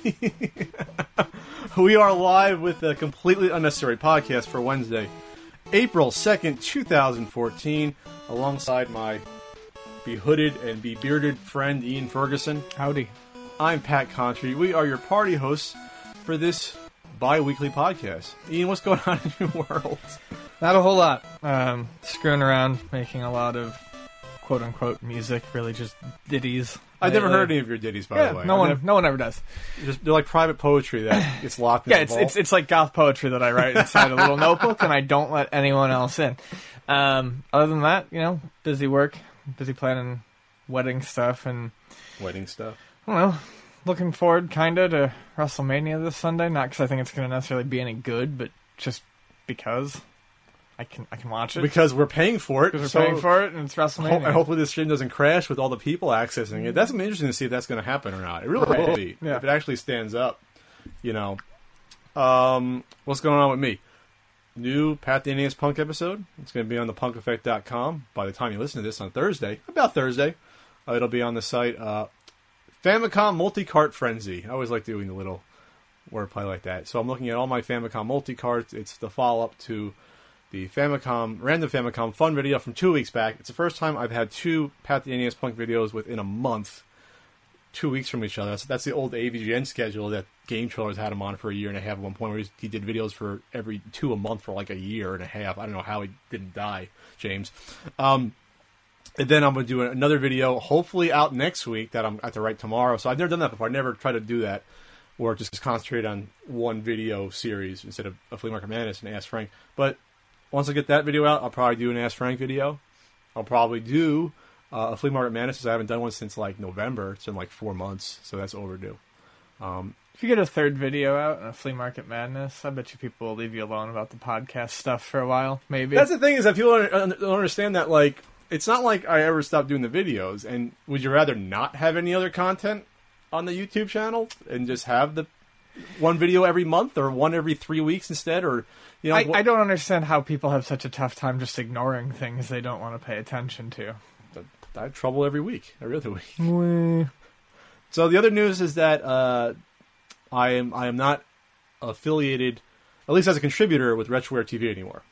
we are live with a completely unnecessary podcast for Wednesday, April 2nd, 2014, alongside my behooded and bebearded friend Ian Ferguson. Howdy. I'm Pat Contri. We are your party hosts for this bi weekly podcast. Ian, what's going on in your world? Not a whole lot. Um, screwing around, making a lot of quote unquote music, really just ditties. I've never heard any of your ditties, by Yeah, the way. no I've one, never- no one ever does. just, they're like private poetry that gets locked in Yeah, a it's, vault. it's it's like goth poetry that I write inside a little notebook, and I don't let anyone else in. Um, other than that, you know, busy work, busy planning wedding stuff, and wedding stuff. I don't know. Looking forward, kinda, to WrestleMania this Sunday. Not because I think it's going to necessarily be any good, but just because I can I can watch it Because we're paying for it. because we're so- paying for it, and it's Ho- WrestleMania. and hopefully this stream doesn't crash with all the people accessing it. That's interesting to see if that's going to happen or not. It really Right. will be Yeah. if it actually stands up. You know, um, what's going on with me? New Pat the NES Punk episode. It's going to be on the punkeffect.com by the time you listen to this on Thursday. About Thursday, uh, it'll be on the site. Uh, Famicom Multi Cart Frenzy. I always like doing the little wordplay like that. So I'm looking at all my Famicom multi carts. It's the follow up to the Famicom random Famicom fun video from two weeks back. It's the first time I've had two Pat the NES Punk videos within a month, two weeks from each other. That's, that's the old AVGN schedule that Game Trailers had him on for a year and a half at one point, where he, did videos for every two a month for like a year and a half. I don't know how he didn't die, James. Um, and then I'm going to do another video, hopefully out next week, that I'm at to write tomorrow. So I've never done that before. I never tried to do that, or just concentrate on one video series instead of a Flea Market Madness and Ask Frank. But once I get that video out, I'll probably do an Ask Frank video. I'll probably do uh, a Flea Market Madness because I haven't done one since like November. It's been like four months, so that's overdue. If you get a third video out a flea market madness, I bet you people will leave you alone about the podcast stuff for a while. Maybe That's the thing is that people don't, don't understand that like it's not like I ever stopped doing the videos. And would you rather not have any other content on the YouTube channel and just have the one video every month or one every three weeks instead? Or you know, I, what- I don't understand how people have such a tough time just ignoring things they don't want to pay attention to. I have trouble every week, every other week. So the other news is that uh, I am I am not affiliated, at least as a contributor, with Retroware TV anymore.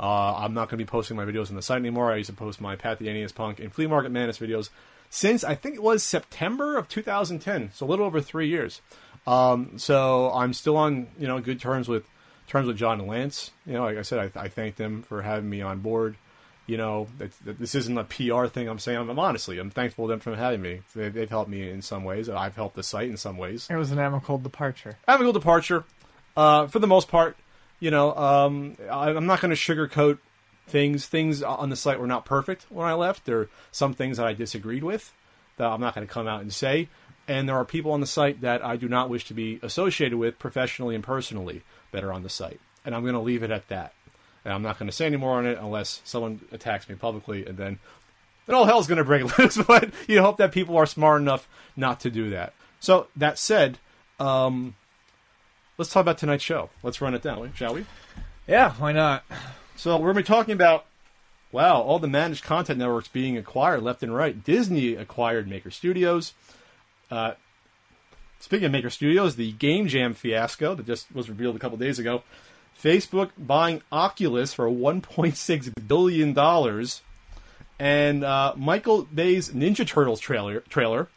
Uh, I'm not going to be posting my videos on the site anymore. I used to post my Pat the NES Punk and Flea Market Madness videos since I think it was September of 2010, so a little over three years. Um, so I'm still on you know good terms with terms with John and Lance. You know, like I said, I, I thank them for having me on board. You know, this isn't a PR thing. I'm saying, I'm, I'm honestly, I'm thankful to them for having me. They, they've helped me in some ways. I've helped the site in some ways. It was an amicable departure. Amicable departure. Uh, for the most part, you know, um, I, I'm not going to sugarcoat things. Things on the site were not perfect when I left. There are some things that I disagreed with that I'm not going to come out and say. And there are people on the site that I do not wish to be associated with professionally and personally that are on the site. And I'm going to leave it at that. And I'm not going to say any more on it unless someone attacks me publicly, and then then all hell's going to break loose. But you hope that people are smart enough not to do that. So that said, um, let's talk about tonight's show. Let's run it down, shall we? Yeah, why not? So we're going to be talking about wow, all the managed content networks being acquired left and right. Disney acquired Maker Studios. Uh, speaking of Maker Studios, the Game Jam fiasco that just was revealed a couple days ago. Facebook buying Oculus for 1.6 billion dollars, and uh, Michael Bay's Ninja Turtles trailer. Trailer,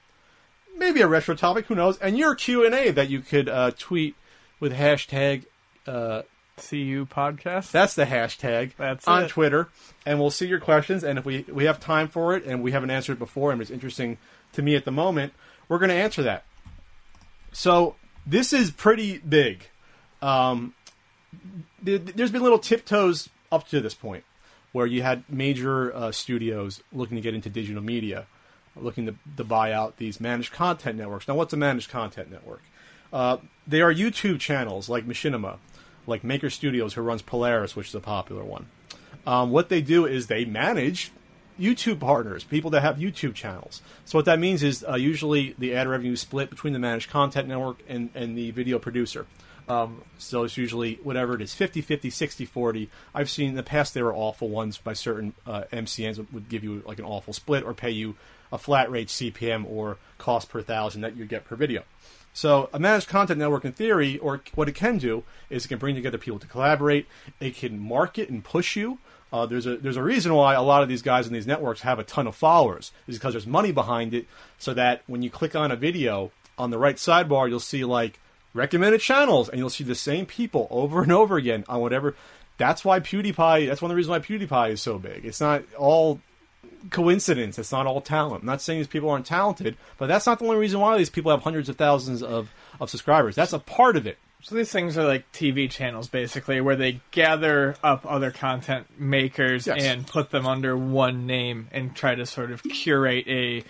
maybe a retro topic, who knows? And your Q and A that you could uh, tweet with hashtag. Uh, CU podcast. that's the hashtag. That's on it. Twitter, and we'll see your questions. And if we we have time for it, and we haven't answered it before, and it's interesting to me at the moment, we're going to answer that. So this is pretty big. Um, th- there's been little tiptoes up to this point, where you had major uh, studios looking to get into digital media, looking to, to buy out these managed content networks. Now, what's a managed content network? Uh, they are YouTube channels like Machinima, like Maker Studios, who runs Polaris, which is a popular one. Um, what they do is they manage YouTube partners, people that have YouTube channels. So what that means is uh, usually the ad revenue is split between the managed content network and, and the video producer. Um, so it's usually whatever it is 50 50 60 40 i've seen in the past there were awful ones by certain uh, mcns would, would give you like an awful split or pay you a flat rate cpm or cost per thousand that you get per video so a managed content network, in theory, or what it can do is it can bring together people to collaborate. It can market and push you. Uh, there's a there's a reason why a lot of these guys in these networks have a ton of followers. Is because there's money behind it, so that when you click on a video on the right sidebar, you'll see like recommended channels, and you'll see the same people over and over again on whatever. That's why PewDiePie. That's one of the reasons why PewDiePie is so big. It's not all coincidence. It's not all talent. I'm not saying these people aren't talented, but that's not the only reason why these people have hundreds of thousands of, of subscribers. That's a part of it. So these things are like TV channels, basically, where they gather up other content makers Yes. and put them under one name and try to sort of curate a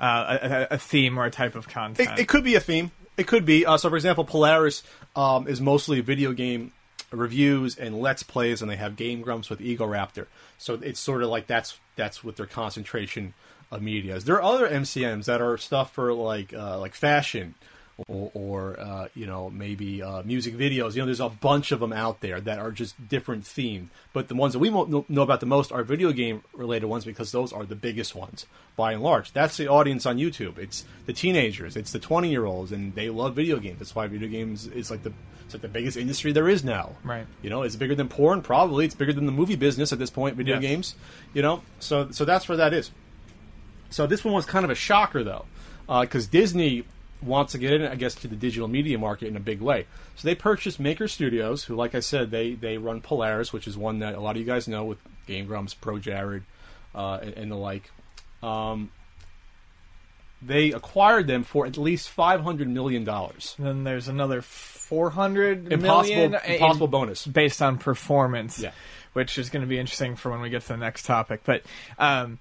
uh, a, a theme or a type of content. It, it could be a theme. It could be. Uh, so, for example, Polaris um, is mostly video game reviews and let's plays, and they have Game Grumps with Egoraptor. So it's sort of like that's that's what their concentration of media is. There are other MCNs that are stuff for like uh, like fashion. Or, or uh, you know maybe uh, music videos. You know, there's a bunch of them out there that are just different themed. But the ones that we know- about the most are video game related ones because those are the biggest ones by and large. That's the audience on YouTube. It's the teenagers. It's the 20 year olds, and they love video games. That's why video games is like the it's like the biggest industry there is now. Right. You know, it's bigger than porn. Probably it's bigger than the movie business at this point. Video Yes. games. You know, so so that's where that is. So this one was kind of a shocker though, because Disney wants to get in, I guess, to the digital media market in a big way. So they purchased Maker Studios, who, like I said, they they run Polaris, which is one that a lot of you guys know with Game Grumps, Pro Jared, uh, and, and the like. Um, they acquired them for at least five hundred million dollars. then there's another four hundred Impossible, million impossible in- bonus. based on performance, Yeah. which is going to be interesting for when we get to the next topic. But um,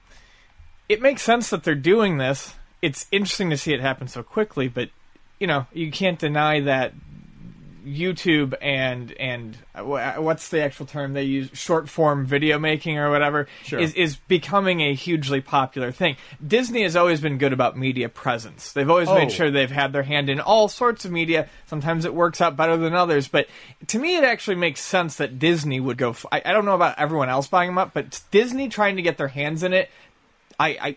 it makes sense that they're doing this. It's interesting to see it happen so quickly, but you know you can't deny that YouTube and and uh, what's the actual term they use short form video making or whatever Sure. is is becoming a hugely popular thing. Disney has always been good about media presence. They've always Oh. made sure they've had their hand in all sorts of media. Sometimes it works out better than others, but to me it actually makes sense that Disney would go. F- I, I don't know about everyone else buying them up, but Disney trying to get their hands in it, I I.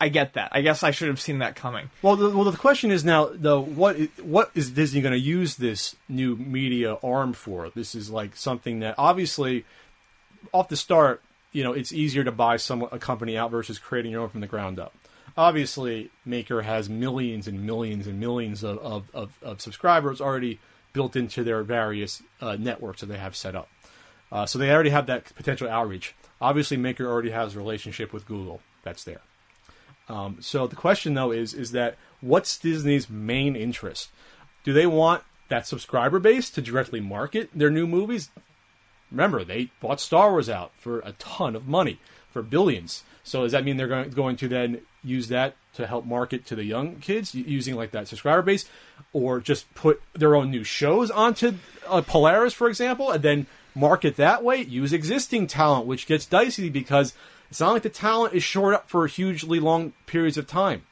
I get that. I guess I should have seen that coming. Well, the, well, the question is now, though, what? What is Disney going to use this new media arm for? This is like something that obviously, off the start, you know, it's easier to buy some a company out versus creating your own from the ground up. Obviously, Maker has millions and millions and millions of of, of, of subscribers already built into their various uh, networks that they have set up. Uh, so they already have that potential outreach. Obviously, Maker already has a relationship with Google. That's there. Um, so the question though is is that what's Disney's main interest? Do they want that subscriber base to directly market their new movies? Remember, they bought Star Wars out for a ton of money, for billions. So does that mean they're going, going to then use that to help market to the young kids using like that subscriber base, or just put their own new shows onto uh, Polaris, for example, and then market that way? Use existing talent, which gets dicey because it's not like the talent is shored up for hugely long periods of time.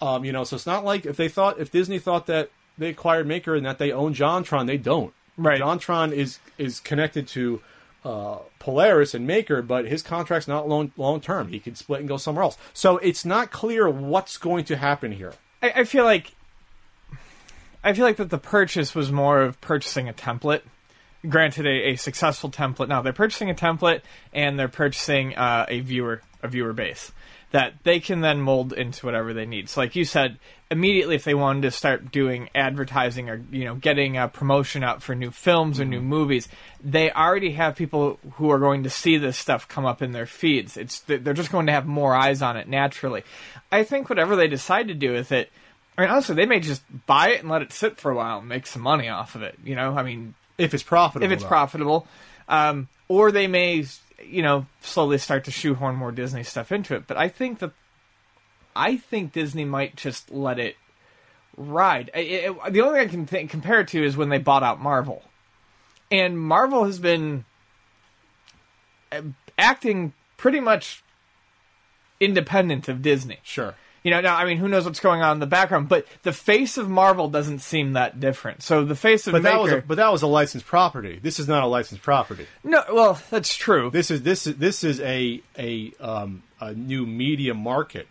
Um, you know, so it's not like if they thought if Disney thought that they acquired Maker and that they own JonTron, they don't. Right. JonTron is is connected to uh, Polaris and Maker, but his contract's not long long term. He could split and go somewhere else. So it's not clear what's going to happen here. I, I feel like I feel like that the purchase was more of purchasing a template. Granted, a, a successful template. Now they're purchasing a template and they're purchasing uh, a viewer a viewer base that they can then mold into whatever they need. So, like you said, immediately if they wanted to start doing advertising or you know getting a promotion out for new films or new movies, they already have people who are going to see this stuff come up in their feeds. It's they're just going to have more eyes on it naturally. I think whatever they decide to do with it. I mean, honestly, they may just buy it and let it sit for a while and make some money off of it. You know, I mean, If it's profitable, if it's though. profitable, um, or they may, you know, slowly start to shoehorn more Disney stuff into it. But I think that, I think Disney might just let it ride. I- I- the only thing I can think, compare it to is when they bought out Marvel, and Marvel has been uh, acting pretty much independent of Disney. Sure. You know, now I mean, who knows what's going on in the background, but the face of Marvel doesn't seem that different. So the face of But Maker, that was a, but that was a licensed property. This is not a licensed property. no, well, that's true. This is this is this is a a um, a new media market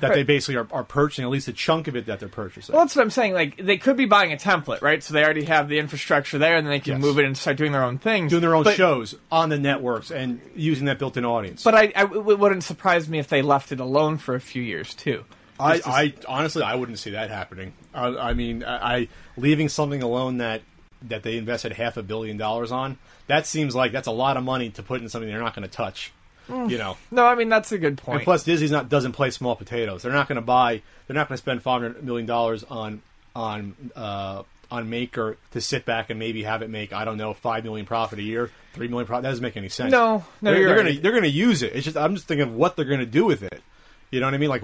that they basically are, are purchasing. At least a chunk of it that they're purchasing. Well, that's what I'm saying. Like they could be buying a template, right? So they already have the infrastructure there, and then they can Yes. move it and start doing their own things, doing their own but, shows on the networks and using that built-in audience. But I, I, it wouldn't surprise me if they left it alone for a few years too. I, to- I honestly, I wouldn't see that happening. I, I mean, I, I leaving something alone that that they invested half a billion dollars on. That seems like that's a lot of money to put in something they're not going to touch. You know. No, I mean that's a good point. And plus, Disney's not doesn't play small potatoes. They're not going to buy. They're not going to spend five hundred million dollars on on uh, on Maker to sit back and maybe have it make I don't know five million profit a year, three million profit. That doesn't make any sense. No, no, they're, right. gonna they're gonna use it. It's just I'm just thinking of what they're gonna do with it. You know what I mean? Like,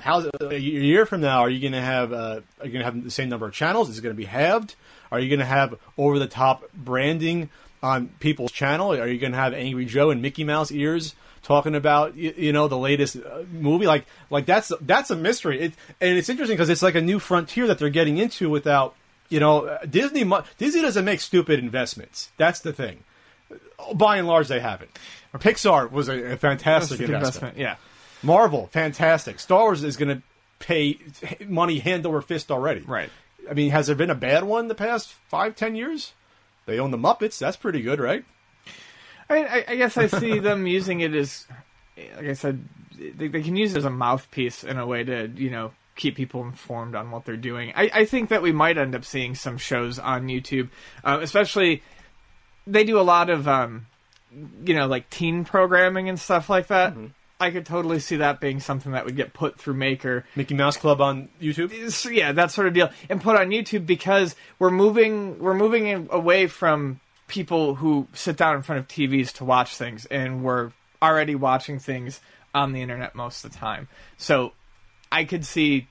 how a year from now are you gonna have uh, are you gonna have the same number of channels? Is it gonna be halved? Are you gonna have over the top branding on people's channel? Are you gonna have Angry Joe and Mickey Mouse ears? Talking about you, you know the latest uh, movie, like like that's that's a mystery, it, and it's interesting because it's like a new frontier that they're getting into without you know Disney. Disney doesn't make stupid investments. That's the thing. By and large, they haven't. Pixar was a, a fantastic investment. investment. Yeah. Marvel, fantastic. Star Wars is going to pay money hand over fist already. Right. I mean, has there been a bad one the past five, ten years? They own the Muppets. That's pretty good, right? I mean, I, I guess I see them using it as, like I said, they, they can use it as a mouthpiece in a way to, you know, keep people informed on what they're doing. I, I think that we might end up seeing some shows on YouTube, uh, especially they do a lot of, um, you know, like teen programming and stuff like that. I could totally see that being something that would get put through Maker. Mickey Mouse Club on YouTube. So, yeah, that sort of deal, and put on YouTube because we're moving we're moving away from people who sit down in front of TVs to watch things, and we're already watching things on the internet most of the time. So I could see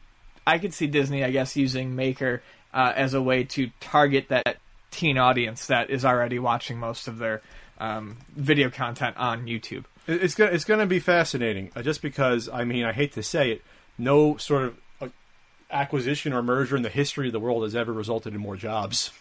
I could see Disney, I guess, using Maker uh, as a way to target that teen audience that is already watching most of their um, video content on YouTube. It- It's gonna it's gonna be fascinating. Uh, just because I mean I hate to say it, no sort of uh, acquisition or merger in the history of the world has ever resulted in more jobs.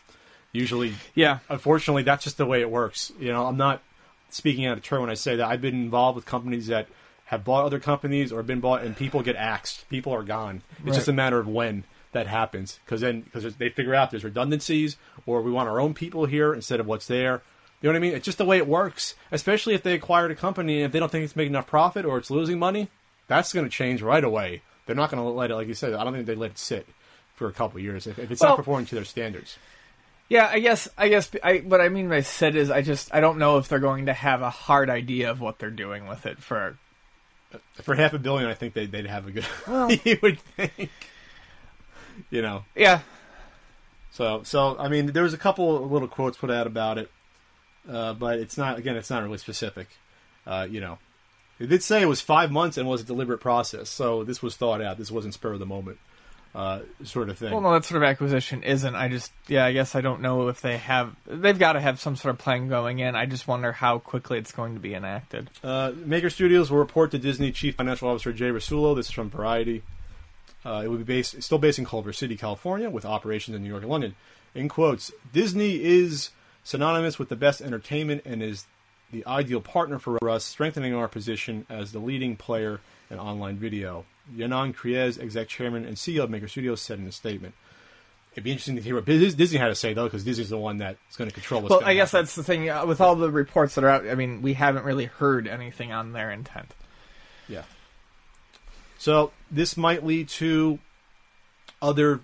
Usually, Yeah, unfortunately, that's just the way it works. You know, I'm not speaking out of turn when I say that. I've been involved with companies that have bought other companies or been bought, and people get axed. People are gone. It's just a matter of when that happens, because then because they figure out there's redundancies, or we want our own people here instead of what's there. You know what I mean? It's just the way it works. Especially if they acquired a company and if they don't think it's making enough profit or it's losing money, that's going to change right away. They're not going to let it, like you said. I don't think they let it sit for a couple of years if, if it's Well- not performing to their standards. Yeah, I guess I guess I, what I mean by said is I just I don't know if they're going to have a hard idea of what they're doing with it for For half a billion, I think they'd, they'd have a good. Well, you would think. You know, yeah so so I mean, there was a couple little quotes put out about it, uh, but it's not again, it's not really specific. Uh, you know, it did say it was five months and was a deliberate process, so this was thought out. This wasn't spur of the moment, uh, sort of thing. well no that sort of acquisition isn't I just yeah I guess I don't know if they have they've got to have some sort of plan going in I just wonder how quickly it's going to be enacted Uh, Maker Studios will report to Disney Chief Financial Officer Jay Rasulo. This is from Variety. Uh, it will be based, still based in Culver City, California, with operations in New York and London. In quotes, Disney is synonymous with the best entertainment and is the ideal partner for us, strengthening our position as the leading player in online video. Ynon Kreiz, exec chairman and CEO of Maker Studios, said in a statement. It'd be interesting to hear what Disney had to say, though, because Disney's the one that's going to control what's well I guess happen. that's the thing uh, with all the reports that are out I mean we haven't really heard anything on their intent Yeah. So this might lead to other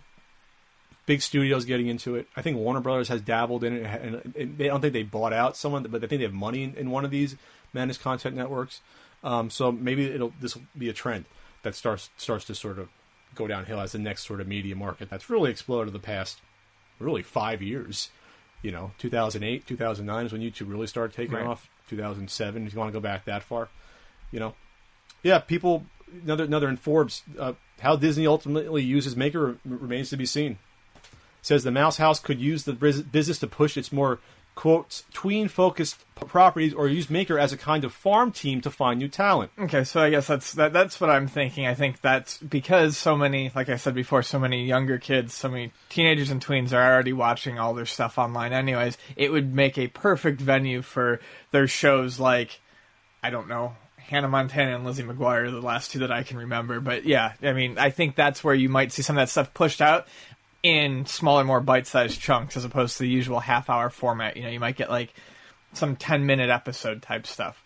big studios getting into it. I think Warner Brothers has dabbled in it, and they I don't think they bought out someone, but I think they have money in, in one of these managed content networks. Um, so maybe it'll this will be a trend that starts starts to sort of go downhill as the next sort of media market that's really exploded in the past really five years. You know, 2008, 2009 is when YouTube really started taking Right. off. 2007, if you want to go back that far. You know, yeah, people. Another another in Forbes. Uh, how Disney ultimately uses Maker remains to be seen. Says the Mouse House could use the business to push its more quotes tween focused properties or use Maker as a kind of farm team to find new talent. Okay, so I guess that's that, that's what I'm thinking. I think that's because so many, like I said before, so many younger kids, so many teenagers and tweens are already watching all their stuff online. Anyways, it would make a perfect venue for their shows like I don't know. Hannah Montana and Lizzie McGuire the last two that I can remember. But yeah, I mean, I think that's where you might see some of that stuff pushed out in smaller, more bite sized chunks as opposed to the usual half hour format. You know, you might get like some 10 minute episode type stuff.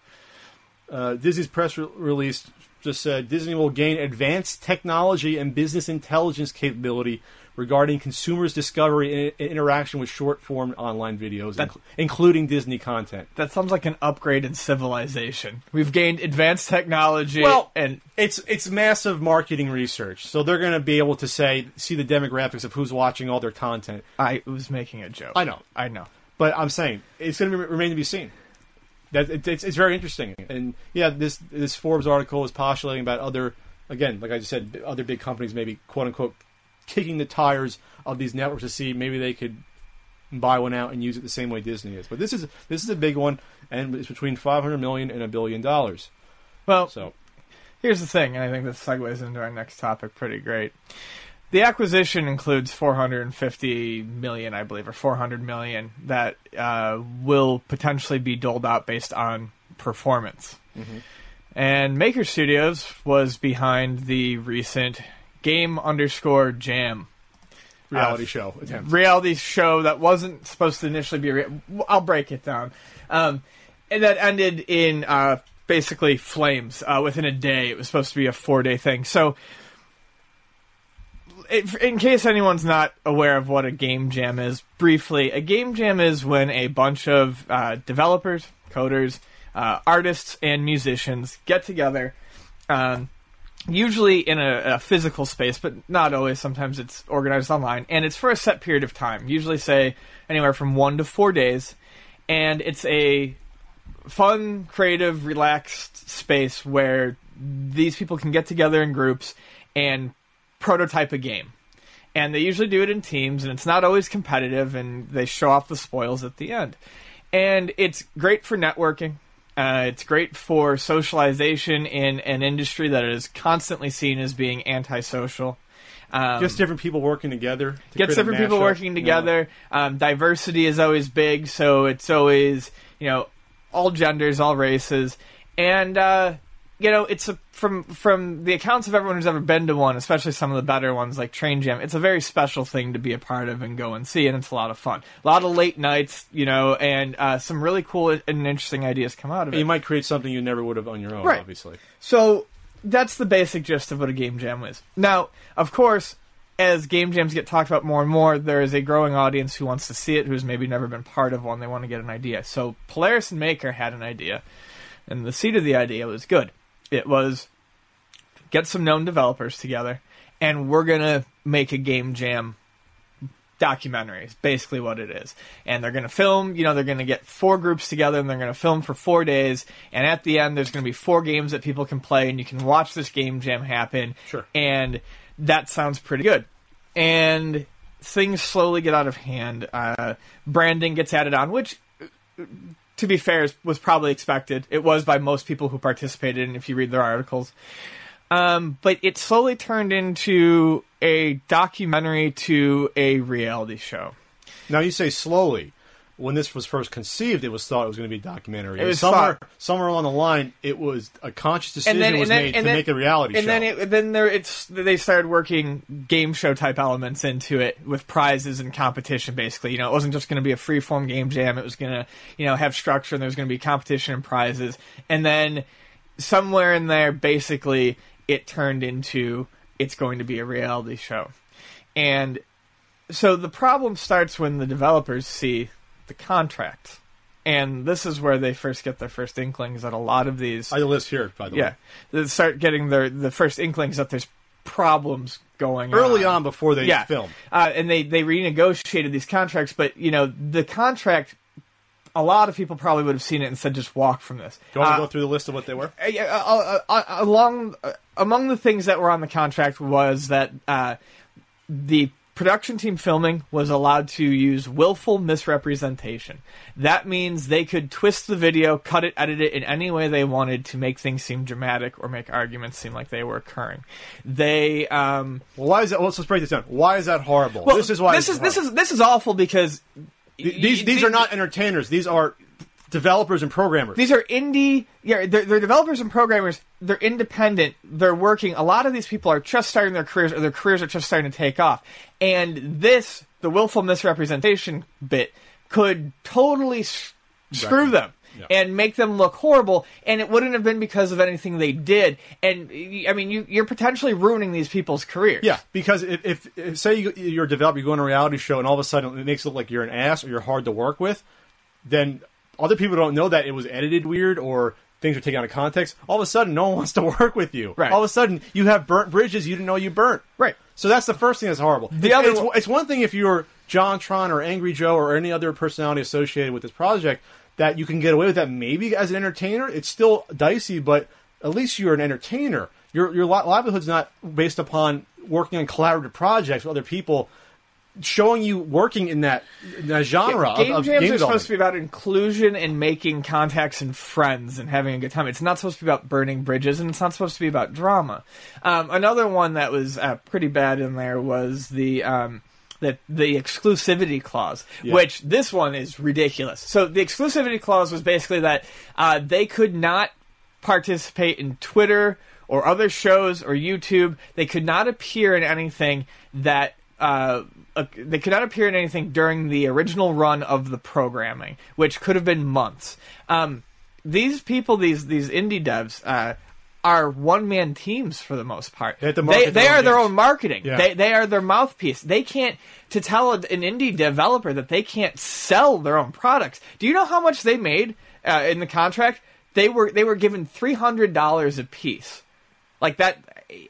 Uh, Disney's press re- release just said Disney will gain advanced technology and business intelligence capability regarding consumers' discovery and interaction with short form online videos, That- inc- including Disney content. That sounds like an upgrade in civilization. We've gained advanced technology Well, and it's it's massive marketing research, so they're going to be able to say see the demographics of who's watching all their content. I was making a joke. I know. I know. But I'm saying it's going to remain to be seen. That it, it's, it's very interesting, and yeah, this this Forbes article is postulating about other again, like I just said, other big companies maybe quote unquote kicking the tires of these networks to see maybe they could buy one out and use it the same way Disney is. But this is this is a big one, and it's between 500 million and a billion dollars. Well, So here's the thing, and I think this segues into our next topic pretty great. The acquisition includes 450 million, I believe, or 400 million that uh, will potentially be doled out based on performance. And Maker Studios was behind the recent Game underscore Jam reality Uh, show attempt. reality show that wasn't supposed to initially be. Re- I'll break it down. Um, and that ended in uh, basically flames uh, within a day. It was supposed to be a four day thing. So, if, in case anyone's not aware of what a game jam is, briefly, a game jam is when a bunch of uh, developers, coders, uh, artists, and musicians get together. Um, usually in a, a physical space, but not always. Sometimes it's organized online, and it's for a set period of time. Usually, say anywhere from one to four days, and it's a fun, creative, relaxed space where these people can get together in groups and prototype a game. And they usually do it in teams, and it's not always competitive, and they show off the spoils at the end. And it's great for networking. Uh, it's great for socialization in an industry that is constantly seen as being antisocial. Um, Just different people working together. to gets different people working together. Um, diversity is always big, so it's always you know all genders, all races, and uh, you know it's a, from from the accounts of everyone who's ever been to one, especially some of the better ones like Train Jam. It's a very special thing to be a part of and go and see, and it's a lot of fun. A lot of late nights, you know, and uh, some really cool and interesting ideas come out of it. You might create something you never would have on your own, Right. obviously. So that's the basic gist of what a game jam is. Now, of course, as game jams get talked about more and more, there is a growing audience who wants to see it, who's maybe never been part of one. They want to get an idea. So Polaris and Maker had an idea, and the seed of the idea was good. It was get some known developers together, and we're gonna make a game jam documentary is basically what it is. And they're going to film you know they're going to get four groups together and they're going to film for four days and at the end there's going to be four games that people can play and you can watch this game jam happen. Sure. and that sounds pretty good. And things slowly get out of hand. Uh, branding gets added on which to be fair was probably expected it was by most people who participated and if you read their articles um, but it slowly turned into a documentary to a reality show. Now you say slowly. When this was first conceived, it was thought it was going to be a documentary. It was somewhere, thought- somewhere along the line, it was a conscious decision and then, was and then, made and to then, make a reality and show. then it, then there it's they started working game show type elements into it with prizes and competition. Basically, you know, it wasn't just going to be a free form game jam. It was going to you know have structure and there was going to be competition and prizes. And then somewhere in there, basically, it turned into it's going to be a reality show. And so the problem starts when the developers see the contract. And this is where they first get their first inklings that a lot of these I list here, by the yeah, way. they start getting their the first inklings that there's problems going on Early on, before they yeah, film. uh, and they they renegotiated these contracts, but you know the contract a lot of people probably would have seen it and said, "Just walk from this." Do you want Uh, to go through the list of what they were? uh, uh, uh, uh, along among the things that were on the contract was that uh, the production team filming was allowed to use willful misrepresentation. That means they could twist the video, cut it, edit it in any way they wanted to make things seem dramatic or make arguments seem like they were occurring. They um, Well, why is that? Well, let's, break this down. Why is that horrible? well, this is why this is this is this is awful because Th- these these are not entertainers. These are developers and programmers. These are indie. Yeah, they're, they're developers and programmers. They're independent. They're working. A lot of these people are just starting their careers, or their careers are just starting to take off. And this, the willful misrepresentation bit, could totally s- screw them. Yeah. And make them look horrible, and it wouldn't have been because of anything they did. And I mean, you, you're potentially ruining these people's careers. Yeah, because if, if, if say you, you're a developer, you go on a reality show, and all of a sudden it makes it look like you're an ass or you're hard to work with, then other people don't know that it was edited weird or things are taken out of context. All of a sudden, no one wants to work with you. Right. All of a sudden, you have burnt bridges you didn't know you burnt. Right. So that's the first thing that's horrible. The it's, other it's, one- it's one thing if you're JonTron or Angry Joe or any other personality associated with this project that you can get away with that maybe as an entertainer. It's still dicey, but at least you're an entertainer. Your your li- livelihood's not based upon working on collaborative projects with other people. Showing you working in that, that genre game of, of jams game are development. supposed to be about inclusion and making contacts and friends and having a good time. It's not supposed to be about burning bridges, and it's not supposed to be about drama. Um, another one that was uh, pretty bad in there was the. Um, the, the exclusivity clause, Yeah. which this one is ridiculous. So the exclusivity clause was basically that uh, they could not participate in Twitter or other shows or YouTube. They could not appear in anything that uh, uh, they could not appear in anything during the original run of the programming, which could have been months. Um, these people, these these indie devs, uh, are one man teams for the most part. They they, they are own their own marketing. Yeah. They they are their mouthpiece. They can't to tell an indie developer that they can't sell their own products. Do you know how much they made uh, in the contract? They were they were given three hundred dollars a piece. Like that.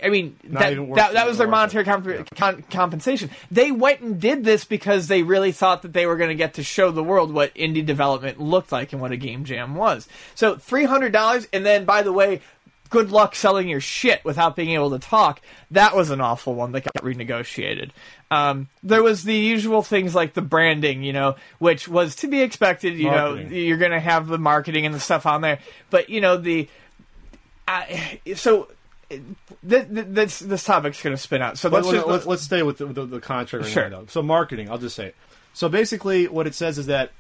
I mean, that, that, that was their monetary comp- con- compensation. They went and did this because they really thought that they were going to get to show the world what indie development looked like and what a game jam was. So three hundred dollars, and then by the way, good luck selling your shit without being able to talk. That was an awful one that got renegotiated. Um, there was the usual things like the branding, you know, which was to be expected. You Marketing. know, you're going to have the marketing and the stuff on there, but you know the. I so. Th- th- this this topic's going to spin out. So Let's, let's just, let's, let's stay with the, the, the contract right Sure. now. though. So marketing, I'll just say it. So basically, what it says is that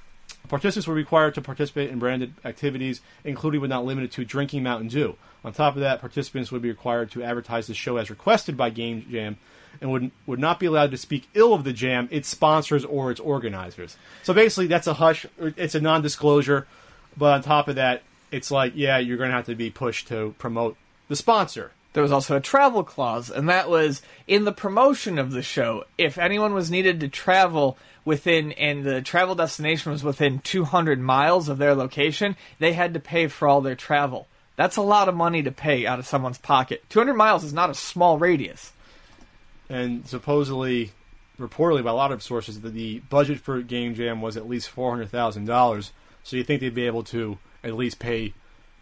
participants were required to participate in branded activities, including but not limited to drinking Mountain Dew. On top of that, participants would be required to advertise the show as requested by Game Jam, and would would not be allowed to speak ill of the jam, its sponsors, or its organizers. So basically, that's a hush. It's a non-disclosure. But on top of that, it's like, yeah, you're going to have to be pushed to promote the sponsor. There was also a travel clause, and that was in the promotion of the show. If anyone was needed to travel within, and the travel destination was within 200 miles of their location, they had to pay for all their travel. That's a lot of money to pay out of someone's pocket. 200 miles is not a small radius. and supposedly, reportedly by a lot of sources, that the budget for Game Jam was at least four hundred thousand dollars. So you think they'd be able to at least pay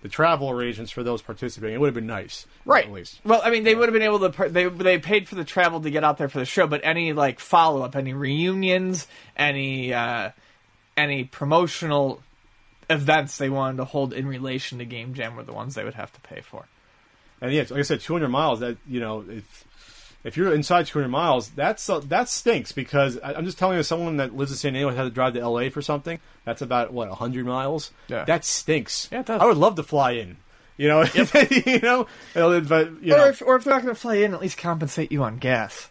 the travel arrangements for those participating? It would have been nice, Right. At least. Well, I mean, they would have been able to. par- They they paid for the travel to get out there for the show, but any like follow up, any reunions, any uh, any promotional events they wanted to hold in relation to Game Jam were the ones they would have to pay for. And yeah, like I said, two hundred miles. That you know, if if you're inside two hundred miles, that's uh, that stinks because I, I'm just telling you, someone that lives in San Diego and had to drive to L.A. for something, that's about what hundred miles. Yeah. that stinks. Yeah, it does. I would love to fly in. You know, you know, but you Or know, if or if they're not going to fly in, at least compensate you on gas.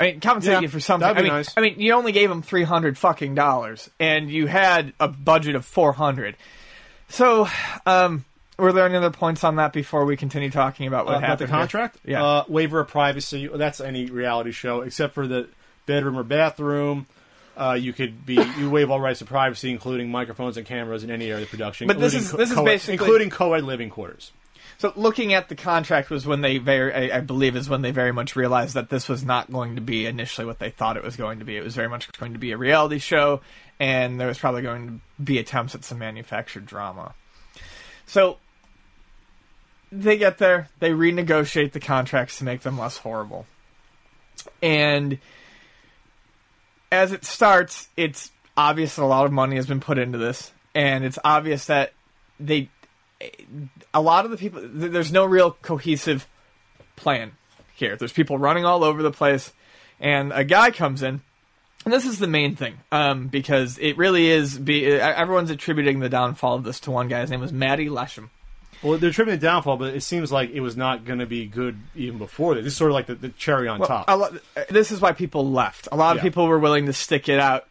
I mean, compensate Yeah, you for something. that'd be I mean, nice. I mean, you only gave them three hundred fucking dollars, and you had a budget of four hundred. So, um, were there any other points on that before we continue talking about what Uh, about happened? the here? contract? Yeah. Uh, waiver of privacy. That's any reality show except for the bedroom or bathroom. Uh, you could be you waive all rights to privacy, including microphones and cameras in any area of the production. But this including is- this is basically- including co-ed living quarters. So looking at the contract was when they very, I, I believe, is when they very much realized that this was not going to be initially what they thought it was going to be. It was very much going to be a reality show, and there was probably going to be attempts at some manufactured drama. So they get there, they renegotiate the contracts to make them less horrible, and as it starts, it's obvious that a lot of money has been put into this, and it's obvious that they, a lot of the people, there's no real cohesive plan here. There's people running all over the place, and a guy comes in, and this is the main thing, um, because it really is. Be, everyone's attributing the downfall of this to one guy. His name was Matti Leshem. Well, they're trimming the downfall, but it seems like it was not going to be good even before this. This is sort of like the, the cherry on Well, top. a lo- this is why people left. A lot of Yeah. people were willing to stick it out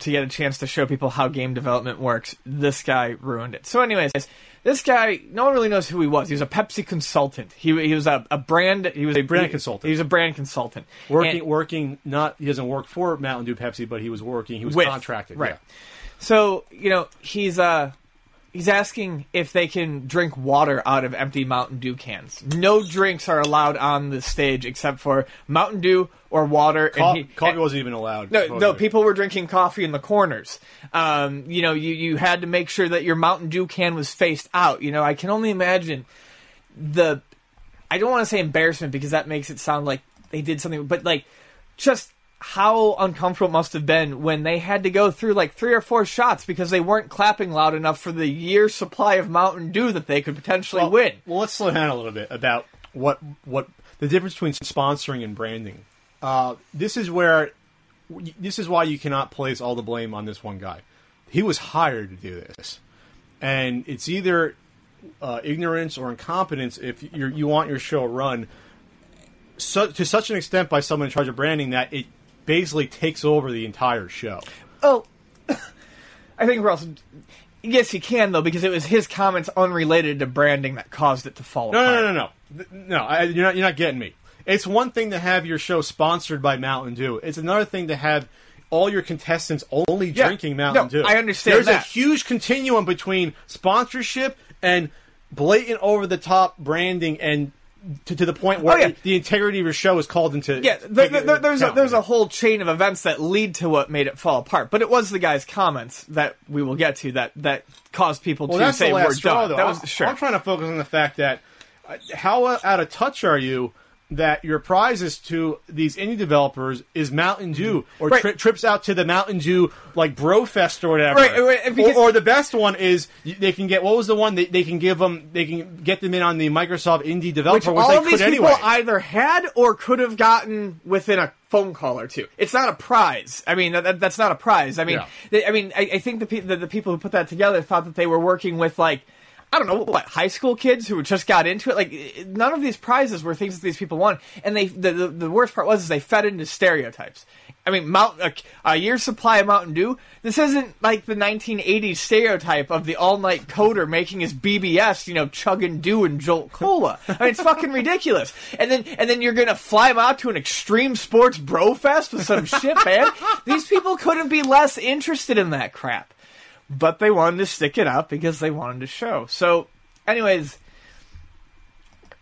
to get a chance to show people how game development works. This guy ruined it. So, anyways, this guy, no one really knows who he was. He was a Pepsi consultant. He, he was a, a brand. He was a brand he- consultant. He was a brand consultant. working, And- working. Not he doesn't work for Mountain Dew, Pepsi, but he was working. He was With, contracted. right. Yeah. So you know he's uh he's asking if they can drink water out of empty Mountain Dew cans. No drinks are allowed on the stage except for Mountain Dew or water. Co- and he, coffee and- wasn't even allowed. no, no, people were drinking coffee in the corners. Um, you know, you, you had to make sure that your Mountain Dew can was faced out. You know, I can only imagine the. I don't want to say embarrassment because that makes it sound like they did something, but like just how uncomfortable it must have been when they had to go through like three or four shots because they weren't clapping loud enough for the year's supply of Mountain Dew that they could potentially well, win. Well, let's slow down a little bit about what what the difference between sponsoring and branding. Uh, this is where this is why you cannot place all the blame on this one guy. He was hired to do this, and it's either uh, ignorance or incompetence if you you want your show run so, to such an extent by someone in charge of branding that it basically takes over the entire show. Oh, I think we're also. Yes, he can though because it was his comments unrelated to branding that caused it to fall No, apart. no, no, no, no. No, I, you're not. You're not getting me. It's one thing to have your show sponsored by Mountain Dew. It's another thing to have all your contestants only Yeah. drinking Mountain No, Dew. I understand There's a huge continuum between sponsorship and blatant over the top branding and. To, to the point where Oh, yeah. the integrity of your show is called into Yeah, there, take- there- there's a, there's a whole chain of events that lead to what made it fall apart. But it was the guy's comments that we will get to that that caused people Well, to say we're straw, done. though. That I'm, was sure. I'm trying to focus on the fact that uh, how out of touch are you that your prizes to these indie developers is Mountain Dew mm-hmm. or Right. tri- trips out to the Mountain Dew like Bro Fest or whatever. Right, right, because- or, or the best one is they can get what was the one they, they can give them they can get them in on the Microsoft Indie which Developer which all they of could these anyway. people either had or could have gotten within a phone call or two. It's not a prize. I mean, that, that- that's not a prize. I mean, Yeah. they, I mean, I, I think the, pe- the the people who put that together thought that they were working with like. I don't know what high school kids who just got into it. Like none of these prizes were things that these people won, and they the, the, the worst part was is they fed into stereotypes. I mean, Mount a, a year's supply of Mountain Dew. This isn't like the 1980s stereotype of the all-night coder making his BBS, you know, chugging Dew and Jolt Cola. I mean, it's fucking ridiculous. And then and then you're gonna fly them out to an extreme sports bro fest with some shit, man. These people couldn't be less interested in that crap, but they wanted to stick it up because they wanted to show. So, anyways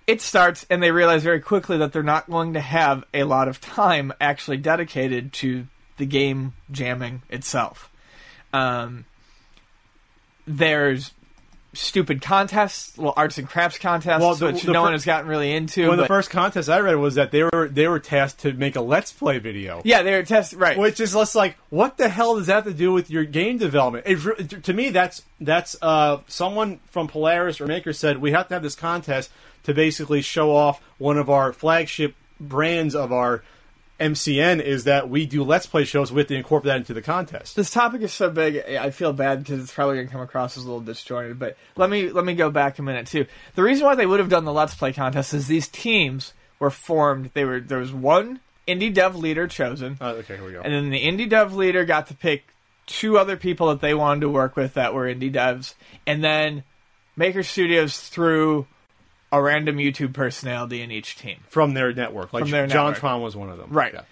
it starts and they realize very quickly that they're not going to have a lot of time actually dedicated to the game jamming itself. Um, there's stupid contests, well, arts and crafts contests, Well, the- which the no fir- one has gotten really into. one of the first contests I read was that they were they were tasked to make a Let's Play video. yeah, they were test right. Which is less like, what the hell does that have to do with your game development? It, to me, that's that's uh, someone from Polaris or Maker said we have to have this contest to basically show off one of our flagship brands of our MCN is that we do Let's Play shows with to incorporate that into the contest. this topic is so big i feel bad because it's probably going to come across as a little disjointed but let me let me go back a minute too the reason why they would have done the let's play contest is these teams were formed they were there was one indie dev leader chosen Uh, okay, here we go. and then the indie dev leader got to pick two other people that they wanted to work with that were indie devs and then maker studios threw a random youtube personality in each team from their network, like From their John network. Tron was one of them, Right. Yeah.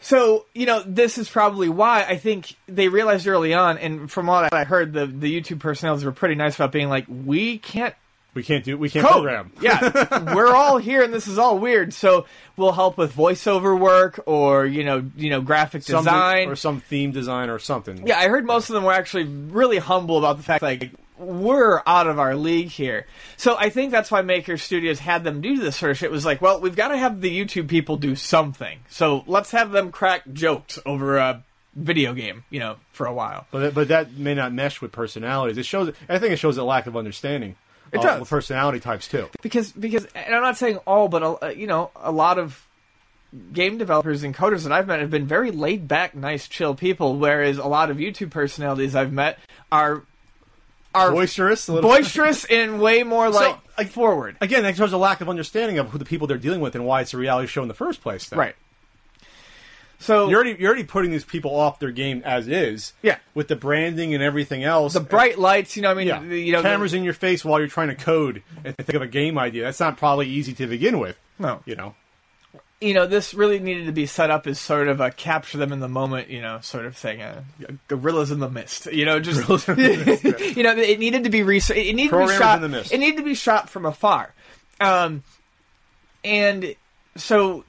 So, you know, this is probably why I think they realized early on, and from what I heard, the, the YouTube personalities were pretty nice about being like, we can't We can't do. We can't code. program. yeah, we're all here, and this is all weird. So we'll help with voiceover work, or you know, you know, graphic design, or some theme design or something. Yeah, I heard most of them were actually really humble about the fact like we're out of our league here. So I think that's why Maker Studios had them do this first. It was like, well, we've got to have the YouTube people do something. So let's have them crack jokes over a video game, you know, for a while. But but that may not mesh with personalities. It shows. I think it shows a lack of understanding. It of does. personality types too. because because and I'm not saying all, but uh, you know, a lot of game developers and coders that I've met have been very laid back, nice, chill people. Whereas a lot of YouTube personalities I've met are are Boisterous, a boisterous and way more like like, forward. Again, that shows a lack of understanding of who the people they're dealing with and why it's a reality show in the first place. Then. Right. So You're already you're already putting these people off their game as is. Yeah. With the branding and everything else. the bright lights, you know, I mean, Yeah. the- you know, the- cameras in your face while you're trying to code and think of a game idea. That's not probably easy to begin with. No. You know. You know, this really needed to be set up as sort of a capture them in the moment, you know, sort of thing. Uh, gorillas in the mist, you know, just you know, it needed to be re- it needed to be shot. in the mist. It needed to be shot from afar, um, and so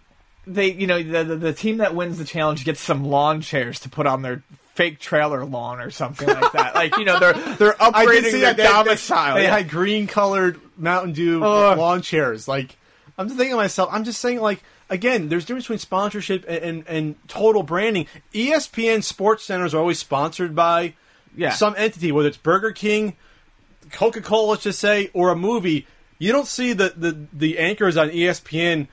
they, you know, the, the the team that wins the challenge gets some lawn chairs to put on their fake trailer lawn or something like that. like you know, they're they're upgrading their that. They- domicile. They, yeah. had green colored Mountain Dew Ugh. lawn chairs. Like, I'm just thinking to myself, I'm just saying, like, again, there's a difference between sponsorship and, and, and total branding. ESPN Sports Centers are always sponsored by Yeah. some entity, whether it's Burger King, Coca Cola, let's just say, or a movie. You don't see the, the, the anchors on ESPN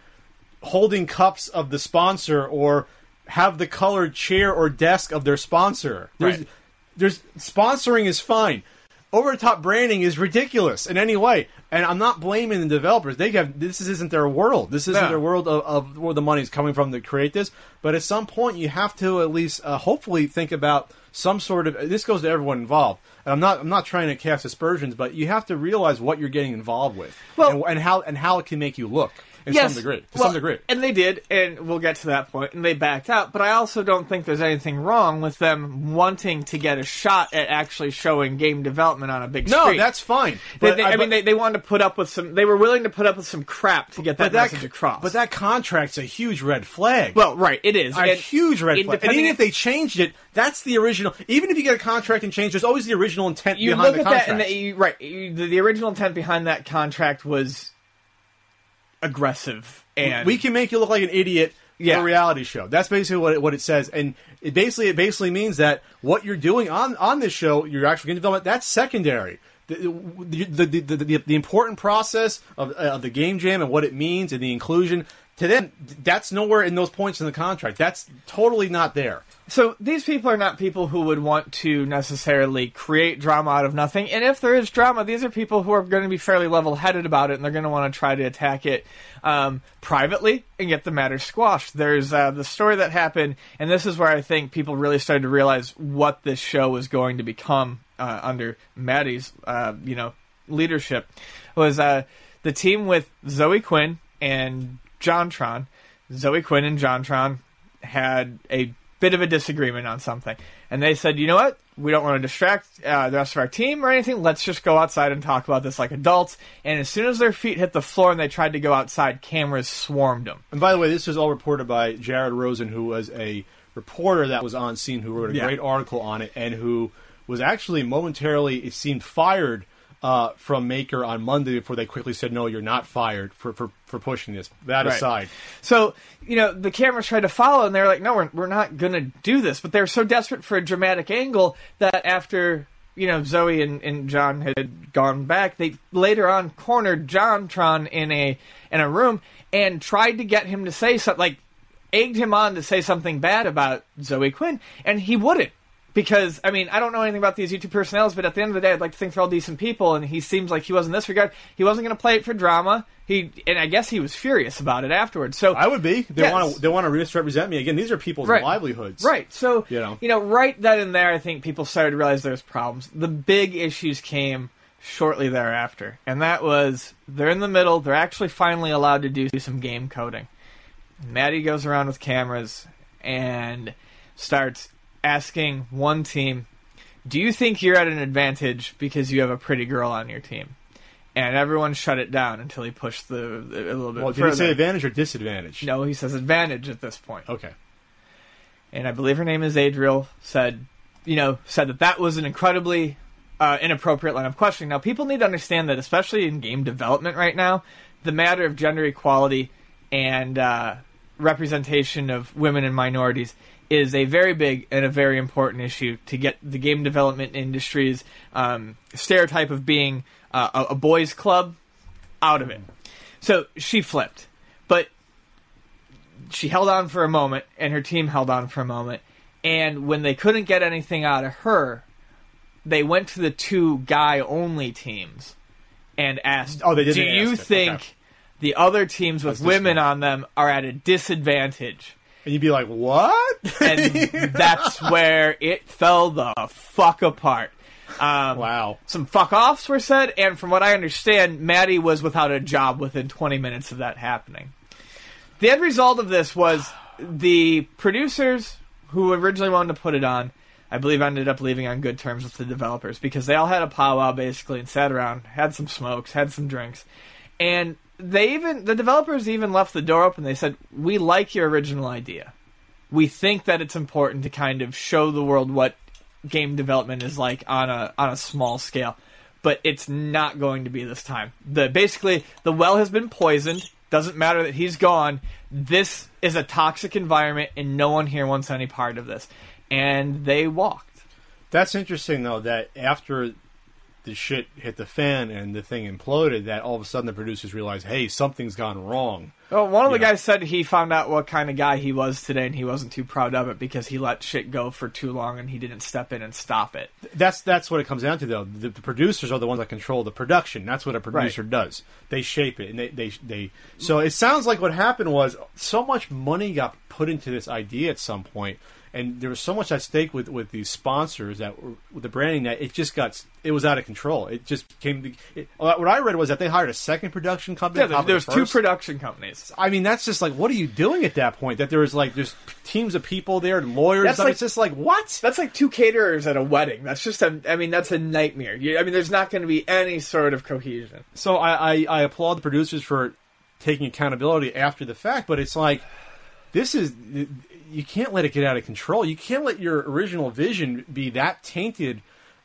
holding cups of the sponsor or have the colored chair or desk of their sponsor. There's, Right. there's sponsoring is fine. Over the top branding is ridiculous in any way, and I'm not blaming the developers. They have this isn't their world. This isn't their world of, of where the money is coming from to create this. But at some point, you have to at least uh, hopefully think about some sort of. This goes to everyone involved. And I'm not. I'm not trying to cast aspersions, but you have to realize what you're getting involved with, Well- and, and how and how it can make you look in yes, some degree. To well, some degree. and they did, and we'll get to that point. And they backed out, but I also don't think there's anything wrong with them wanting to get a shot at actually showing game development on a big No, screen. No, that's fine. They, they- I, mean, but- they, they wanted to put up with some. They were willing to put up with some crap to get that, that message across. But that contract's a huge red flag. well, right, it is a And huge red flag. And even if they changed it, that's the original. Even if you get a contract and change, there's always the original intent you behind look the at contract. that, and the, right, the, the original intent behind that contract was aggressive and we can make you look like an idiot Yeah. for a reality show. That's basically what it, what it says, and it basically it basically means that what you're doing on on this show, you're actually going to develop. That's secondary. The, the, the, the, the, the important process of, uh, of the game jam and what it means and the inclusion to them that's nowhere in those points in the contract that's totally not there So these people are not people who would want to necessarily create drama out of nothing. And if there is drama, these are people who are going to be fairly level-headed about it, and they're going to want to try to attack it um, privately and get the matter squashed. There's uh, the story that happened, and this is where I think people really started to realize what this show was going to become uh, under Matti's, uh, you know, leadership. Was uh, the team with Zoe Quinn and JonTron. Zoe Quinn and JonTron had a bit of a disagreement on something, and they said, "You know what? We don't want to distract uh, the rest of our team or anything. Let's just go outside and talk about this like adults." And as soon as their feet hit the floor and they tried to go outside, cameras swarmed them. and by the way this was all reported by jared rosen who was a reporter that was on scene who wrote a Yeah. great article on it and who was actually momentarily it seemed fired uh, from maker on monday before they quickly said no you're not fired for, for, for pushing this that Right. aside So, you know, the cameras tried to follow, and they're like, no, we're, we're not going to do this. But they're so desperate for a dramatic angle that after, you know, Zoe and, and John had gone back, they later on cornered JonTron in a, in a room and tried to get him to say something, like, egged him on to say something bad about Zoe Quinn, and he wouldn't. Because I mean, I don't know anything about these YouTube personnels, but at the end of the day, I'd like to think they're all decent people, and he seems like he was in this regard. He wasn't going to play it for drama. He and I guess he was furious about it afterwards. So i would be they Yes. want to they want to misrepresent me again these are people's Right. livelihoods Right. So You know. you know, right then and there, I think people started to realize there's problems. The big issues came shortly thereafter, and that was they're in the middle. They're actually finally allowed to do some game coding. Matti goes around with cameras and starts asking one team, "Do you think you're at an advantage because you have a pretty girl on your team?" and everyone shut it down until he pushed the a little bit Well, did further. he say advantage or disadvantage? no, he says advantage at this point Okay. and I believe her name is Adriel, said, you know, said that that was an incredibly uh, inappropriate line of questioning. Now, people need to understand that, especially in game development right now, the matter of gender equality and uh, representation of women and minorities is a very big and a very important issue to get the game development industry's um, stereotype of being uh, a, a boys' club out of it. So she flipped, but she held on for a moment, and her team held on for a moment. And when they couldn't get anything out of her, they went to the two guy only teams and asked, Oh, they did Do you it, think okay. the other teams with women on them are at a disadvantage? And you'd be like, what? And that's where it fell the fuck apart. Um, wow. some fuck offs were said, and from what I understand, Matti was without a job within 20 minutes of that happening. The end result of this was the producers who originally wanted to put it on, I believe, ended up leaving on good terms with the developers because they all had a powwow basically and sat around, had some smokes, had some drinks, and they even the developers even left the door open. They said, "We like your original idea. We think that it's important to kind of show the world what game development is like on a on a small scale, but it's not going to be this time. The basically the well has been poisoned. Doesn't matter that he's gone. This is a toxic environment, and no one here wants any part of this. And they walked. That's interesting, though, that after the shit hit the fan and the thing imploded, that all of a sudden the producers realized, hey, something's gone wrong. Well, one of the Yeah. guys said he found out what kind of guy he was today, and he wasn't too proud of it because he let shit go for too long, and he didn't step in and stop it. That's that's what it comes down to, though. The, the producers are the ones that control the production. That's what a producer does. They shape it, and they, they they. So it sounds like what happened was so much money got put into this idea at some point, and there was so much at stake with with these sponsors that were, with the branding that it just got it was out of control. It just came. To, it, uh, what I read was that they hired a second production company. Yeah, there's the two production companies. I mean, that's just like, what are you doing at that point? That there was like, there's teams of people there, and lawyers. That's and like- it's just like, what? That's like two caterers at a wedding. That's just a. I mean, that's a nightmare. You, I mean, there's not going to be any sort of cohesion. So I, I, I applaud the producers for taking accountability after the fact, but it's like this is you can't let it get out of control. You can't let your original vision be that tainted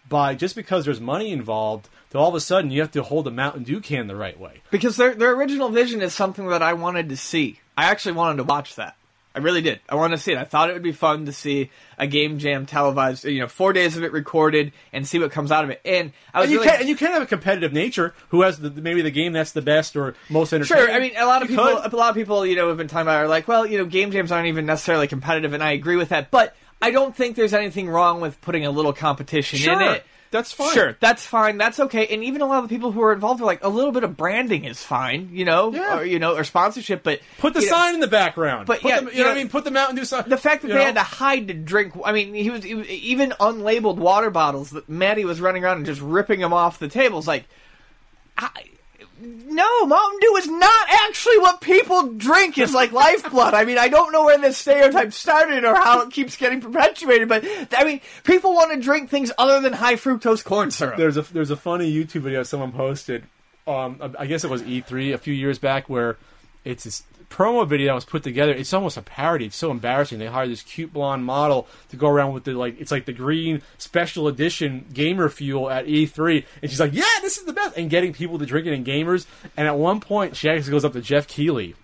by just because there's money involved. That all of a sudden you have to hold a Mountain Dew can the right way. Because their their original vision is something that I wanted to see. I actually wanted to watch that. I really did. I wanted to see it. I thought it would be fun to see a game jam televised. You know, four days of it recorded and see what comes out of it. And I was And you really can and you can have a competitive nature. Who has the, maybe the game that's the best or most entertaining? Sure. I mean, a lot of You people, could. a lot of people, you know, have been talking about are like, well, you know, game jams aren't even necessarily competitive, and I agree with that. But I don't think there's anything wrong with putting a little competition in it. That's fine. Sure, that's fine. That's okay. And even a lot of the people who are involved are like, a little bit of branding is fine, you know, Yeah. or you know, or sponsorship. But Put the you know, sign in the background. But Put yeah, the- you you know what I mean. Put the Mountain Dew sign. the fact that they know? had to hide to drink. I mean, he was, he was even unlabeled water bottles that Matti was running around and just ripping them off the tables. Like, I, no, Mountain Dew is not actually what people drink. It's like lifeblood. I mean, I don't know where this stereotype started or how it keeps getting perpetuated, but I mean, people want to drink things other than high fructose corn syrup. There's a there's a funny YouTube video someone posted. Um, I guess it was E3 a few years back where it's this promo video that was put together. It's almost a parody. It's so embarrassing. They hired this cute blonde model to go around with the like it's like the green special edition gamer fuel at E3, and she's like, "Yeah, this is the best," and getting people to drink it in gamers. And at one point, she actually goes up to Geoff Keighley,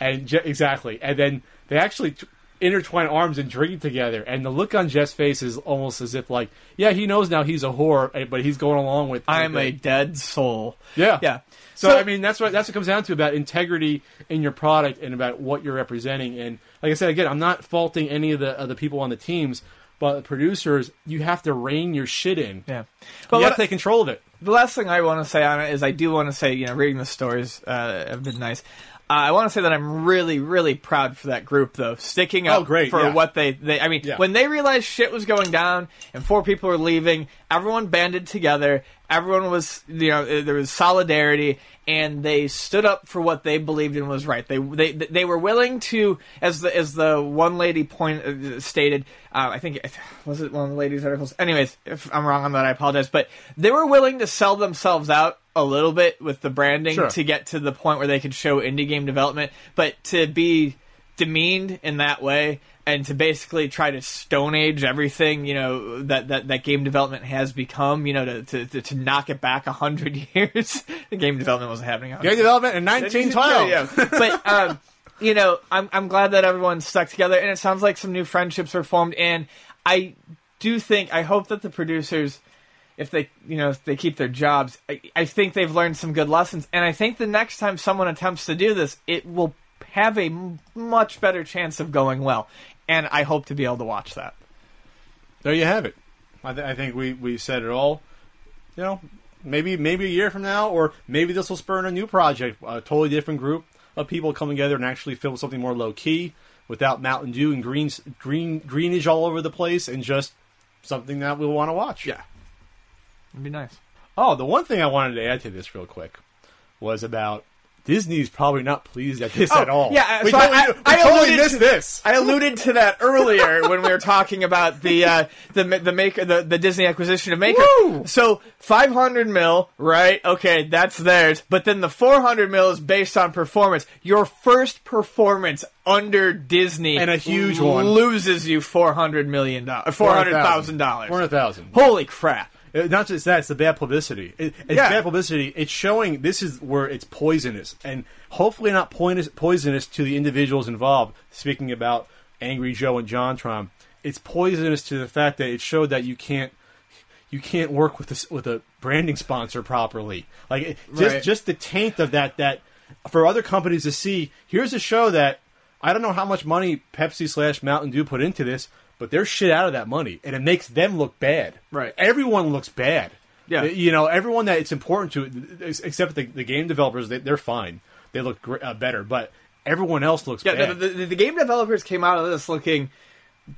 and Je- exactly, and then they actually. T- intertwine arms and drink together and the look on Jeff's face is almost as if like yeah he knows now he's a whore eh, but he's going along with I'm a dead soul. Yeah. Yeah. So, So- I mean, that's what that's what it comes down to about integrity in your product and about what you're representing. And like I said again, I'm not faulting any of the of the people on the teams, but the producers, you have to rein your shit in. Yeah. But But you have to take control of it. the last thing I want to say on it is I do want to say, you know, reading the stories uh, have been nice. Uh, I want to say that I'm really, really proud for that group, though, sticking up Oh, great, for yeah. what they, they. I mean, Yeah. when they realized shit was going down and four people were leaving, everyone banded together. Everyone was, you know, there was solidarity, and they stood up for what they believed in was right. They, they, they were willing to, as the as the one lady point uh, stated. Uh, I think was it one of the ladies' articles. Anyways, if I'm wrong on that, I apologize. But they were willing to sell themselves out a little bit with the branding Sure. to get to the point where they could show indie game development, but to be demeaned in that way and to basically try to stone age everything you know that, that, that game development has become you know to, to, to, to knock it back a hundred years the game development wasn't happening Game development in 1912. yeah, yeah. but um, you know, I'm I'm glad that everyone's stuck together, and it sounds like some new friendships were formed. And I do think, I hope that the producers, if they you know if they keep their jobs, I, I think they've learned some good lessons. And I think the next time someone attempts to do this, it will have a m- much better chance of going well. And I hope to be able to watch that. There you have it. I, th- I think we, we said it all. You know, maybe maybe a year from now, or maybe this will spur in a new project, a totally different group of people come together and actually film something more low key, without Mountain Dew and green green greenage all over the place, and just something that we'll want to watch. Yeah, it'd be nice. Oh, the one thing I wanted to add to this real quick was about Disney's probably not pleased at this Oh, at all. yeah, we so totally, I- we I totally alluded missed to- this. I alluded to that earlier when we were talking about the uh, the the maker the, the Disney acquisition of Maker. Woo! So 500 mil, right? Okay, that's theirs. But then the 400 mil is based on performance. Your first performance under Disney And a huge one. loses you 400 million dollars, 400 thousand dollars. Four hundred thousand. Holy crap! Uh, Not just that; it's the bad publicity. It, it's Yeah. bad publicity. It's showing this is where it's poisonous, and hopefully not poisonous, poisonous to the individuals involved. Speaking about Angry Joe and JonTron, it's poisonous to the fact that it showed that you can't you can't work with this with a branding sponsor properly. Like it, just Right. just the taint of that that for other companies to see. Here's a show that I don't know how much money Pepsi slash Mountain Dew put into this, but they're shit out of that money, and it makes them look bad. Right. Everyone looks bad. Yeah. You know, everyone that it's important to, except the, the game developers, they, they're fine. They look gr- uh, better, but everyone else looks Yeah, bad. the, the, the game developers came out of this looking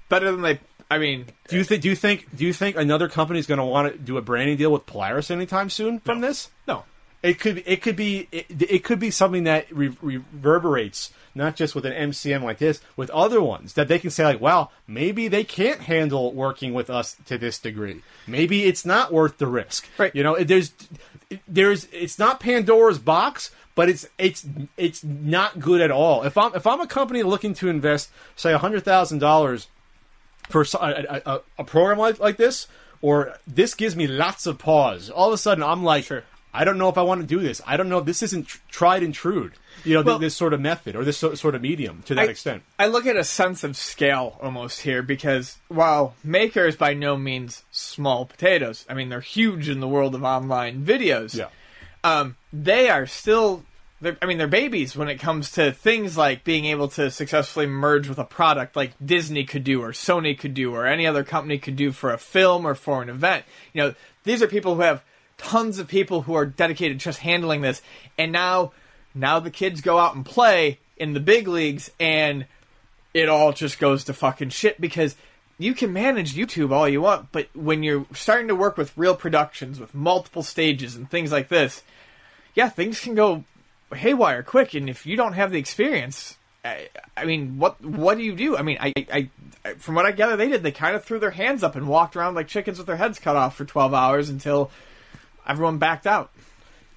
better than they. I mean, do you think? Do you think? Do you think another company is going to want to do a branding deal with Polaris anytime soon from this? no. It could. It could be. It, it could be something that re- reverberates not just with an MCN like this, with other ones that they can say like, "Wow, maybe they can't handle working with us to this degree. Maybe it's not worth the risk." Right. You know, there's, there's. It's not Pandora's box, but it's it's it's not good at all. If I'm if I'm a company looking to invest, say, hundred thousand dollars for a, a, a, program like, like this, or this gives me lots of pause. All of a sudden, I'm like, Sure. I don't know if I want to do this. I don't know if this isn't tr- tried and true. You know, th- this sort of method or this so, sort of medium to that I, extent. I look at a sense of scale almost here because while Maker is by no means small potatoes, I mean they're huge in the world of online videos. Yeah. um, they are still. They're, I mean, they're babies when it comes to things like being able to successfully merge with a product like Disney could do, or Sony could do, or any other company could do for a film or for an event. You know, these are people who have tons of people who are dedicated just handling this, and now, now the kids go out and play in the big leagues, and it all just goes to fucking shit because you can manage YouTube all you want, but when you're starting to work with real productions with multiple stages and things like this, yeah, things can go haywire quick. And if you don't have the experience, I, I mean, what what do you do? I mean, I, I, I from what I gather, they did. They kind of threw their hands up and walked around like chickens with their heads cut off for twelve hours until everyone backed out.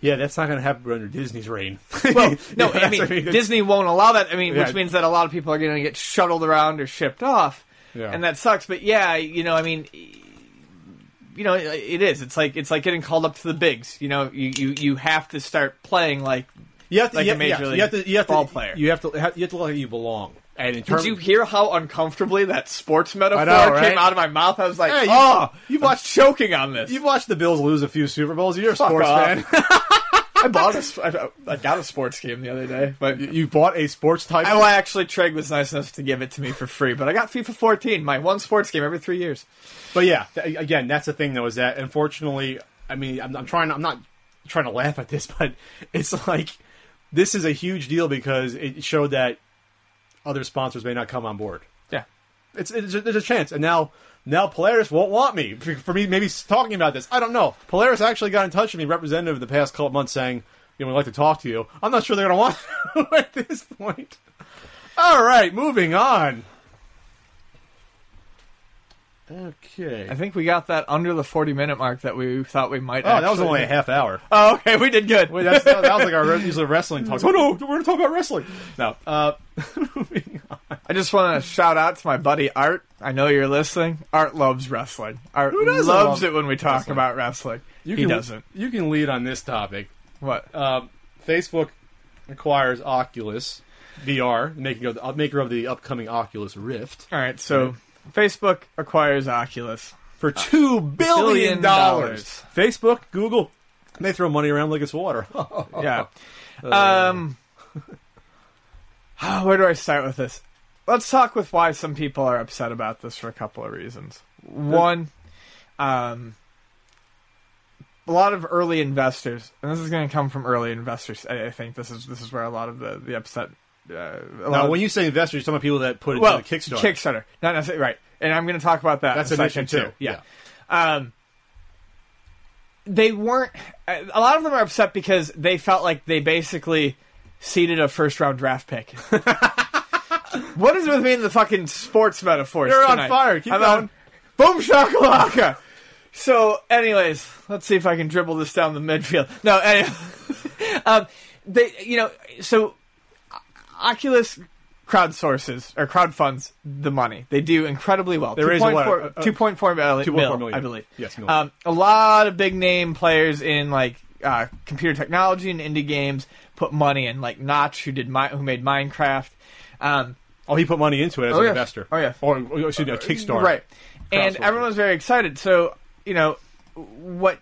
Yeah, that's not going to happen under Disney's reign. Well, no, I mean, that's- Disney won't allow that. I mean, Yeah. which means that a lot of people are going to get shuttled around or shipped off, Yeah. and that sucks. But yeah, you know, I mean, you know, it is. It's like it's like getting called up to the bigs. You know, you you, you have to start playing like. You have to, Like yeah, a major yeah, league you have to, you have ball to, player. You have to, you have to look like you belong. And in terms, Did you hear how uncomfortably that sports metaphor know, right? came out of my mouth? I was like, Hey, you- oh, you've watched- choking on this. you've watched the Bills lose a few Super Bowls. You're a Fuck sports off. fan. I bought a, I, I got a sports game the other day, but you bought a sports title. Oh, I, well, actually, Treg was nice enough to give it to me for free. But I got FIFA 14, my one sports game every three years. But yeah, th- again, that's the thing though is that unfortunately, I mean, I'm, I'm trying, I'm not trying to laugh at this, but it's like this is a huge deal because it showed that other sponsors may not come on board. Yeah. It's, it's there's a chance, and now now Polaris won't want me for, for me maybe talking about this. I don't know. Polaris actually got in touch with me, representative, the past couple months saying, you know, we'd like to talk to you. I'm not sure they're going to want to at this point. All right, moving on. Okay. I think we got that under the 40 minute mark that we thought we might. oh, that was only a half hour. Oh, okay, we did good. Wait, that's, that was like our usual wrestling talks. Oh no, we're going to talk about wrestling. No. Uh, moving on. I just want to shout out to my buddy Art. I know you're listening. Art loves wrestling. Art Who doesn't loves love it when we talk wrestling? about wrestling. You he can, doesn't. You can lead on this topic. What? Um, Facebook acquires Oculus VR, the maker of the, uh, maker of the upcoming Oculus Rift, All right, so Facebook acquires Oculus. for two billion billion dollars. Facebook, Google, they throw money around like it's water. Yeah. Uh, Um, where do I start with this? Let's talk with why some people are upset about this for a couple of reasons. One, um, a lot of early investors, and this is going to come from early investors. I, I think this is this is where a lot of the the upset. Uh, now, when you say investors, you're talking about people that put it well, to Kickstarter. Kickstarter, not necessarily right, and I'm going to talk about that. That's an a issue second too. Yeah. Um, they weren't. A lot of them are upset because they felt like they basically seeded a first round draft pick. what is with me in the fucking sports metaphors? You're on fire. Keep I'm going. on- Boom shakalaka. So, anyways, let's see if I can dribble this down the midfield. No, anyway, um, they, you know, so Oculus crowdsources or crowdfunds the money. They do incredibly well. They raise a lot, 2.4 uh, uh, 2.4 mil, 2.4 mil. I believe. Yes, million. Um, a lot of big name players in like uh, computer technology and indie games put money in, like Notch, who did Mi- who made Minecraft. Um, Oh, he put money into it as Oh, an yeah. investor. Oh, yeah. Or, or excuse me, a Kickstarter. Right. And everyone was very excited. So, you know, what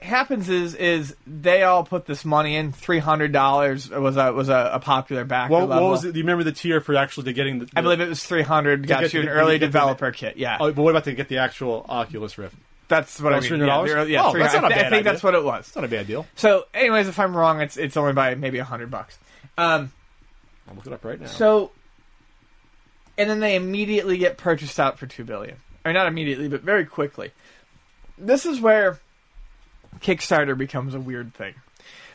happens is is they all put this money in. Three hundred dollars was a was a, a popular backer What, what was it? Do you remember the tier for actually getting the? I believe it was three hundred. Got get- you an to early get the- developer kit. Yeah, Oh, but what about to get the actual Oculus Rift? that's what that I mean. Yeah, $300? early- yeah, Oh, that's not a I, I bad think idea. that's what it was. It's not a bad deal. So, anyways, if I'm wrong, it's it's only by maybe a hundred bucks. Um, I'll look it up right now. So, and then they immediately get purchased out for two billion. Or not immediately, but very quickly. This is where Kickstarter becomes a weird thing,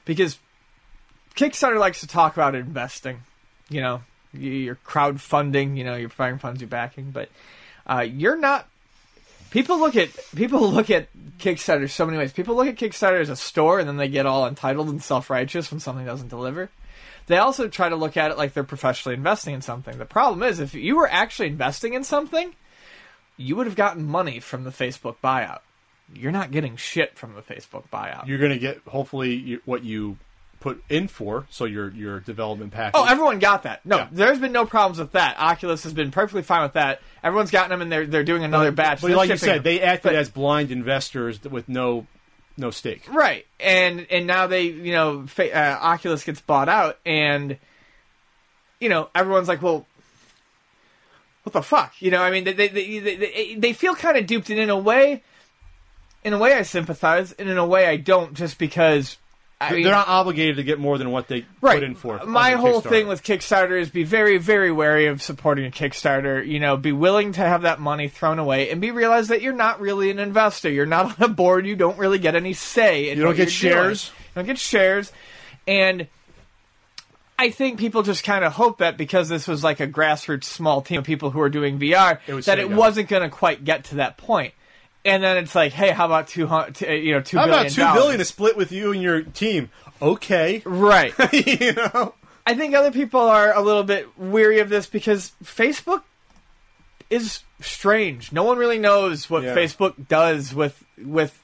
because Kickstarter likes to talk about investing. You know, you- you're crowdfunding. You know, you're finding funds, you're backing, but uh, you're not. People look at people look at Kickstarter so many ways. People look at Kickstarter as a store, and then they get all entitled and self righteous when something doesn't deliver. They also try to look at it like they're professionally investing in something. The problem is, if you were actually investing in something, you would have gotten money from the Facebook buyout. You're not getting shit from the Facebook buyout. You're going to get hopefully you, what you put in for, so your your development package. Oh, everyone got that. No, Yeah. there's been no problems with that. Oculus has been perfectly fine with that. Everyone's gotten them, and they're they're doing another batch. But They're like you said, them. they acted But- as blind investors with no no stake. right, and and now they, you know, fa- uh, Oculus gets bought out, and you know, everyone's like, well. What the fuck? You know, I mean, they they they, they, they feel kind of duped, and in a way, in a way, I sympathize, and in a way, I don't, just because I They're mean, not obligated to get more than what they right. put in for. My whole thing with Kickstarter is be very, very wary of supporting a Kickstarter. You know, be willing to have that money thrown away, and be realize that you're not really an investor. You're not on a board. You don't really get any say. In You don't get you're doing. shares? You don't get shares, and. I think people just kind of hope that because this was like a grassroots small team of people who are doing VR, It that it wasn't going to quite get to that point. And then it's like, hey, how about two hundred? You know, two How about two dollars? billion to split with you and your team? Okay, Right. you know. I think other people are a little bit weary of this because Facebook is strange. No one really knows what Yeah. Facebook does with with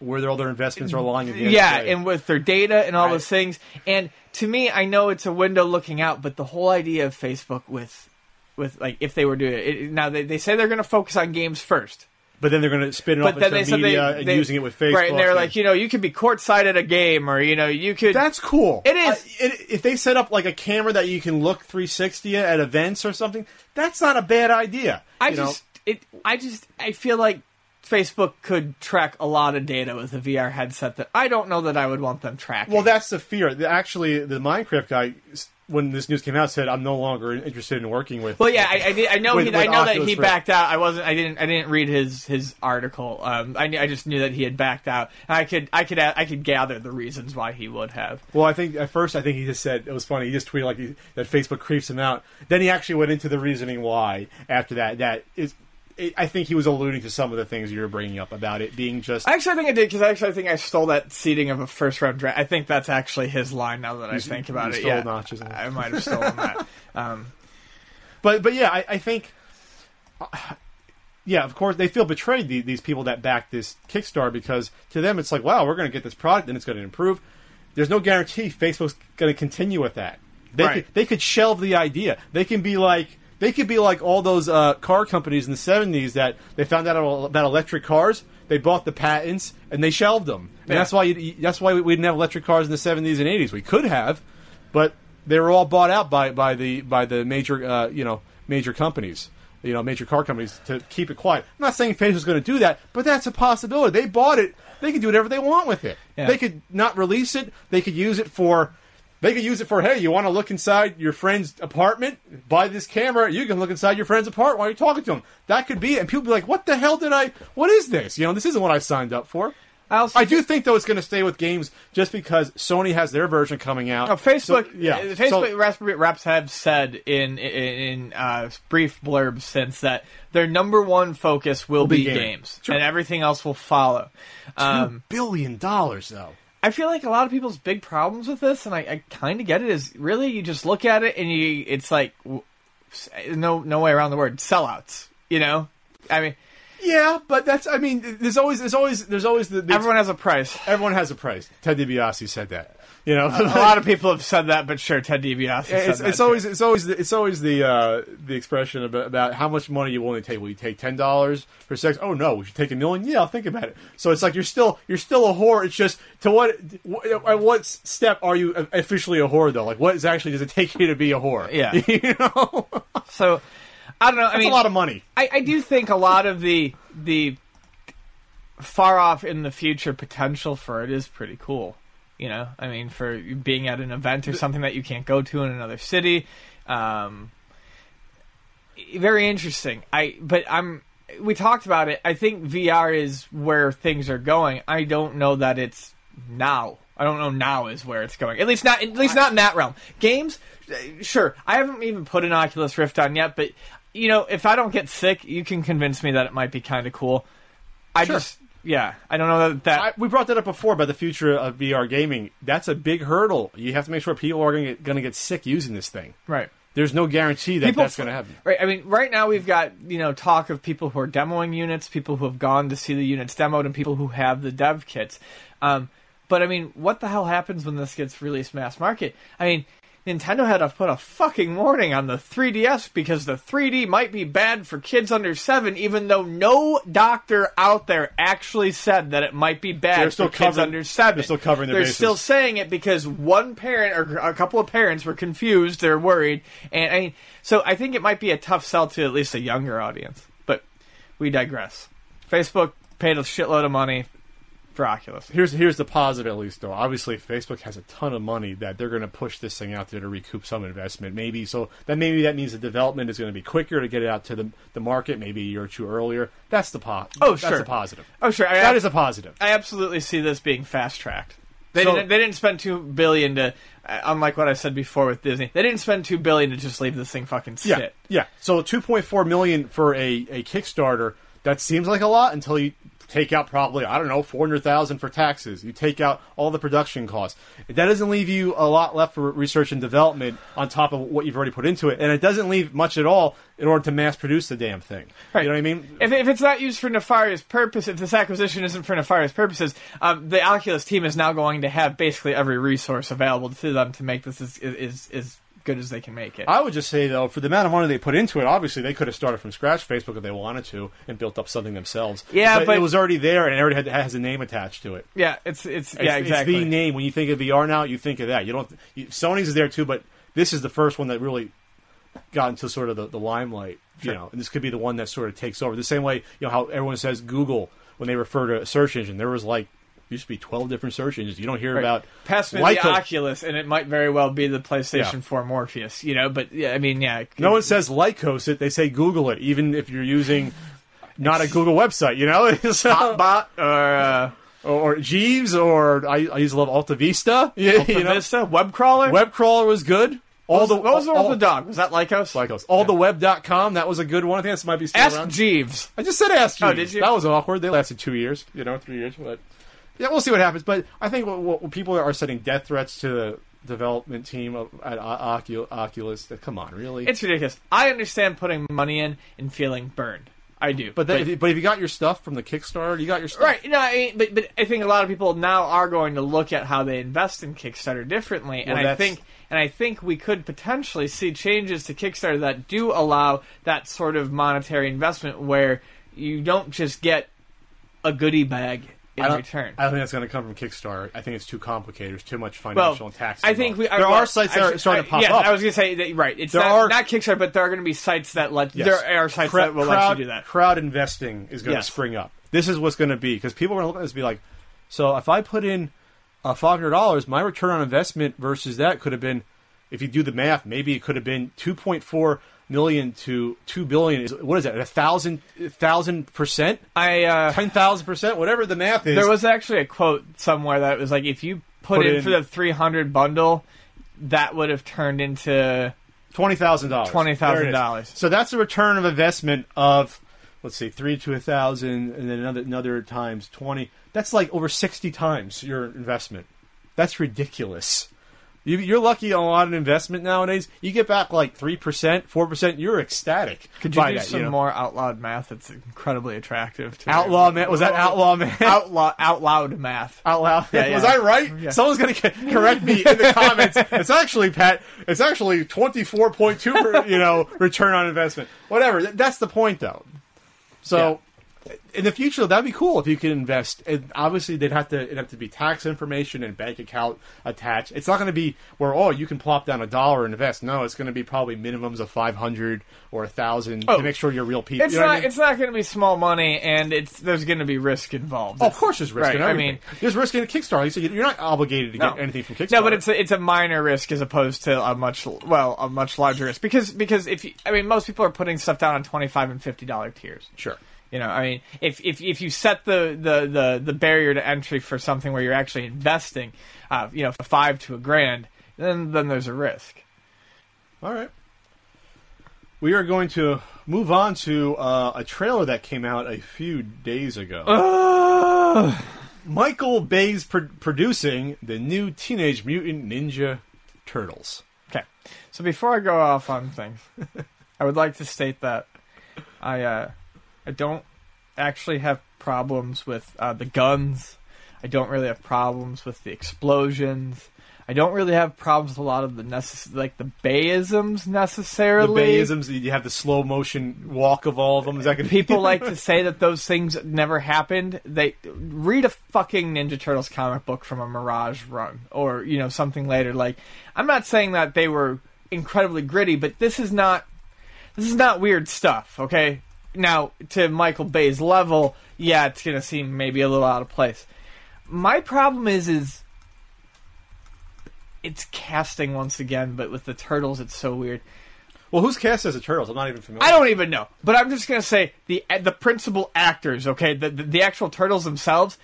Where all their investments are aligned. At the end yeah, of the day. and with their data and all Right. those things. And to me, I know it's a window looking out, but the whole idea of Facebook with with like if they were doing it, it now they, they say they're going to focus on games first. But then they're going to spin it But off then they into they, media and they- using it with Facebook. right? And they're like, you know, you could be courtside at a game, or you know, you could. That's cool. It is. Uh, it, if they set up like a camera that you can look 360 at events or something, that's not a bad idea. I you know? just it I just I feel like Facebook could track a lot of data with a VR headset that I don't know that I would want them tracking. Well, that's the fear. Actually, the Minecraft guy, when this news came out, said, "I'm no longer interested in working with." well, yeah, I, I, did, I know With- he, with I know that he Rift. backed out. I wasn't. I didn't. I didn't read his his article. Um, I, I just knew that he had backed out. I could I could I could gather the reasons why he would have. Well, I think at first, I think he just said it was funny. He just tweeted like he, that Facebook creeps him out. Then he actually went into the reasoning why. After that, that is it, I think he was alluding to some of the things you were bringing up about it being just. I actually, I think I did because I actually I think I stole that seating of a first round draft. I think that's actually his line. Now that I think about you it, stole yeah, Notch's line. I might have stolen that. Um, But but yeah, I, I think. Yeah, of course they feel betrayed. The, these people that back this Kickstarter because to them it's like, wow, we're going to get this product and it's going to improve. There's no guarantee Facebook's going to continue with that. They Right. could, they could shelve the idea. They can be like they could be like all those uh, car companies in the 70s that they found out about electric cars. They bought the patents and they shelved them. And Yeah. that's why you, that's why we didn't have electric cars in the 70s and 80s. We could have, but they were all bought out by, by the by the major uh, you know major companies. You know, major car companies to keep it quiet. I'm not saying Facebook's going to do that, but that's a possibility. They bought it. They can do whatever they want with it. Yeah. They could not release it. They could use it for they could use it for, hey, you want to look inside your friend's apartment? Buy this camera. You can look inside your friend's apartment while you're talking to him. That could be it. And people be like, what the hell did I, what is this? You know, this isn't what I signed up for. I also I do think, though, it's going to stay with games just because Sony has their version coming out. Oh, Facebook, So- yeah. uh, Facebook So- reps, have said in in, in uh, brief blurbs since that their number one focus will, be be, gaming. games, Sure. and everything else will follow. Um, $2 billion, though. I feel like a lot of people's big problems with this, and I, I kind of get it, is really you just look at it and you, it's like no no way around the word sellouts. You know, I mean, Yeah, but that's, I mean, there's always, there's always, there's always the, the everyone has a price. everyone has a price. Ted DiBiase said that. You know, a lot of people have said that, but sure, Ted DiBiase it's, it's too. always it's always the, it's always the uh, the expression about, about how much money you willing to take. Will you take ten dollars for sex? Oh no, we should take a million. Yeah, I'll think about it. So it's like you're still you're still a whore. It's just to what at what step are you officially a whore though? Like what is actually does it take you to be a whore? Yeah. you know, so. I don't know. I mean, a lot of money. I, I do think a lot of the the far off in the future potential for it is pretty cool. You know, I mean, for being at an event or something that you can't go to in another city, um, very interesting. I but I'm we talked about it. I think VR is where things are going. I don't know that it's now. I don't know now is where it's going. At least not at least not in that realm. Games, uh, sure. I haven't even put an Oculus Rift on yet, but you know, if I don't get sick, you can convince me that it might be kind of cool. I Sure. just yeah, I don't know that that I, we brought that up before about the future of VR gaming. That's a big hurdle. You have to make sure people are going to get, going to get sick using this thing. right. There's no guarantee that People that's going to happen. Right. I mean, right now we've got you know talk of people who are demoing units, people who have gone to see the units demoed, and people who have the dev kits. Um, but I mean, what the hell happens when this gets released mass market? I mean, Nintendo had to put a fucking warning on the 3DS because the 3D might be bad for kids under seven, even though no doctor out there actually said that it might be bad They're still for kids covering- under seven. they're still covering their They're bases. still saying it because one parent or a couple of parents were confused, they're worried, and I mean, so I think it might be a tough sell to at least a younger audience. But we digress. Facebook paid a shitload of money for Oculus. Here's here's the positive at least though. Obviously, Facebook has a ton of money that they're going to push this thing out there to recoup some investment. Maybe so that maybe that means the development is going to be quicker to get it out to the the market. Maybe a year or two earlier. That's the po- Oh, that's sure. a positive. Oh, sure. I, That is a positive. I absolutely see this being fast tracked. They So- didn't. They didn't spend two billion to, uh, unlike what I said before with Disney. They didn't spend two billion to just leave this thing fucking Yeah, sit. yeah. So 2.4 million for a, a Kickstarter. That seems like a lot until you take out probably I don't know 400,000 for taxes. You take out all the production costs. That doesn't leave you a lot left for research and development on top of what you've already put into it, and it doesn't leave much at all in order to mass produce the damn thing. Right. You know what I mean? If, if it's not used for nefarious purpose, if this acquisition isn't for nefarious purposes, um, the Oculus team is now going to have basically every resource available to them to make this is as, as good as they can make it. I would just say though, for the amount of money they put into it, obviously they could have started from scratch Facebook if they wanted to and built up something themselves. Yeah, but- it was already there and it already had, has a name attached to it. yeah, it's it's It's, yeah exactly. it's the name. When you think of VR now, you think of that. You don't. You, Sony's is there too, but this is the first one that really got into sort of the, the limelight. You know, and this could be the one that sort of takes over. The same way, you know, how everyone says Google when they refer to a search engine. There was like used to be twelve different search engines. You don't hear Right. about Pass me Lyco- the Oculus, and it might very well be the PlayStation Yeah. 4 Morpheus, you know. But yeah, I mean, yeah, No one says Lycos it. They say Google it, even if you're using not a Google website. You know, So- Hotbot or uh, or, or Jeeves, or I, I used to love Alta Vista. Yeah, Alta you know, Vista web crawler. web crawler was good. All what was, what was the one all, the dog? Was that Lycos? Lycos. Alltheweb.com. That was a good one. I think this might be still Ask around. Jeeves. I just said ask Jeeves. Oh, did you? That was awkward. They lasted two years, you know, three years. But yeah, we'll see what happens. But I think what, what people are setting death threats to the development team at Ocu- Oculus. Come on, really? It's ridiculous. I understand putting money in and feeling burned. I do. but then, if you, but if you got your stuff from the Kickstarter, you got your stuff. Right. No, I mean, but but I think a lot of people now are going to look at how they invest in Kickstarter differently, and Well, I think and I think we could potentially see changes to Kickstarter that do allow that sort of monetary investment where you don't just get a goodie bag in I return. I don't think that's going to come from Kickstarter. I think it's too complicated. There's too much well, financial and tax. I think we involved. there well, are sites that I are should- starting I- to pop yes, up. I was going to say that, right. It's There not, are- not Kickstarter, but there are going to be sites that let Yes. there are sites Cra- that will crowd, let you do that. Crowd investing is going to Yes. spring up. This is what's going to be because people are going to look at this and be like, so if I put in uh, five hundred dollars, my return on investment versus that could have been, if you do the math, maybe it could have been two point four million to two billion. Is what is that? A thousand, percent, I uh, ten thousand percent, whatever the math is. There was actually a quote somewhere that was like, if you put, Put in, in- for the 300 bundle, that would have turned into twenty thousand dollars. $20,000. So that's a return of investment of let's see, three to a thousand, and then another another times twenty. That's like over sixty times your investment. That's ridiculous. You, you're lucky on a lot of investment nowadays. You get back like three percent, four percent. You're ecstatic. Could you do that, some know? more out loud math? That's incredibly attractive. To outlaw math Was that outlaw man? outlaw out loud math? out loud. Yeah, Was. I right? Yeah. Someone's going to correct me in the comments. It's actually Pat. It's actually twenty four point two. You know, return on investment. Whatever. That's the point, though. So. In the future, that'd be cool if you could invest. And obviously, they'd have to it'd have to be tax information and bank account attached. It's not going to be where oh you can plop down a dollar and invest. No, it's going to be probably minimums of five hundred or a thousand Oh. to make sure you're real people. It's you know not. I mean? It's not going to be small money, and it's there's going to be risk involved. Oh, of course, there's risk Right, in I mean- there's risk in Kickstarter. Said you're not obligated to get anything from Kickstarter. No, but it's a, it's a minor risk as opposed to a much well a much larger risk because because if you, I mean most people are putting stuff down on twenty five and fifty dollar tiers. sure. You know, I mean, if if if you set the the the, the barrier to entry for something where you're actually investing, uh, you know, five to a grand, then then there's a risk. All right. We are going to move on to uh, a trailer that came out a few days ago. Michael Bay's pro- producing the new Teenage Mutant Ninja Turtles. Okay, so before I go off on things, I would like to state that I uh, I don't actually have problems with uh, the guns. I don't really have problems with the explosions. I don't really have problems with a lot of the necess- like the Bayisms necessarily. The. Bayisms, you have the slow motion walk of all of them. Is that People like to say that those things never happened. They read a fucking Ninja Turtles comic book from a Mirage run or, you know, something later. Like I'm not saying that they were incredibly gritty, but this is not this is not weird stuff, okay? Now, to Michael Bay's level, yeah, it's going to seem maybe a little out of place. My problem is is it's casting once again, but with the turtles it's so weird. Well, who's cast as the Turtles? I'm not even familiar. I don't even know, but I'm just gonna say the the principal actors, okay, the the, the actual turtles themselves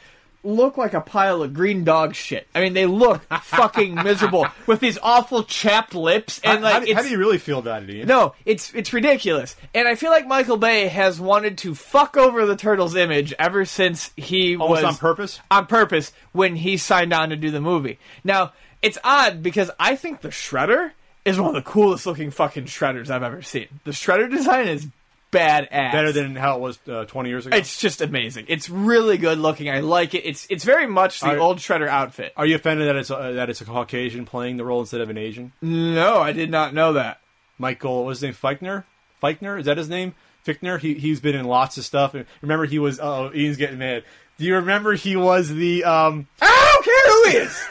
look like a pile of green dog shit. I mean, they look fucking miserable with these awful chapped lips How, and like how, do, how do you really feel about it, Ian? no, it's it's ridiculous, and I feel like Michael Bay has wanted to fuck over the turtles' image ever since he Almost was on purpose? On purpose when he signed on to do the movie. Now it's odd because I think the Shredder is one of the coolest looking fucking Shredders I've ever seen. The Shredder design is badass. Better than how it was uh, 20 years ago. It's just amazing. It's really good looking. I like it. It's it's very much the Are- old Shredder outfit. Are you offended that it's a, that it's a Caucasian playing the role instead of an Asian? No, I did not know that. Michael, what's his name? Feichner? Feichner? Is that his name? Fichtner? He, he's been in lots of stuff. Remember, he was. Oh, Ian's getting mad. Do you remember he was the. um I don't care who he is.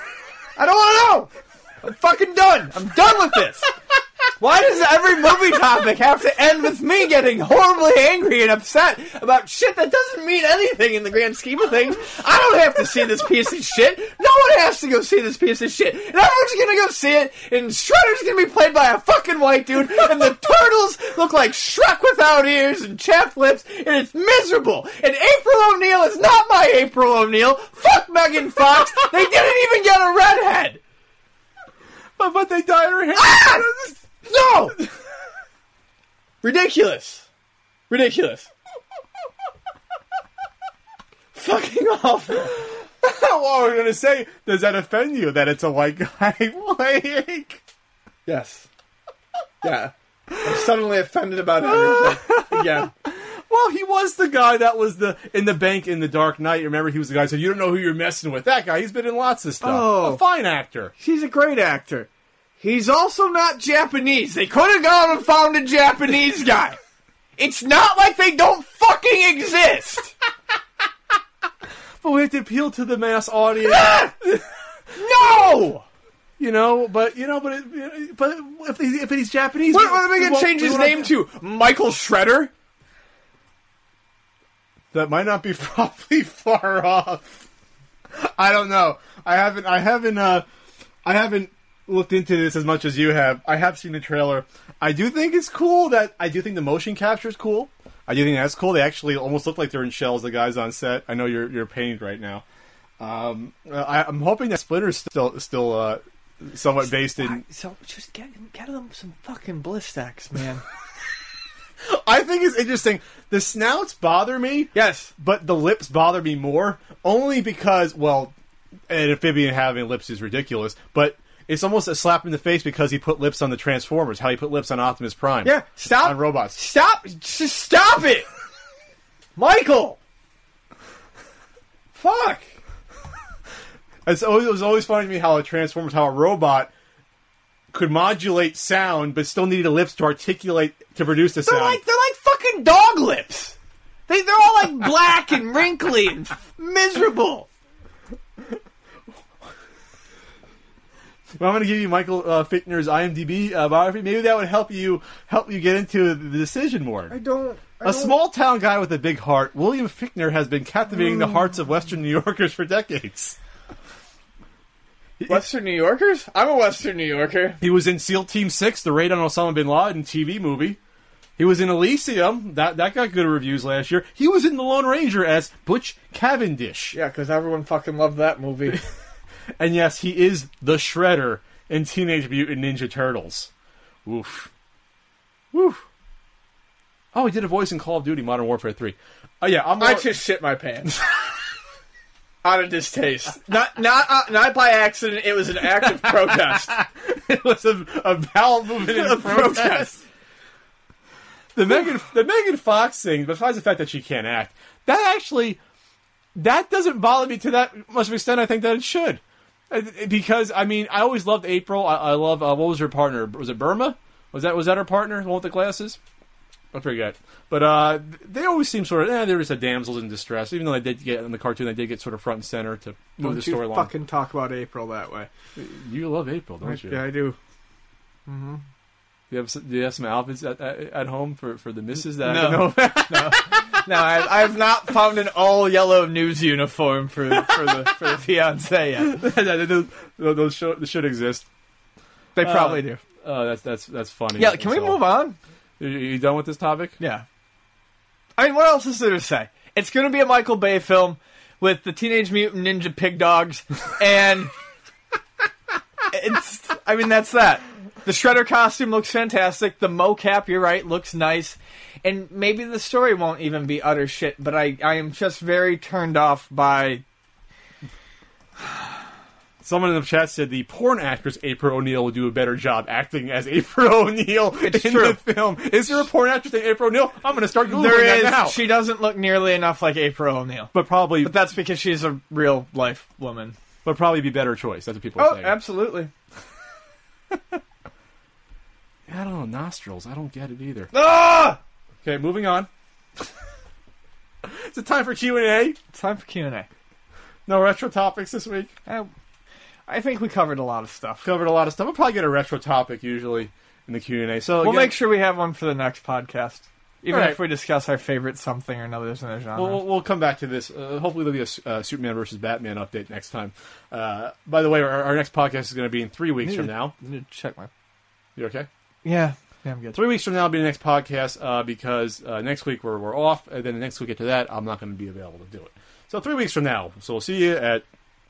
I don't want to know. I'm fucking done. I'm done with this. Why does every movie topic have to end with me getting horribly angry and upset about shit that doesn't mean anything in the grand scheme of things? I don't have to see this piece of shit. No one has to go see this piece of shit. And everyone's gonna go see it, and Shredder's gonna be played by a fucking white dude, and the turtles look like Shrek without ears and chapped lips, and it's miserable. And April O'Neil is not my April O'Neil. Fuck Megan Fox. They didn't even get a redhead. but, but they dye her hair. Ah! No! Ridiculous. Ridiculous. Fucking awful. what were we gonna say? Does that offend you that it's a white guy playing? Yes. Yeah. I'm suddenly offended about everything. Again. Well, he was the guy that was the in the bank in the Dark Knight. Remember, he was the guy who said, "You don't know who you're messing with." That guy, he's been in lots of stuff. Oh. A fine actor. He's a great actor. He's also not Japanese. They could have gone and found a Japanese guy. It's not like they don't fucking exist. But we have to appeal to the mass audience, No! you know. But you know, but it, but if he, if he's Japanese, What, what are they going to change his name to? Michael Shredder? That might not be probably far off. I don't know. I haven't. I haven't. Uh, I haven't looked into this as much as you have. I have seen the trailer. I do think it's cool. That I do think the motion capture is cool. I do think that's cool. They actually almost look like they're in shells. The guys on set. I know you're you're painted right now. Um, I, I'm hoping that Splinter's still still uh, somewhat based in. So just get, get them some fucking Blistex, man. I think it's interesting. The snouts bother me. yes. but the lips bother me more only because well an amphibian having lips is ridiculous but it's almost a slap in the face because he put lips on the transformers how he put lips on optimus prime Yeah, stop. on robots Stop! Just stop it! Michael! Fuck! it's always, it was always funny to me how a transformers how a robot could modulate sound but still needed lips to articulate to produce the They're sound like they're like fucking dog lips. They they're all like black and wrinkly and f- miserable. Well, I'm going to give you Michael uh, Fichtner's IMDb uh, biography. Maybe that would help you help you get into the decision more. I don't. A small town guy with a big heart, William Fichtner has been captivating the hearts of Western New Yorkers for decades. Western New Yorkers? I'm a Western New Yorker. He was in SEAL Team Six, the raid on Osama bin Laden TV movie. He was in Elysium, that that got good reviews last year. He was in The Lone Ranger as Butch Cavendish, Yeah, because everyone fucking loved that movie. and yes, he is the Shredder in Teenage Mutant Ninja Turtles. Oof, oof. Oh, he did a voice in Call of Duty: Modern Warfare Three. Oh yeah, I'm. I just shit my pants. Out of distaste. Not not uh, not by accident. It was an act of protest. it was a, a bowel movement in protest. protest. The Megan the Megan Fox thing, besides the fact that she can't act, that actually that doesn't bother me to that much of extent. I think that it should, because I mean, I always loved April. I, I love uh, what was her partner? Was it Irma? Was that was that her partner? The one with the glasses? I forget. But uh, they always seem sort of eh, they're just a damsels in distress. Even though they did get in the cartoon, they did get sort of front and center to move the Don't you story along. fucking talk about April that way. You love April, don't you? Yeah, I do. Do you have some, do you have some outfits at, at, home for, for the misses that I No. about? No, I, I've not found an all yellow news uniform for for the for the fiance yet. those, those should, should exist. They uh, probably do. Oh, that's that's that's funny. Yeah, can we move on? You, you done with this topic? Yeah. I mean, what else is there to say? It's going to be a Michael Bay film with the Teenage Mutant Ninja Pig Dogs, and it's. I mean, that's that. The Shredder costume looks fantastic. The mocap, you're right, looks nice. And maybe the story won't even be utter shit, but I, I am just very turned off by. Someone in the chat said the porn actress April O'Neil will do a better job acting as April O'Neil It's in true. the film. Is there a porn actress named April O'Neil? I'm going to start googling There that is. now. She doesn't look nearly enough like April O'Neil. but probably, But that's because she's a real life woman. but probably be better choice. That's what people are Oh, saying. absolutely. I don't know nostrils. I don't get it either. Ah! Okay, moving on. Is it time for Q and A? Time for Q and A. No retro topics this week. Uh, I think we covered a lot of stuff. Covered a lot of stuff. We'll probably get a retro topic usually in the Q and A. So We'll again- make sure we have one for the next podcast, even Alright. if we discuss our favorite something or another in the genre. We'll, we'll, we'll come back to this. Uh, hopefully, there'll be a uh, Superman versus Batman update next time. Uh, by the way, our, our next podcast is going to be in three weeks from now. I need to check my. You okay? Yeah, yeah, I'm good. Three weeks from now will be the next podcast uh, because uh, next week we're, we're off, and then the next week after that, I'm not going to be available to do it. So three weeks from now. So we'll see you at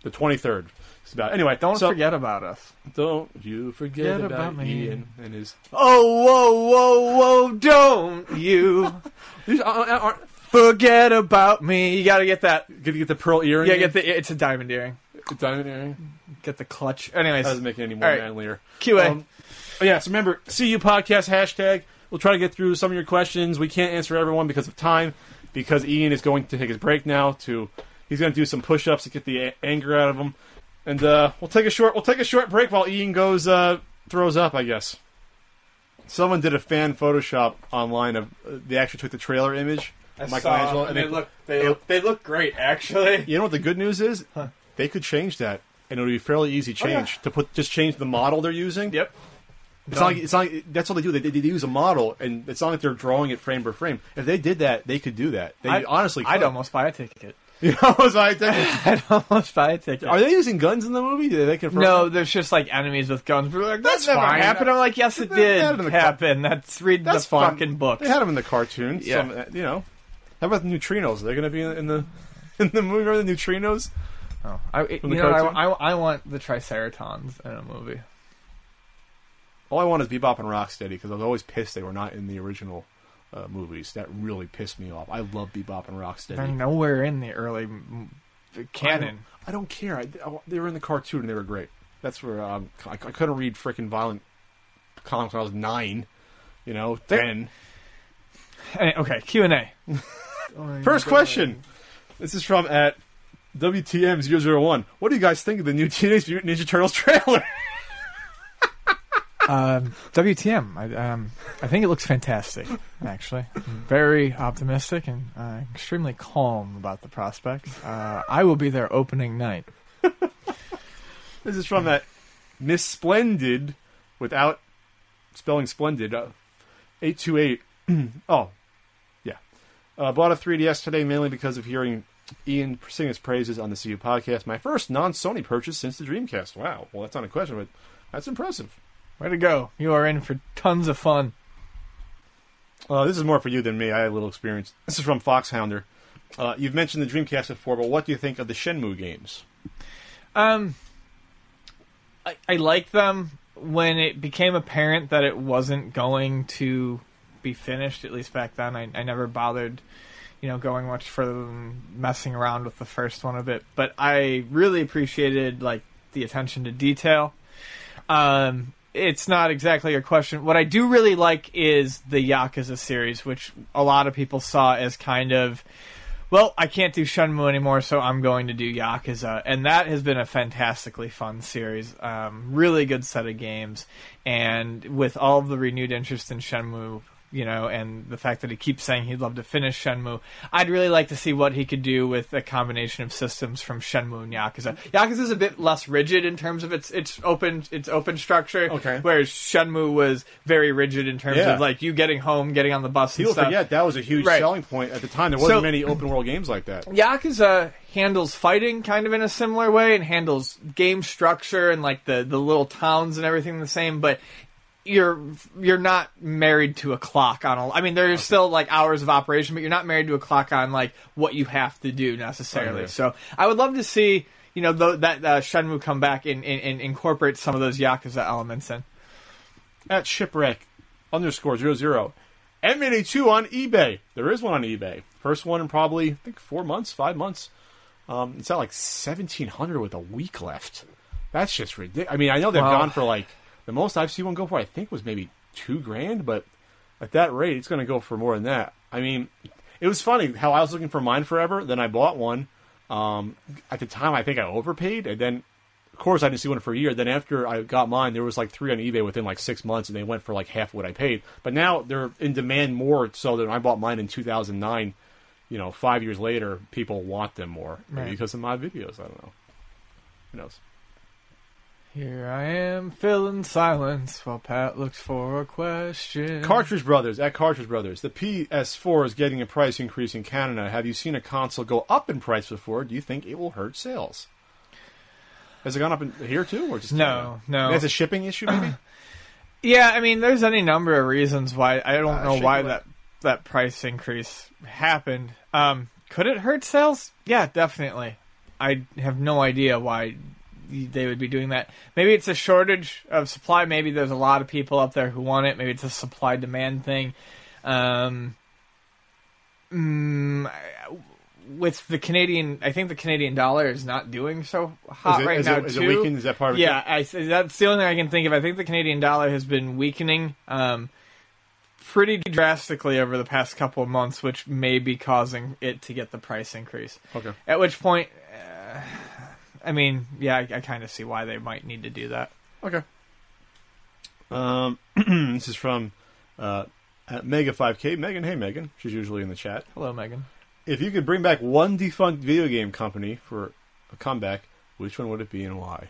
the 23rd. It's about anyway. Don't so- forget about us. Don't you forget Forget about, about me. Ian and his. Oh, whoa, whoa, whoa! Don't you These aren't, aren't, forget about me? You gotta get that. Get get the pearl earring. Yeah, get the. It's a diamond earring. the diamond earring. Get the clutch. Anyways, That doesn't make it any more right. manlier. QA. Um, oh, yeah, so remember, CU podcast hashtag. We'll try to get through some of your questions. We can't answer everyone because of time, because Ian is going to take his break now. To he's going to do some push-ups to get the a- anger out of him, and uh, we'll take a short we'll take a short break while Ian goes uh, throws up. I guess someone did a fan Photoshop online of uh, they actually took the trailer image. of Michelangelo, and they look. They they- look. They look great, actually. You know what the good news is? They could change that, and it would be fairly easy change to put just change the model they're using. Yep. It's not, like, it's not. like- That's all they do. They, they, they use a model, and it's not like they're drawing it frame by frame. If they did that, they could do that. They I- honestly, could. I'd almost buy a ticket. You know, so I think- I'd almost buy a ticket. are they using guns in the movie? Did they confirm? No, there's just like enemies with guns. We're like, That's that's never fine. happened. I'm like, yes, it They did had it in the co- happen. That's read that's the fucking book. They had them in the cartoon. Yeah. Some, you know. How about the neutrinos? Are they going to be in, the in the movie? Remember the neutrinos? Oh, I, you know, I. I, I want the Triceratons in a movie. All I want is Bebop and Rocksteady because I was always pissed they were not in the original uh, movies. That really pissed me off. I love Bebop and Rocksteady. They're nowhere in the early m- canon. I don't care. I, I- they were in the cartoon and they were great. That's where um, I, I couldn't read freaking violent comics when I was nine. You know, They- ten. Any- Okay, Q and A. First question. This is from at WTM001. What do you guys think of the new Teenage Mutant Ninja Turtles trailer? Um, WTM. I, um, I think it looks fantastic. Actually, I'm very optimistic and uh, extremely calm about the prospects. Uh, I will be there opening night. This is from that Miss Splendid without spelling splendid. Uh, 828. oh, yeah. Uh, bought a 3DS today mainly because of hearing Ian sing his praises on the CU podcast. My first non Sony purchase since the Dreamcast. Wow. Well, that's not a question, but that's impressive. Way to go! You are in for tons of fun. Uh, this is more for you than me. I had a little experience. This is from Foxhounder. Uh, you've mentioned the Dreamcast before, but what do you think of the Shenmue games? Um, I, I like them when it became apparent that it wasn't going to be finished. At least back then, I, I never bothered, you know, going much further than messing around with the first one a bit. But I really appreciated like the attention to detail. Um, it's not exactly a question. What I do really like is the Yakuza series, which a lot of people saw as kind of well, I can't do Shenmue anymore, so I'm going to do Yakuza, and that has been a fantastically fun series. Um, really good set of games, and with all the renewed interest in Shenmue, you know, and the fact that he keeps saying he'd love to finish Shenmue, I'd really like to see what he could do with a combination of systems from Shenmue and Yakuza. Yakuza is a bit less rigid in terms of its its open its open structure, Okay. whereas Shenmue was very rigid in terms Yeah. of like you getting home, getting on the bus, and People stuff. forget that was a huge Right. selling point at the time. There wasn't So- many open world games like that. Yakuza handles fighting kind of in a similar way and handles game structure and like the, the little towns and everything the same, but you're you're not married to a clock on a I mean there's still like hours of operation, but you're not married to a clock on like what you have to do necessarily. Okay. So I would love to see you know th- that uh, Shenmue come back and, and, and incorporate some of those Yakuza elements in. At shipwreck underscore zero zero. M82 on eBay. There is one on eBay. First one in probably I think four months, five months. Um, it's at like seventeen hundred with a week left. That's just ridiculous. I mean, I know they've Wow. gone for like the most I've seen one go for. I think was maybe two grand, but at that rate, it's going to go for more than that. I mean, it was funny how I was looking for mine forever. Then I bought one. Um, at the time, I think I overpaid, and then of course I didn't see one for a year. Then after I got mine, there was like three on eBay within like six months, and they went for like half what I paid. But now they're in demand more so than I bought mine in 2009. You know, five years later, people want them more maybe Right. because of my videos. I don't know. Who knows? Here I am filling silence while Pat looks for a question. Cartridge Brothers at Cartridge Brothers. The PS4 is getting a price increase in Canada. Have you seen a console go up in price before? Do you think it will hurt sales? Has it gone up in here too, or just No, Canada? no. That's a shipping issue, maybe. Yeah, I mean, there's any number of reasons why I don't Uh, know why that that price increase happened. Um, could it hurt sales? Yeah, definitely. I have no idea why they would be doing that. Maybe it's a shortage of supply. Maybe there's a lot of people up there who want it. Maybe it's a supply demand thing. Um, mm, with the Canadian, I think the Canadian dollar is not doing so hot it- right is now it- is it too. weakened? Is that part of it? Yeah, that's the only thing I can think of. I think the Canadian dollar has been weakening um, pretty drastically over the past couple of months, which may be causing it to get the price increase. Okay. At which point, uh, I mean, yeah, I, I kind of see why they might need to do that. Okay. Um, this is from uh, at Mega 5K. Megan, hey Megan. She's usually in the chat. Hello, Megan. If you could bring back one defunct video game company for a comeback, which one would it be and why?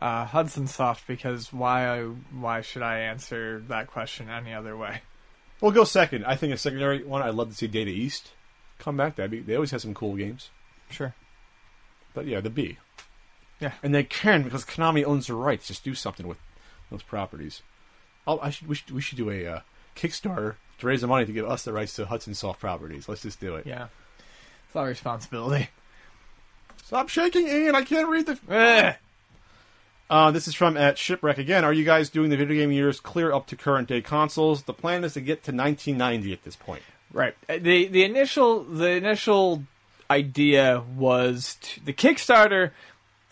Uh, Hudson Soft, because why? Why should I answer that question any other way? We'll go second. I think a secondary one. I'd love to see Data East come back. That'd be. They always have some cool games. Sure. But yeah, the B. Yeah. And they can because Konami owns the rights. Just do something with those properties. Oh, I should. We should. We should do a uh, Kickstarter to raise the money to give us the rights to Hudson Soft properties. Let's just do it. Yeah. It's our responsibility. Stop shaking, Ian. I can't read the. Ugh. Uh, this is from at Shipwreck again. Are you guys doing the video game years clear up to current day consoles? The plan is to get to 1990 at this point. Right. Uh, The the initial the initial idea was to, the Kickstarter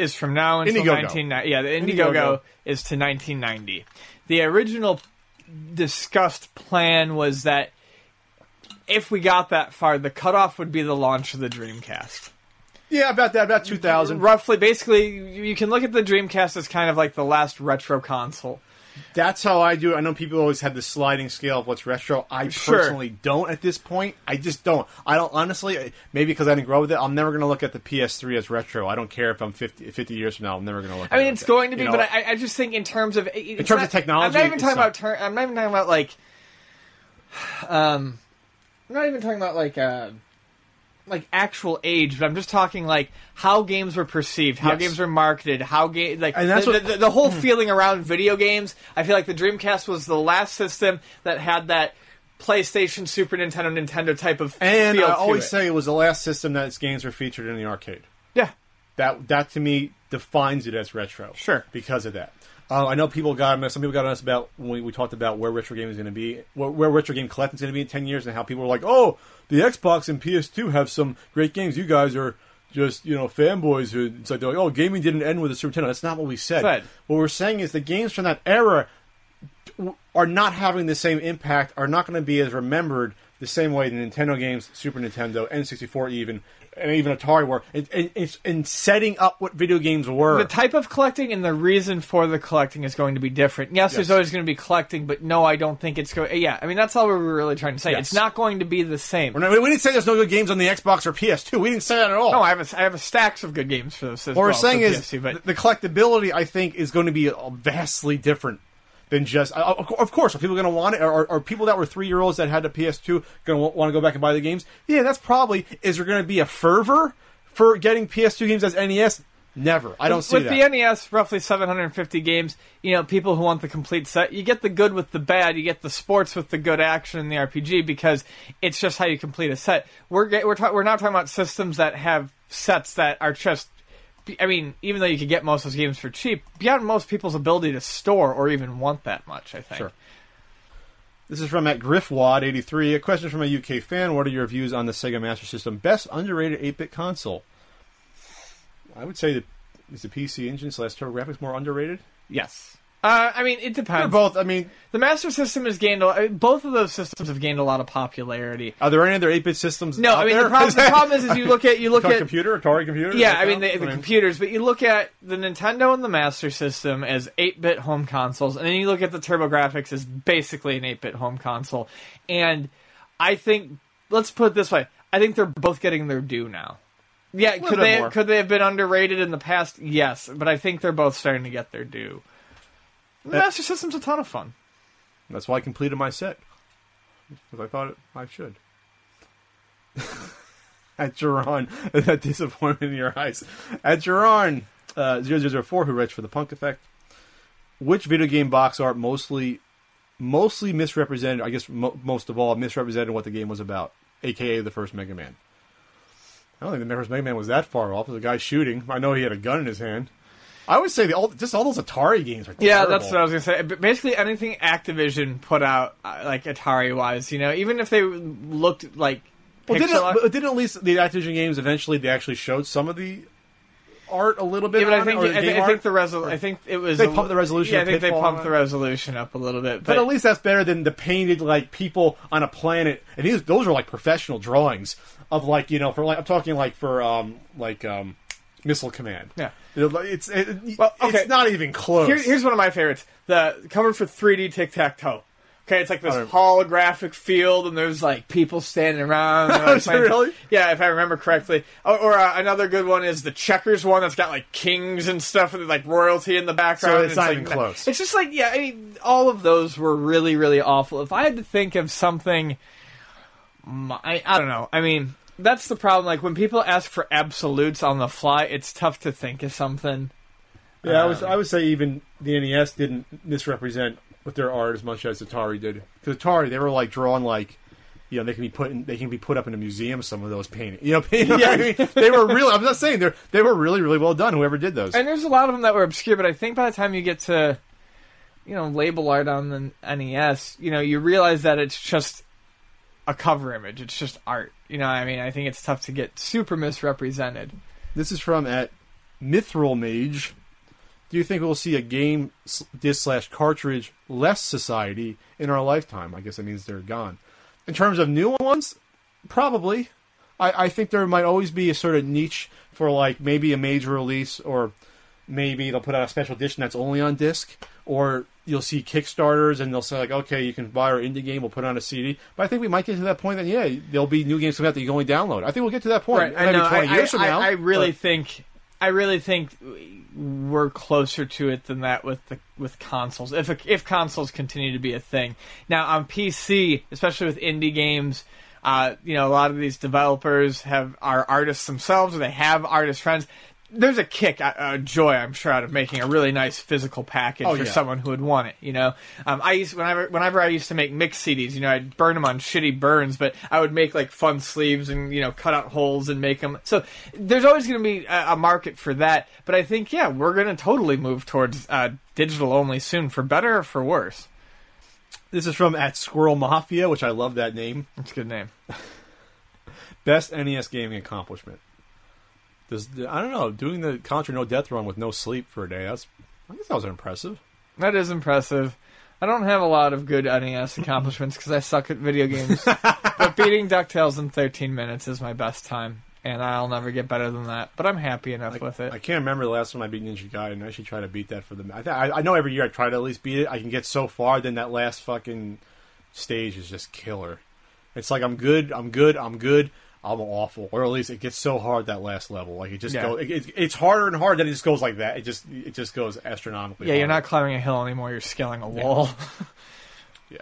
is from now until Indiegogo. 1990. Yeah, the Indiegogo, Indiegogo. is to 1990. The original discussed plan was that if we got that far, the cutoff would be the launch of the Dreamcast. Yeah, about that. About 2000. Roughly, basically, you you can look at the Dreamcast as kind of like the last retro console. That's how I do. it. I know people always have the sliding scale of what's retro. I Sure. personally don't at this point. I just don't. I don't honestly. Maybe because I didn't grow up with it. I'm never going to look at the PS3 as retro. I don't care if I'm 50, 50 years from now. I'm never going to look. I mean, it it's like going that. to be, You know, but I, I just think in terms of in terms of technology, I'm not even talking not. about. Ter- I'm not even talking about like. Um, I'm not even talking about like uh, like actual age, but I'm just talking like how games were perceived, how Yes. games were marketed, how game like And that's the, what- the, the whole hmm. feeling around video games. I feel like the Dreamcast was the last system that had that PlayStation, Super Nintendo, Nintendo type of and I always it. say it was the last system that its games were featured in the arcade. yeah, That that to me defines it as retro. Sure. Because of that. Uh, I know people got on us. Some people got on us about when we, we talked about where retro game is going to be, where, where retro game collecting is going to be in ten years, and how people were like, "Oh, the Xbox and PS2 have some great games. You guys are just you know fanboys." Who it's like they're like, "Oh, gaming didn't end with the Super Nintendo." That's not what we said. Said. What we're saying is the games from that era are not having the same impact, are not going to be as remembered the same way the Nintendo games, Super Nintendo, N64 even, and even Atari were. In, in, in- in setting up what video games were. the type of collecting and the reason for the collecting is going to be different. Yes, there's always going to be collecting, but no, I don't think it's going. Yeah, I mean that's all we were really trying to say. Yes. It's not going to be the same. Not- we didn't say there's no good games on the Xbox or PS2. We didn't say that at all. no, I have a, I have a stacks of good games for those. What we're saying is PS2, but the collectability, I think, is going to be vastly different than just. Uh, of course, are people going to want it? Are, are, people that were three year olds that had the PS2 going to want to go back and buy the games? Yeah, that's probably. Is there going to be a fervor for getting PS2 games as NES? Never. I don't see that with that. the NES, roughly 750 games. You know, people who want the complete set, you get the good with the bad. You get the sports with the good action in the RPG because it's just how you complete a set. We're we're ta- we're not talking about systems that have sets that are just. I mean, even though you could get most of those games for cheap, beyond most people's ability to store or even want that much, I think. Sure. This is from at Griffwad83. A question from a UK fan. What are your views on the Sega Master System? Best underrated 8 bit console? I would say that is the PC Engine slash TurboGrafx more underrated? Yes. Uh, I mean, it They're depends. both. I mean, The Master System has gained a, both of those systems have gained a lot of popularity. are there any other 8 bit systems? No, I mean the problem, the problem is, is you look at you look at computer, Atari computer. Yeah, I mean the, the computers, but you look at the Nintendo and the Master System as 8-bit home consoles, and then you look at the TurboGrafx as basically an 8-bit home console. And I think, let's put it this way, I think they're both getting their due now. Yeah, could they more. could they have been underrated in the past? Yes, but I think they're both starting to get their due. The Uh, Master System's a ton of fun. That's why I completed my set because I thought I should. At Jerron, that disappointment in your eyes. At Jerron, uh, 0004, who writes for the Punk Effect. Which video game box art mostly, mostly misrepresented? I guess mo- most of all misrepresented what the game was about, aka the first Mega Man. I don't think the first Mega Man was that far off. There's a guy shooting. I know he had a gun in his hand. I would say the all, just all those Atari games are Yeah, terrible. that's what I was gonna say. But basically, anything Activision put out, uh, like Atari wise, you know, even if they looked like Well, didn't, didn't at least the Activision games eventually they actually showed some of the art a little bit? Yeah, but I on it, think I, the think- game I think the resol- I think it was They pumped the resolution Yeah, I think they pumped the resolution up a little bit, But but, at least that's better than the painted like people on a planet. And these those are like professional drawings of like you know for like I'm talking like for um like um Missile Command. Yeah. it's it, Well, okay. it's not even close. Here, here's one of my favorites: the cover for 3D Tic Tac Toe. Okay, it's like this holographic field, and there's like people standing around. and, like, Is it playing- really? Yeah, if I remember correctly. Or, or uh, another good one is the checkers one that's got like kings and stuff, and like royalty in the background. So it's not like, even close. It's just like yeah, I mean, all of those were really, really awful. If I had to think of something, I don't know. I mean, that's the problem. Like when people ask for absolutes on the fly, it's tough to think of something. yeah, I was um, I would say even the NES didn't misrepresent with their art as much as Atari did. Because Atari they were like drawn like. You know, they can be put in, they can be put up in a museum. Some of those paintings, you know, you know what I mean? they were really. I'm not saying they're they were really really well done. Whoever did those, And there's a lot of them that were obscure, but I think by the time you get to, you know, label art on the NES, you know, you realize that it's just a cover image. It's just art. You know, I mean, I think it's tough to get super misrepresented. This is from at Mithril Mage. Do you think we'll see a game disc slash cartridge less society in our lifetime? I guess that means they're gone. In terms of new ones, probably. I, I think there might always be a sort of niche for like maybe a major release or maybe they'll put out a special edition that's only on disc or you'll see Kickstarters and they'll say like, okay, you can buy our indie game, we'll put it on a CD. But I think we might get to that point that yeah, there'll be new games coming out that you can only download. I think we'll get to that point. I Maybe know. twenty I, years I, from now. I, I really but- think, I really think we're closer to it than that with the with consoles. If if consoles continue to be a thing now on PC, especially with indie games. Uh, you know, a lot of these developers have are artists themselves, or they have artist friends. There's a kick, a, a joy, I'm sure, out of making a really nice physical package Oh, for yeah. someone who would want it. You know, um, I used whenever whenever I used to make mix CDs, you know, I'd burn them on shitty burns, but I would make like fun sleeves and you know cut out holes and make them. So there's always going to be a, a market for that. But I think yeah, we're going to totally move towards uh, digital only soon, for better or for worse. This is from at Squirrel Mafia, which I love that name. It's a good name. Best NES gaming accomplishment. Does I don't know doing the Contra No Death run with no sleep for a day. That's I guess that was impressive. That is impressive. I don't have a lot of good NES accomplishments because I suck at video games. but beating DuckTales in 13 minutes is my best time, and I'll never get better than that. But I'm happy enough with it. I can't remember the last time I beat Ninja Gaiden. I should try to beat that for the. I, th- I I know every year I try to at least beat it. I can get so far, then that last fucking stage is just killer. It's like I'm good, I'm good, I'm good. I'm awful, or at least it gets so hard that last level. Like it just Yeah. goes. It, it- it's harder and harder. Then it just goes like that. It just it just goes astronomically. yeah, you're not climbing a hill anymore. You're scaling a wall. Yeah.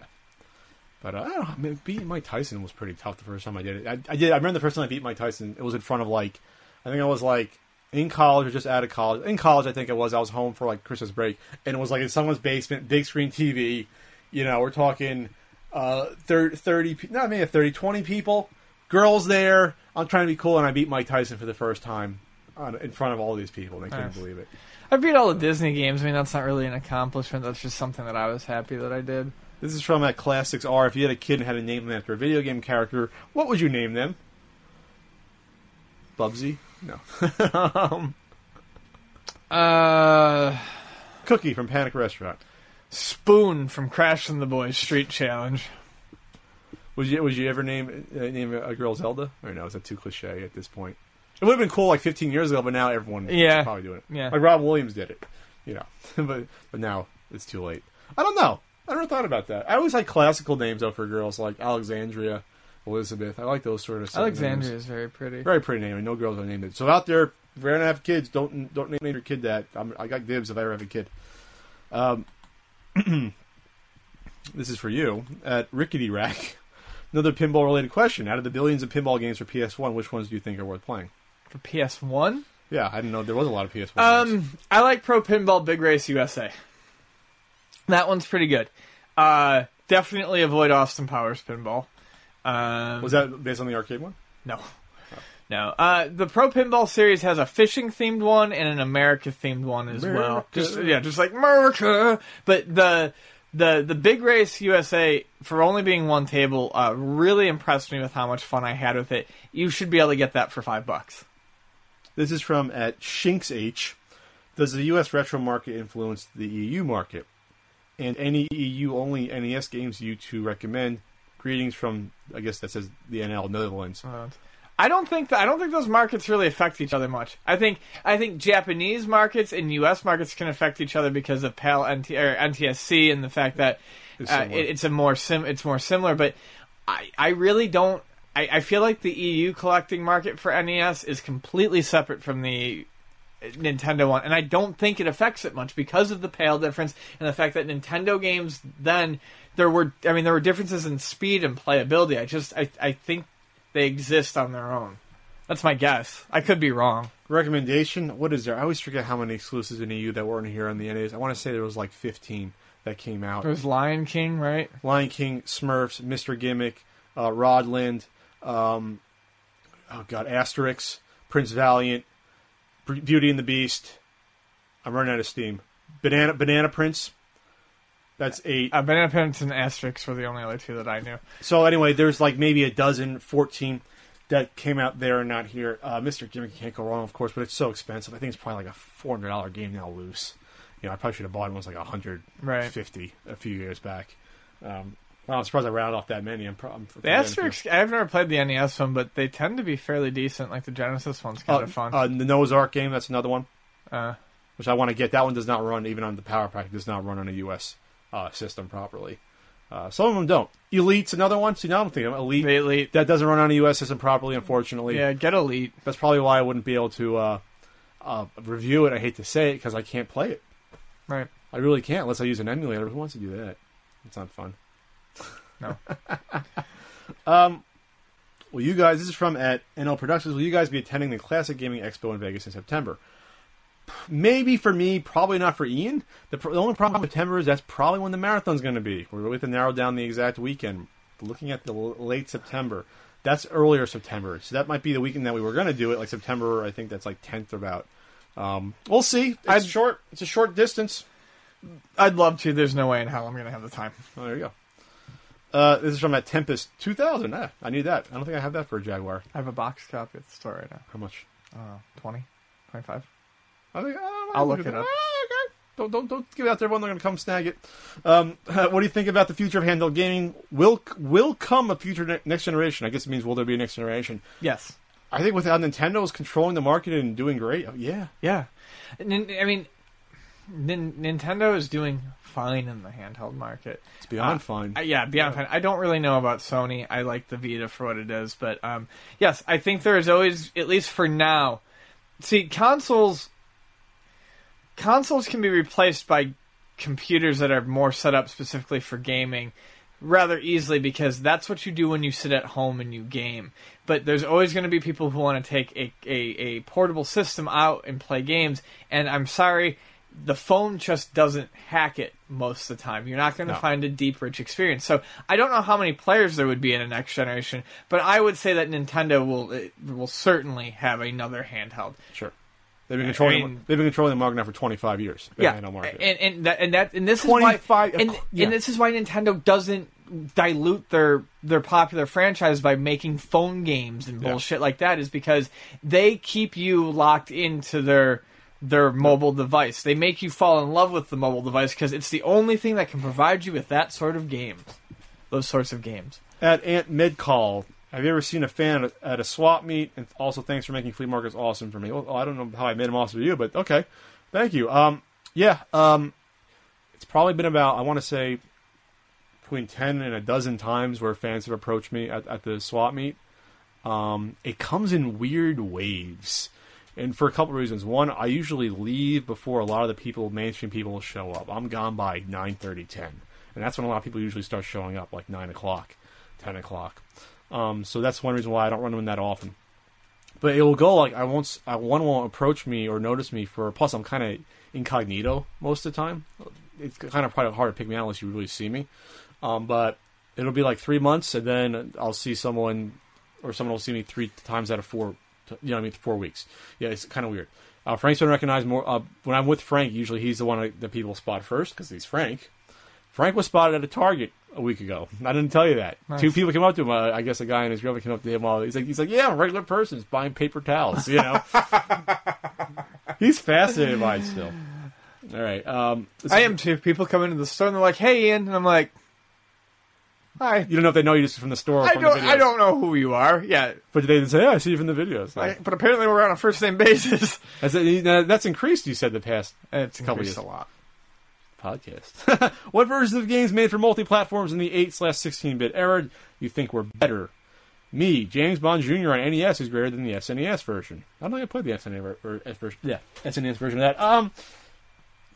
But uh, I don't know. I mean, beating Mike Tyson was pretty tough the first time I did it. I, I did. I remember the first time I beat Mike Tyson. It was in front of like, I think I was like in college or just out of college. In college, I think it was. I was home for like Christmas break, and it was like in someone's basement, big screen TV. You know, we're talking uh, 30, 30 pe- not maybe 30, 20 people, girls there. I'm trying to be cool, and I beat Mike Tyson for the first time on, in front of all these people. And they couldn't Nice. believe it. I beat all the Disney games. I mean, that's not really an accomplishment. That's just something that I was happy that I did. This is from at Classics R. If you had a kid and had to name them after a video game character, what would you name them? Bubsy? No. um, Uh, Cookie from Panic Restaurant. Spoon from Crash and the Boys Street Challenge. Would you would you ever name uh, name a girl Zelda? Or no, is that too cliche at this point? It would have been cool like 15 years ago, but now everyone Yeah. probably doing it. Yeah. Like Rob Williams did it, you know. but but now it's too late. I don't know. I never thought about that. I always like classical names though for girls, like Alexandria, Elizabeth. I like those sort of Alexandria names. is very pretty. Very pretty name, and no girls are named it. So out there, if you're gonna have kids, don't don't name your kid that. I'm, I got dibs if I ever have a kid. Um, this is for you at Rickety Rack. Another pinball related question: Out of the billions of pinball games for PS1, which ones do you think are worth playing? For PS1? Yeah, I didn't know there was a lot of PS1. games. Um, I like Pro Pinball Big Race USA. That one's pretty good. Uh, definitely avoid Austin Powers Pinball. Um, was that based on the arcade one? no? No, uh, the Pro Pinball Series has a fishing themed one and an America themed one as well. Just yeah, just like America. But the the the Big Race USA for only being one table uh, really impressed me with how much fun I had with it. You should be able to get that for five bucks. This is from at Shinks H. Does the U.S. retro market influence the EU market? And any EU only NES games you two recommend? Greetings from I guess that says the NL Netherlands. I don't think that, I don't think those markets really affect each other much. I think I think Japanese markets and U.S. markets can affect each other because of PAL NT, or NTSC and the fact that It's uh, it, it's a more sim it's more similar. But I I really don't. I, I feel like the EU collecting market for NES is completely separate from the Nintendo one, and I don't think it affects it much because of the PAL difference and the fact that Nintendo games then there were I mean there were differences in speed and playability. I just I I think they exist on their own. That's my guess. I could be wrong. Recommendation? What is there? I always forget how many exclusives in EU that weren't here on the NES. I want to say there was like 15 that came out. There was Lion King, right? Lion King, Smurfs, Mr. Gimmick, uh, Rodland, um, oh god, Asterix, Prince Valiant, Beauty and the Beast. I'm running out of steam. Banana Banana Prince. That's eight. Uh, Banana Prince and Asterix were the only other two that I knew. So anyway, there's like maybe a dozen, 14 that came out there and not here. Uh, Mr. Gimmick can't go wrong, of course, but it's so expensive. I think it's probably like a $400 game now loose. You know, I probably should have bought one was like 150 Right. a few years back. Um, well, I'm surprised I rounded off that many. I'm, pro- I'm The Asterix, I've never played the NES one, but they tend to be fairly decent. Like the Genesis one's kind uh, of fun. Uh, the Noah's Ark game, that's another one, Uh, which I want to get. That one does not run, even on the PowerPak, It does not run on a U.S. Uh, system properly. Uh, some of them don't. Elite's another one. See, now I'm thinking of Elite. the Elite. That doesn't run on a U.S. system properly, unfortunately. Yeah, get Elite. That's probably why I wouldn't be able to uh, uh, review it. I hate to say it because I can't play it. Right. I really can't unless I use an emulator. Who wants to do that? It's not fun. No. um, well, you guys, this is from at NL Productions. Will you guys be attending the Classic Gaming Expo in Vegas in September? Maybe for me, probably not for Ian. The, pr- the only problem with September is that's probably when the marathon's going to be. We're going to have to narrow down the exact weekend. Looking at the l- late September, that's earlier September, so that might be the weekend that we were going to do it, like September. I think that's like tenth about. Um, we'll see. It's I'd- short. It's a short distance. I'd love to. There's no way in hell I'm going to have the time. Oh, there you go. Uh, this is from at Tempest 2000. Ah, I need that. I don't think I have that for a Jaguar. I have a box copy at the store right now. How much? Uh, 20, 25. I think, know. I'll look it up. Ah, okay. Don't don't don't give it out to everyone. They're going to come snag it. Um, what do you think about the future of handheld gaming? Will will come a future ne- next generation? I guess it means will there be a next generation? Yes. I think without Nintendo's controlling the market and doing great, oh, yeah. Yeah. I mean, Nin- Nintendo is doing fine in the handheld market. It's beyond Uh, fine. Uh, yeah, beyond fine. I don't really know about Sony. I like the Vita for what it is, but um, yes, I think there is always, at least for now. See, consoles, consoles can be replaced by computers that are more set up specifically for gaming rather easily because that's what you do when you sit at home and you game. But there's always going to be people who want to take a, a, a portable system out and play games, and I'm sorry, the phone just doesn't hack it most of the time. You're not going to No. find a deep, rich experience. So I don't know how many players there would be in a next generation, but I would say that Nintendo will will certainly have another handheld. Sure. They've been controlling. mean- they've been controlling the market now for 25 years. the yeah, market. and and that and that and this is why and, yeah. and this is why Nintendo doesn't dilute their their popular franchise by making phone games and Yeah. bullshit like that is because they keep you locked into their their mobile device. They make you fall in love with the mobile device because it's the only thing that can provide you with that sort of games. Those sorts of games. At Ant Midcall, have you ever seen a fan at a, swap meet? And also, thanks for making flea markets awesome for me. Well, I don't know how I made them awesome for you, but okay, thank you. Um, yeah, um, it's probably been about I want to say between ten and a dozen times where fans have approached me at, at the swap meet. Um, it comes in weird waves, and for a couple of reasons. One, I usually leave before a lot of the people, mainstream people, show up. I'm gone by 9:30, 10, and that's when a lot of people usually start showing up, like nine o'clock, ten o'clock. Um, so that's one reason why I don't run them that often. But it will go like I won't. I, one won't approach me or notice me for. Plus, I'm kind of incognito most of the time. It's kind of probably hard to pick me out unless you really see me. Um, but it'll be like three months, and then I'll see someone, or someone will see me three times out of four, you know, I mean, four weeks. Yeah, it's kind of weird. Uh, Frank's been recognized more. Uh, when I'm with Frank, usually he's the one that people spot first because he's Frank. Frank was spotted at a Target a week ago. I didn't tell you that. Nice. Two people came up to him. Uh, I guess a guy and his girlfriend came up to him. All he's like, he's like, yeah, I'm a regular person, just buying paper towels. You know, he's fascinated by it still. All right, um, I am too. People come into the store and they're like, "Hey, Ian," and I'm like, "Hi." You don't know if they know you just from the store. Or I from don't. I don't know who you are. Yeah, But they didn't say, yeah, I see you from the videos. I, but apparently we're on a first name basis. That's, uh, that's increased. You said the past It's Couple increased years. a lot. Podcast. what versions of games made for multi-platforms in the 8 slash 16-bit era you think were better? Me, James Bond Jr. on NES is greater than the SNES version. I don't think I played the SNES version. Yeah, SNES version of that. Um,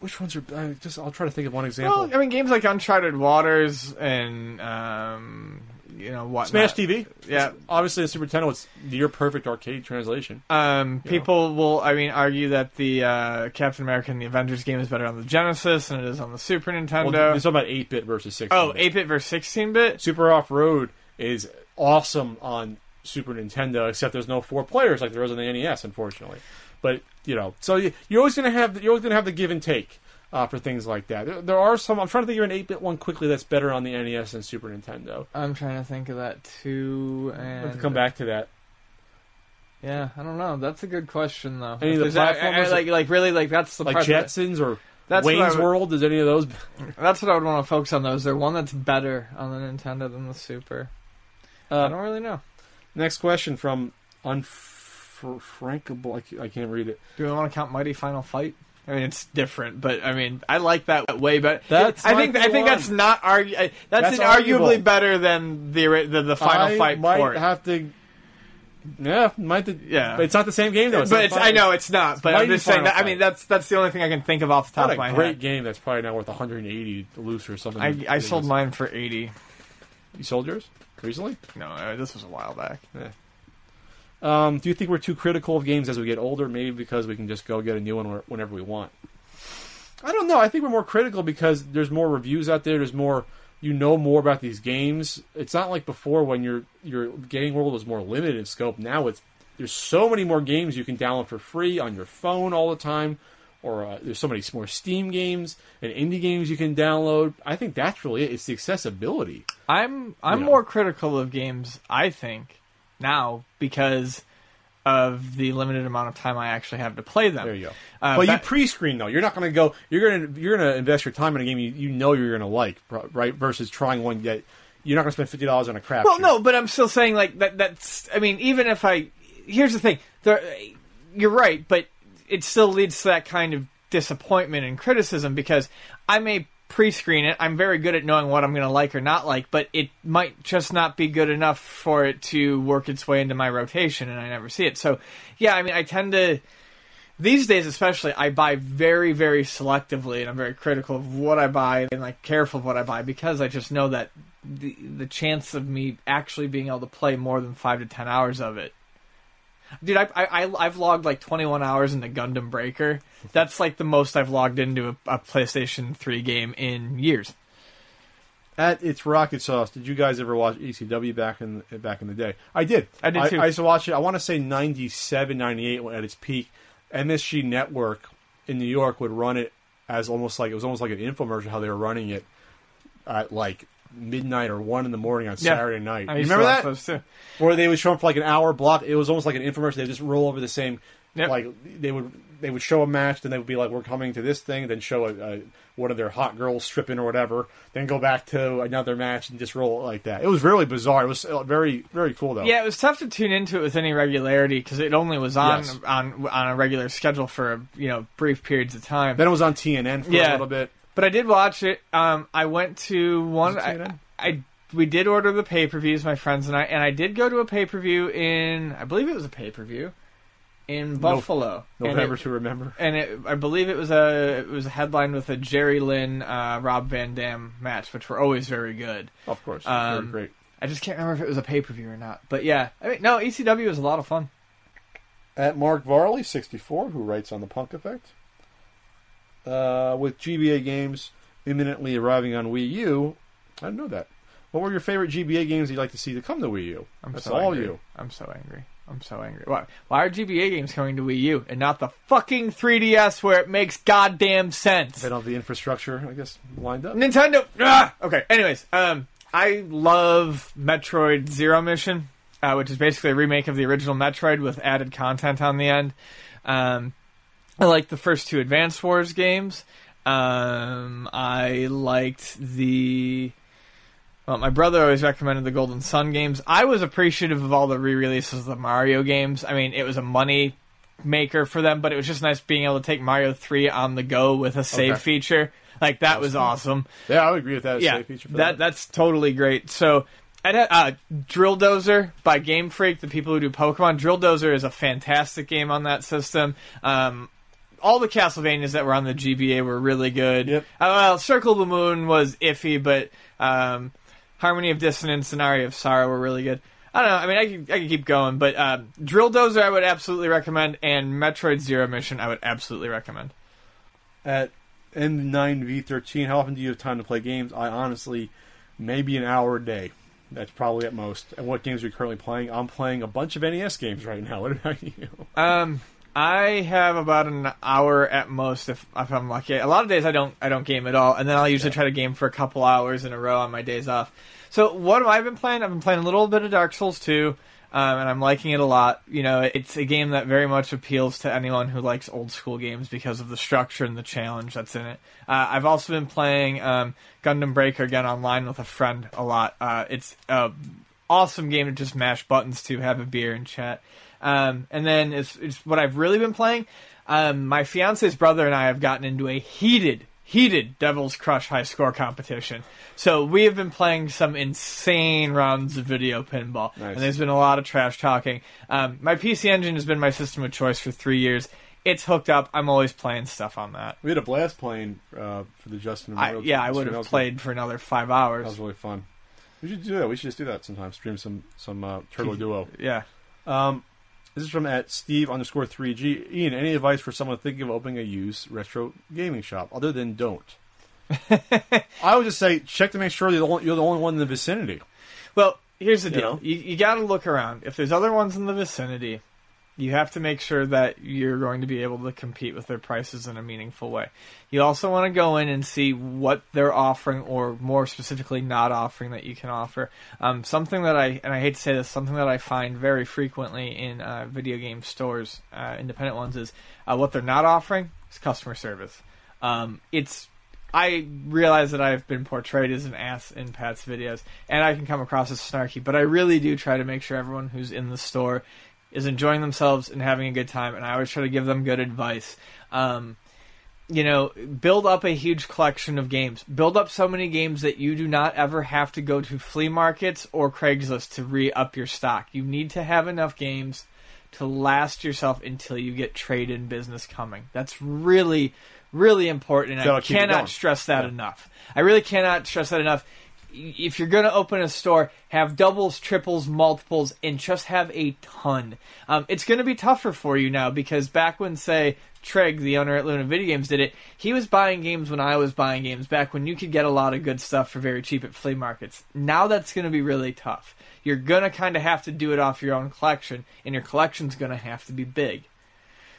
which ones are? I just I'll try to think of one example. Well, I mean, games like Uncharted Waters and um, you know what? Smash TV. Yeah. obviously the Super Nintendo. It's near perfect arcade translation. Um, people will, I mean, argue that the uh, Captain America and the Avengers game is better on the Genesis than it is on the Super Well, Nintendo. it's all about 8-bit versus 16. oh, 8-bit versus 16-bit. Super Off Road is awesome on Super Nintendo, except there's no four players like there is on the NES, unfortunately. But you know, so you're always gonna have you're always gonna have the give and take uh, for things like that. There, there are some. I'm trying to think of an 8-bit one quickly that's better on the NES than Super Nintendo. I'm trying to think of that too. We'll have to come back to that. Yeah, I don't know. That's a good question though. Any of the I- I- platformers- like, like really, like that's the Like part that- Jetsons or That's Wayne's would- World. Is any of those? That's what I would want to focus on. Though, is there one that's better on the Nintendo than the Super? I Uh, don't really know. next question from Unfrankable. I can't, I can't read it. Do we want to count Mighty Final Fight? I mean, it's different, but I mean, I like that way But That's I think I think one. that's not argu- That's, That's arguably arguable. better than the the, the Final I Fight might port. have to. Yeah, might. To, Yeah. but it's not the same game though. but it's, Final- I know it's not. But I'm just saying that. I mean, that's that's the only thing I can think of off the top of my head. a great game that's probably now worth 180 loose or something. I I sold mine for eighty. You sold yours recently? No, uh, this was a while back. Um, do you think we're too critical of games as we get older? Maybe because we can just go get a new one whenever we want. I don't know. I think we're more critical because there's more reviews out there. There's more. You know more about these games. It's not like before when your your gaming world was more limited in scope. Now it's there's so many more games you can download for free on your phone all the time, or uh, there's so many more Steam games and indie games you can download. I think that's really it. It's the accessibility. I'm I'm You know. more critical of games. I think now because of the limited amount of time I actually have to play them. There you go. Uh, but you pre-screen though. You're not going to go. You're going to you're going to invest your time in a game you, you know you're going to like, right? Versus trying one that you're not going to spend fifty dollars on a crap. Well, shoot. no, but I'm still saying like that. That's. I mean, even if I. Here's the thing. There, you're right, but it still leads to that kind of disappointment and criticism because I may pre-screen it. I'm very good at knowing what I'm going to like or not like, but it might just not be good enough for it to work its way into my rotation, and I never see it. So, yeah, I mean, I tend to. These days, especially, I buy very, very selectively, and I'm very critical of what I buy and like careful of what I buy because I just know that the the chance of me actually being able to play more than five to ten hours of it. Dude, I, I I- I've logged like 21 hours into Gundam Breaker. That's like the most I've logged into a, a PlayStation 3 game in years. At its rocket sauce. Did you guys ever watch ECW back in back in the day? I did. I did, too. I, used to watch it. I want to say 97, 98 at its peak. MSG Network in New York would run it as almost like it was almost like an infomercial. How they were running it at like midnight or one in the morning on Yeah. Saturday night. I You used remember to that? watch those too. Where they would show them for like an hour block. It was almost like an infomercial. They would just roll over the same. Yep. Like they would they would show a match, then they would be like, "We're coming to this thing," then show a, a one of their hot girls stripping or whatever, then go back to another match and just roll it like that. It was really bizarre. It was uh, very very cool though. Yeah, it was tough to tune into it with any regularity because it only was on Yes. on on a regular schedule for you know brief periods of time. Then it was on TNN for a Yeah. little bit. But I did watch it. Um, I went to one. Was it I, I we did order the pay per views, my friends and I, and I did go to a pay per view in. I believe it was a pay per view in Buffalo. And November it- to remember. and it, I believe it was a it was a headline with a Jerry Lynn uh, Rob Van Dam match, which were always very good. Of course, Um, very great. I just can't remember if it was a pay per view or not. But yeah, I mean, no, ECW was a lot of fun. At Mark Varley, 64, who writes on the Punk Effect. Uh, with GBA games imminently arriving on Wii U, I didn't know that. What were your favorite GBA games you'd like to see to come to Wii U? I'm That's so all angry. you. I'm so angry. I'm so angry. Why, why are GBA games coming to Wii U and not the fucking 3DS where it makes goddamn sense? They don't have the infrastructure, I guess, lined up. Nintendo. Ah! Okay. Anyways, um, I love Metroid Zero Mission, uh, which is basically a remake of the original Metroid with added content on the end. Um, I like the first two Advance Wars games. Um, I liked the. Well, my brother always recommended the Golden Sun games. I was appreciative of all the re-releases of the Mario games. I mean, it was a money maker for them, but it was just nice being able to take Mario 3 on the go with a save Okay. feature. Like that was awesome. Yeah, I would agree with that. Yeah, for that that's totally great. So, I'd uh, Drill Dozer by Game Freak, the people who do Pokemon. Drill Dozer is a fantastic game on that system. Um, all the Castlevanias that were on the GBA were really good. Yep. Uh, well, Circle of the Moon was iffy, but um, Harmony of Dissonance and Aria of Sorrow were really good. I don't know. I mean, I could, I could keep going, but um, Drill Dozer I would absolutely recommend, and Metroid Zero Mission I would absolutely recommend. At N9V13, how often do you have time to play games? I honestly, maybe an hour a day. That's probably at most. And what games are you currently playing? I'm playing a bunch of NES games right now. What about you? Um, I have about an hour at most if, if I'm lucky. A lot of days I don't I don't game at all, and then I'll usually try to game for a couple hours in a row on my days off. So what have I been playing? I've been playing a little bit of Dark Souls 2, um, and I'm liking it a lot. You know, it's a game that very much appeals to anyone who likes old school games because of the structure and the challenge that's in it. Uh, I've also been playing um, Gundam Breaker again online with a friend a lot. Uh, it's a awesome game to just mash buttons to, have a beer and chat. Um, and then it's, it's what I've really been playing. Um, my fiance's brother and I have gotten into a heated, heated Devil's Crush high score competition. So we have been playing some insane rounds of video pinball, Nice. and there's been a lot of trash talking. Um, my PC Engine has been my system of choice for three years. It's hooked up. I'm always playing stuff on that. We had a blast playing uh, for the Justin. I, yeah, I would have played for another five hours. That was really fun. We should do that. We should just do that sometime. Stream some some uh, Turbo Duo. Yeah. Um, this is from at Steve underscore three G. Ian, any advice for someone thinking of opening a used retro gaming shop other than don't? I would just say check to make sure you're the only, you're the only one in the vicinity. Well, here's the You deal. know? You, you got to look around. If there's other ones in the vicinity, you have to make sure that you're going to be able to compete with their prices in a meaningful way. You also want to go in and see what they're offering, or more specifically, not offering that you can offer. Um, something that I and I hate to say this, something that I find very frequently in uh, video game stores, uh, independent ones, is uh, what they're not offering is customer service. Um, it's I realize that I've been portrayed as an ass in Pat's videos, and I can come across as snarky, but I really do try to make sure everyone who's in the store is enjoying themselves and having a good time, and I always try to give them good advice. Um, you know, build up a huge collection of games. Build up so many games that you do not ever have to go to flea markets or Craigslist to re up your stock. You need to have enough games to last yourself until you get trade in business coming. That's really, really important. And I cannot stress that Yeah. enough. I really cannot stress that enough. If you're going to open a store, have doubles, triples, multiples, and just have a ton. Um, it's going to be tougher for you now because back when, say, Treg, the owner at Luna Video Games, did it, he was buying games when I was buying games back when you could get a lot of good stuff for very cheap at flea markets. Now that's going to be really tough. You're going to kind of have to do it off your own collection, and your collection's going to have to be big.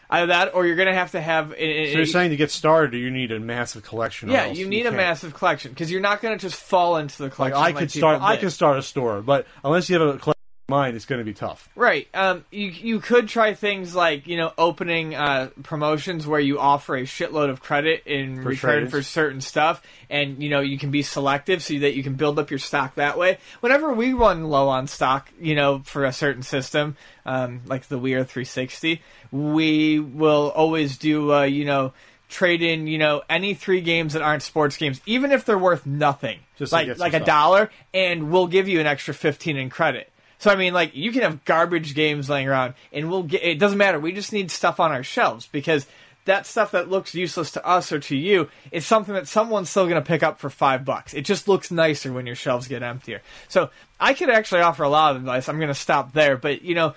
Either that, or you're going to have to have. So you're saying to get started, you need a massive collection. Yeah, you need a can't. massive collection because you're not going to just fall into the collection. Like. I could start, I can start a store, but unless you have a collection mind, it's going to be tough. Right. Um, you you could try things like you know opening uh, promotions where you offer a shitload of credit in For return trades. for certain stuff, and you know you can be selective so that you can build up your stock that way. Whenever we run low on stock, you know, for a certain system, um, like the Weir 360, we will always do uh, you know trade in you know any three games that aren't sports games, even if they're worth nothing, Just like like a dollar, and we'll give you an extra fifteen in credit. So I mean, like you can have garbage games laying around, and we'll get. It doesn't matter. We just need stuff on our shelves because that stuff that looks useless to us or to you is something that someone's still going to pick up for five bucks. It just looks nicer when your shelves get emptier. So I could actually offer a lot of advice. I'm going to stop there, but you know,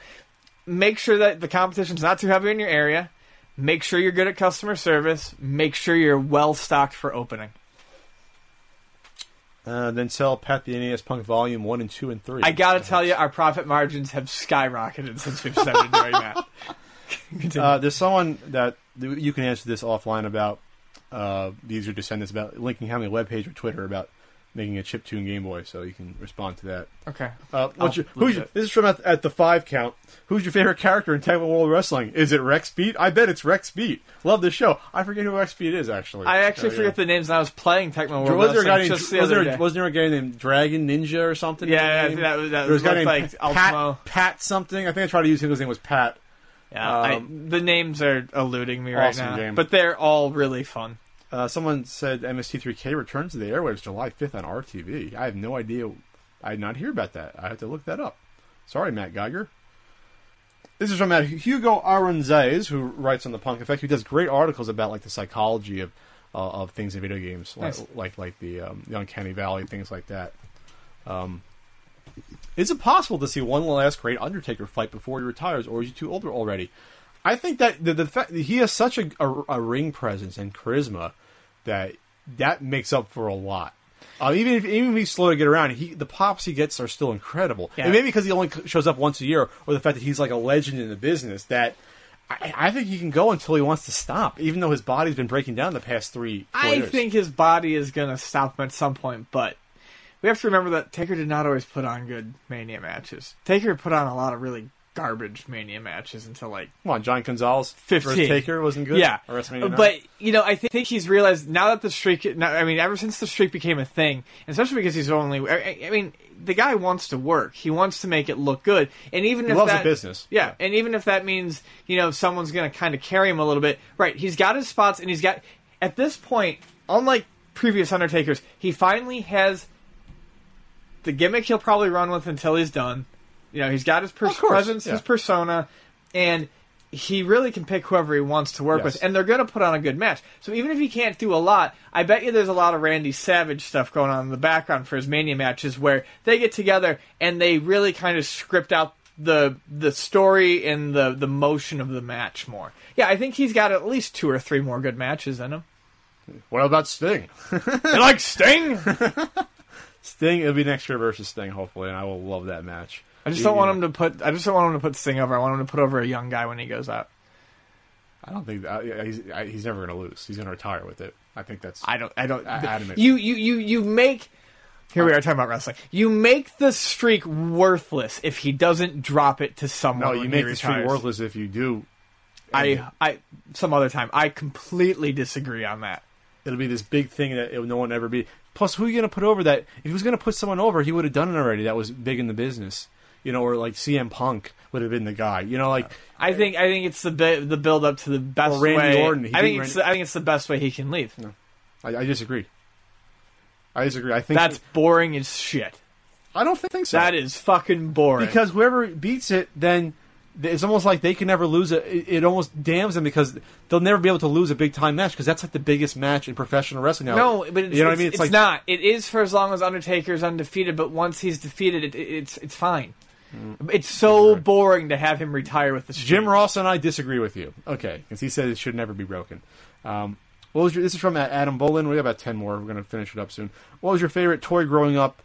make sure that the competition's not too heavy in your area. Make sure you're good at customer service. Make sure you're well stocked for opening. Uh, then sell Pat the NES Punk Volume 1 and 2 and 3. I gotta tell you, our profit margins have skyrocketed since we've started doing that. Uh, there's someone that you can answer this offline about. Uh, these are descendants about linking having a webpage or Twitter about making a chip tune Game Boy, so you can respond to that. okay. Uh, what's I'll your, who's your, this is from at, at the five count. Who's your favorite character in Tecmo World Wrestling? Is it Rex Beat? I bet it's Rex Beat. Love the show. I forget who Rex Beat is actually. I actually Oh, yeah. forget the names, and I was playing Tecmo World Was there a guy Wrestling named the was there, wasn't there a guy named Dragon Ninja or something? Yeah, yeah, that was- that there was a guy named like Pat, Ultimo. Pat something. I think I tried to use him. His name was Pat. yeah, I, um, the names are eluding me right awesome now, game. but they're all really fun. Uh, someone said MST3K returns to the airwaves July 5th on RTV. I have no idea. I did not hear about that. I have to look that up. Sorry, Matt Geiger. This is from Matt Hugo Aranzes, who writes on the Punk Effect, who does great articles about like the psychology of uh, of things in video games, like Nice. like, like the um, the Uncanny Valley, things like that. Um, is it possible to see one last great Undertaker fight before he retires, or is he too old already? I think that the, the fact that he has such a, a, a ring presence and charisma that that makes up for a lot. Uh, even if even if he's slow to get around, he the pops he gets are still incredible. Yeah. And maybe because he only shows up once a year, or the fact that he's like a legend in the business, that I, I think he can go until he wants to stop, even though his body's been breaking down the past three. I years. think his body is going to stop him at some point, but we have to remember that Taker did not always put on good Mania matches. Taker put on a lot of really garbage Mania matches until like on, Giant Gonzalez, 15. versus Taker wasn't good. Yeah, Or WrestleMania nine? but you know, I thi- think he's realized now that the streak. Now, I mean, ever since the streak became a thing, especially because he's only. I, I mean, the guy wants to work. He wants to make it look good, and even He if loves that business. yeah, and even if that means you know someone's going to kind of carry him a little bit, right? He's got his spots, and he's got at this point, unlike previous Undertakers, he finally has the gimmick he'll probably run with until he's done. You know, he's got his pers- course, presence, yeah. his persona, and he really can pick whoever he wants to work Yes. with, and they're going to put on a good match. So even if he can't do a lot, I bet you there's a lot of Randy Savage stuff going on in the background for his Mania matches where they get together and they really kind of script out the the story and the the motion of the match more. Yeah, I think he's got at least two or three more good matches in him. what about Sting? You like Sting? Sting, it'll be next year versus Sting, hopefully, and I will love that match. I just don't want him to put. I just don't want him to put Sting over. I want him to put over a young guy when he goes out. I don't think that, he's, I, he's never going to lose. He's going to retire with it. I think that's. I don't. I don't. Adamant. You you you you make. Here we are talking about wrestling. You make the streak worthless if he doesn't drop it to someone. no, when you he make the streak retires. worthless if you do. I I some other time. I completely disagree on that. It'll be this big thing that it, no one ever be. Plus, who are you going to put over that? If he was going to put someone over, he would have done it already. That was big in the business, you know, or like CM Punk would have been the guy, you know, like I think I think it's the bi- the build up to the best Or Randy way. Orton. He I beat think it's Randy- I think it's the best way he can leave. I, I disagree. I disagree. I think That's boring as shit. I don't think so. That is fucking boring. because whoever beats it, then it's almost like they can never lose it. It, it almost damns them because they'll never be able to lose a big time match because that's like the biggest match in professional wrestling now. No, but it's, you know what I it's- mean? It's, like not. It is for as long as Undertaker's undefeated, but once he's defeated, it, it- it's it's fine. It's so boring to have him retire with the streak. Jim Ross and I disagree with you. Okay, because he said it should never be broken. Um, what was your? This is from Adam Bolin. We have about ten more. We're going to finish it up soon. What was your favorite toy growing up,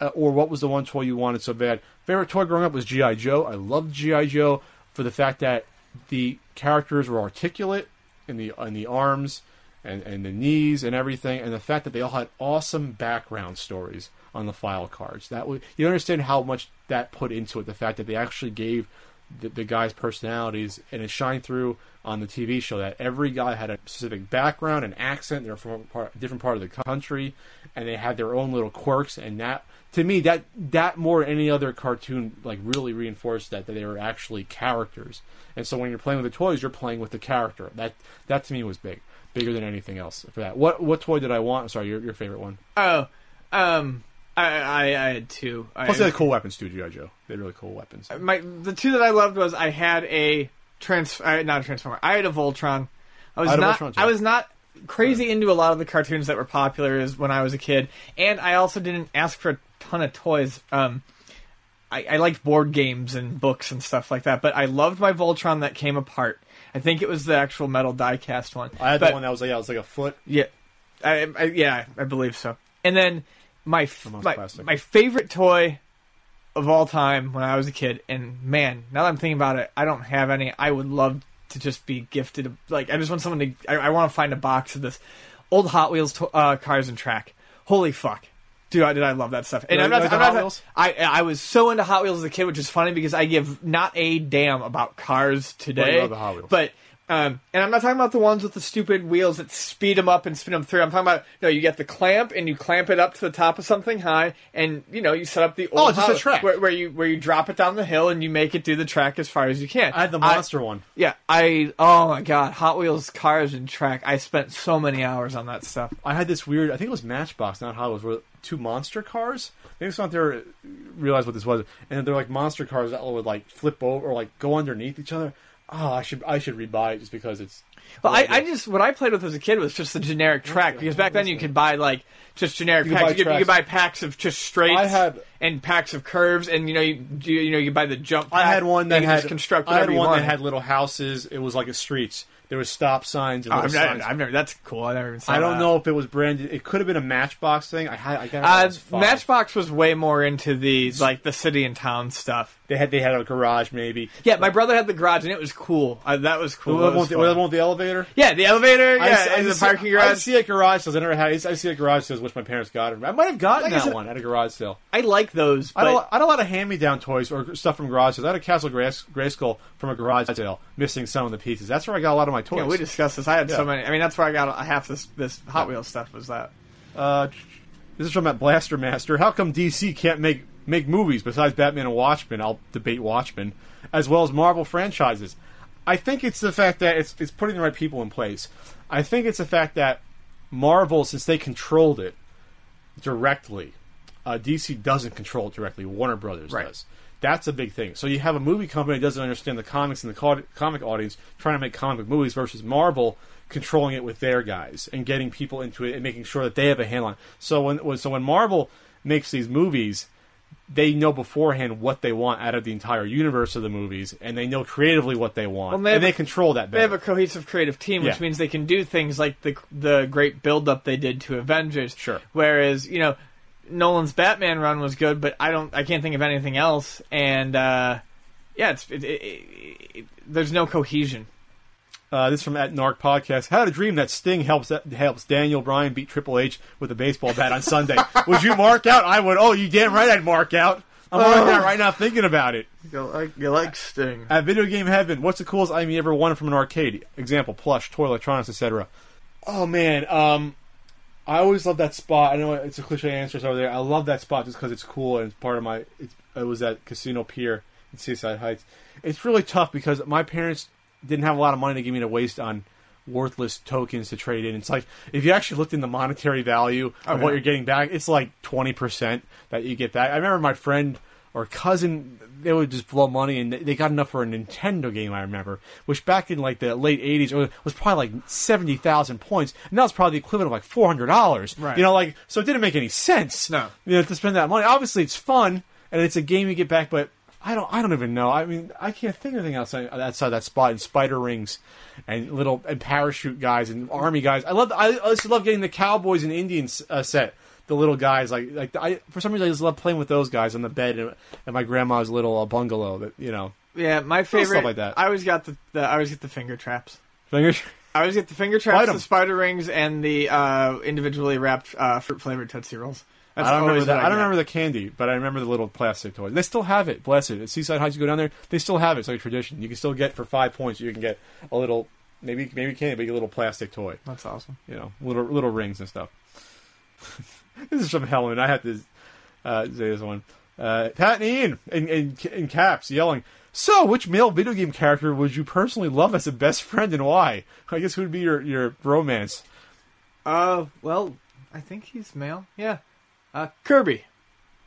uh, or what was the one toy you wanted so bad? Favorite toy growing up was GI Joe. I loved GI Joe for the fact that the characters were articulate in the in the arms and and the knees and everything, and the fact that they all had awesome background stories on the file cards. That you understand how much that put into it. The fact that they actually gave the, the guys' personalities, and it shined through on the TV show that every guy had a specific background and accent. They're from a different part of the country, and they had their own little quirks. And that, to me, that that more than any other cartoon, like really reinforced that that they were actually characters. And so when you're playing with the toys, you're playing with the character. That that to me was big, bigger than anything else for that. What what toy did I want? Sorry, your your favorite one. Oh, um, I I, I had two. Plus, I, they had cool weapons too, GI Joe. They had really cool weapons. my the two that I loved was I had a trans I, not a transformer. I had a Voltron. I was I not Voltron. I was not crazy into a lot of the cartoons that were popular as when I was a kid, and I also didn't ask for a ton of toys. Um, I, I liked board games and books and stuff like that, but I loved my Voltron that came apart. I think it was the actual metal diecast one. I had But- the one that was like yeah, it was like a foot. Yeah, I, I, yeah, I believe so. And then my my, my favorite toy of all time when I was a kid, and man, now that I'm thinking about it, I don't have any. I would love to just be gifted. A, like, I just want someone to. I, I want to find a box of this old Hot Wheels to, uh, cars and track. Holy fuck. Dude, I, did I love that stuff? And You I'm not. I'm Hot not Wheels? I I was so into Hot Wheels as a kid, which is funny because I give not a damn about cars today. love the Hot Wheels. But um, and I'm not talking about the ones with the stupid wheels that speed them up and spin them through. I'm talking about no, you get the clamp and you clamp it up to the top of something high, and you know you set up the Oh, just a track. where, where you where you drop it down the hill and you make it do the track as far as you can. I had the monster one. Yeah, I oh my god, Hot Wheels cars and track. I spent so many hours on that stuff. I had this weird. I think it was Matchbox, not Hot Wheels. Were two monster cars. Maybe it's not there. Realize what this was, and they're like monster cars that would like flip over or like go underneath each other. Oh, I should I should rebuy it just because it's. Well, I, I just what I played with as a kid was just the generic track because back then you could buy like just generic You could packs. buy You could, you could buy packs of just straights I had- and packs of curves, and you know you you, you know you buy the jump. I pack, had one and that you had just construct I had you one that wanted. had little houses. It was like a streets. There was stop signs. And Oh, I've, signs. never, I've never. That's cool. I never even. Saw I don't that. know if it was branded. It could have been a Matchbox thing. I had. I got. Uh, was. Matchbox was way more into the like the city and town stuff. They had. They had a garage maybe. Yeah, my brother had the garage and it was cool. Uh, that was cool. The That one was with the, the fun. one with the elevator. Yeah, the elevator. I Yeah, see- I the see- parking garage. I see a garage sales. I never had. I see a garage sales, which my parents got. I might have gotten that said- one at a garage sale. I like those. I had, a I had a lot of hand-me-down toys or stuff from garage sales. I had a Castle Grayskull from a garage sale, missing some of the pieces. That's where I got a lot of my toys. Yeah, we discussed this. I had so many. I mean, that's where I got half this this Hot Wheels stuff. Was that? Uh, this is from that Blaster Master. How come DC can't make make movies besides Batman and Watchmen? I'll debate Watchmen, as well as Marvel franchises. I think it's the fact that it's it's putting the right people in place. I think it's the fact that Marvel, since they controlled it directly, uh, DC doesn't control it directly. Warner Brothers Right. does. That's a big thing. So you have a movie company that doesn't understand the comics and the co- comic audience trying to make comic movies versus Marvel controlling it with their guys and getting people into it and making sure that they have a handle on. it. So when, so when Marvel makes these movies, they know beforehand what they want out of the entire universe of the movies, and they know creatively what they want, Well, they and they a- control that They have a cohesive creative team, which Yeah. means they can do things like the the great build up they did to Avengers. Sure. Whereas you know Nolan's Batman run was good, but I don't. I can't think of anything else. And uh, yeah, it's it, it, it, it, there's no cohesion. Uh, this is from at Narc Podcast. Had a dream that Sting helps helps Daniel Bryan beat Triple H with a baseball bat on Sunday. would you mark out? I would. Oh, you damn right, I'd mark out. I'm marking out right now, thinking about it. You like, you like Sting? At Video Game Heaven, what's the coolest item you ever won from an arcade? Example: plush, toy, electronics, etc. Oh man, um, I always love that spot. I know it's a cliche answer over there. I love that spot just because it's cool and it's part of my. It's, it was at Casino Pier in Seaside Heights. It's really tough because my parents didn't have a lot of money to give me to waste on worthless tokens to trade in. It's like if you actually looked in the monetary value of oh, what you're getting back, it's like twenty percent that you get back. I remember my friend or cousin they would just blow money and they got enough for a Nintendo game. I remember, which back in like the late '80s was- was probably like seventy thousand points, and now it's probably the equivalent of like four hundred dollars. Right. You know, like so it didn't make any sense. No. you know, to spend that money. Obviously, it's fun and it's a game you get back, but I don't. I don't even know. I mean, I can't think of anything outside outside that spot and spider rings and little and parachute guys and army guys. I love. I, I used love getting the cowboys and Indians uh, set. The little guys, like like I for some reason I just love playing with those guys on the bed in, in my grandma's little uh, bungalow. That you know, Yeah, my favorite. stuff like that. I always got the, the I always get the finger traps. fingers. I always get the finger traps, the spider rings, and the uh, individually wrapped uh, fruit flavored Tootsie Rolls. That's I don't remember that. what I don't remember the candy, but I remember the little plastic toys. They still have it. Bless it. At Seaside Heights, you go down there, they still have it. It's like a tradition. You can still get for five points. You can get a little, maybe maybe candy, but you get a little plastic toy. That's awesome. You know, little little rings and stuff. this is from Helen. I have to uh, say this one. Uh, Pat and Ian in, in, in caps yelling. So, which male video game character would you personally love as a best friend and why? I guess who would be your, your romance? Uh, well, I think he's male. Yeah, uh, Kirby.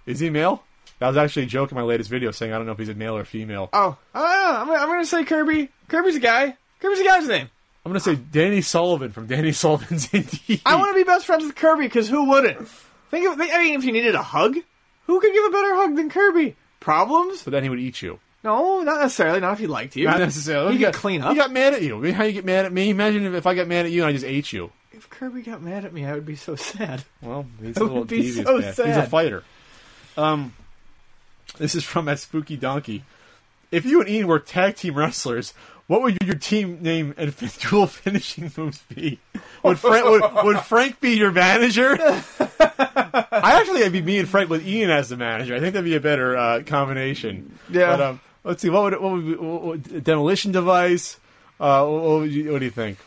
Is he male? That was actually a joke in my latest video saying I don't know if he's a male or female. Oh, uh, I'm, I'm gonna say Kirby. Kirby's a guy. Kirby's a guy's name. I'm gonna say Danny Sullivan from Danny Sullivan's Indy. I want to be best friends with Kirby because who wouldn't? Think of, think, I mean, if you needed a hug, who could give a better hug than Kirby? Problems? but then he would eat you. No, not necessarily. Not if he liked you. Not necessarily. He got- clean up. He got mad at you. I mean, how you get mad at me? Imagine if, if I got mad at you and I just ate you. if Kirby got mad at me, I would be so sad. Well, he's a would be devious. so guy. He's a fighter. Um, this is from that spooky donkey. If you and Ian were tag team wrestlers, what would your team name and dual finishing moves be? Would Frank, would, would Frank be your manager? I actually would be me and Frank with Ian as the manager. I think that'd be a better uh, combination. Yeah. But um, let's see. What would what would, be, what would demolition device? Uh, what, what, would you, what do you think?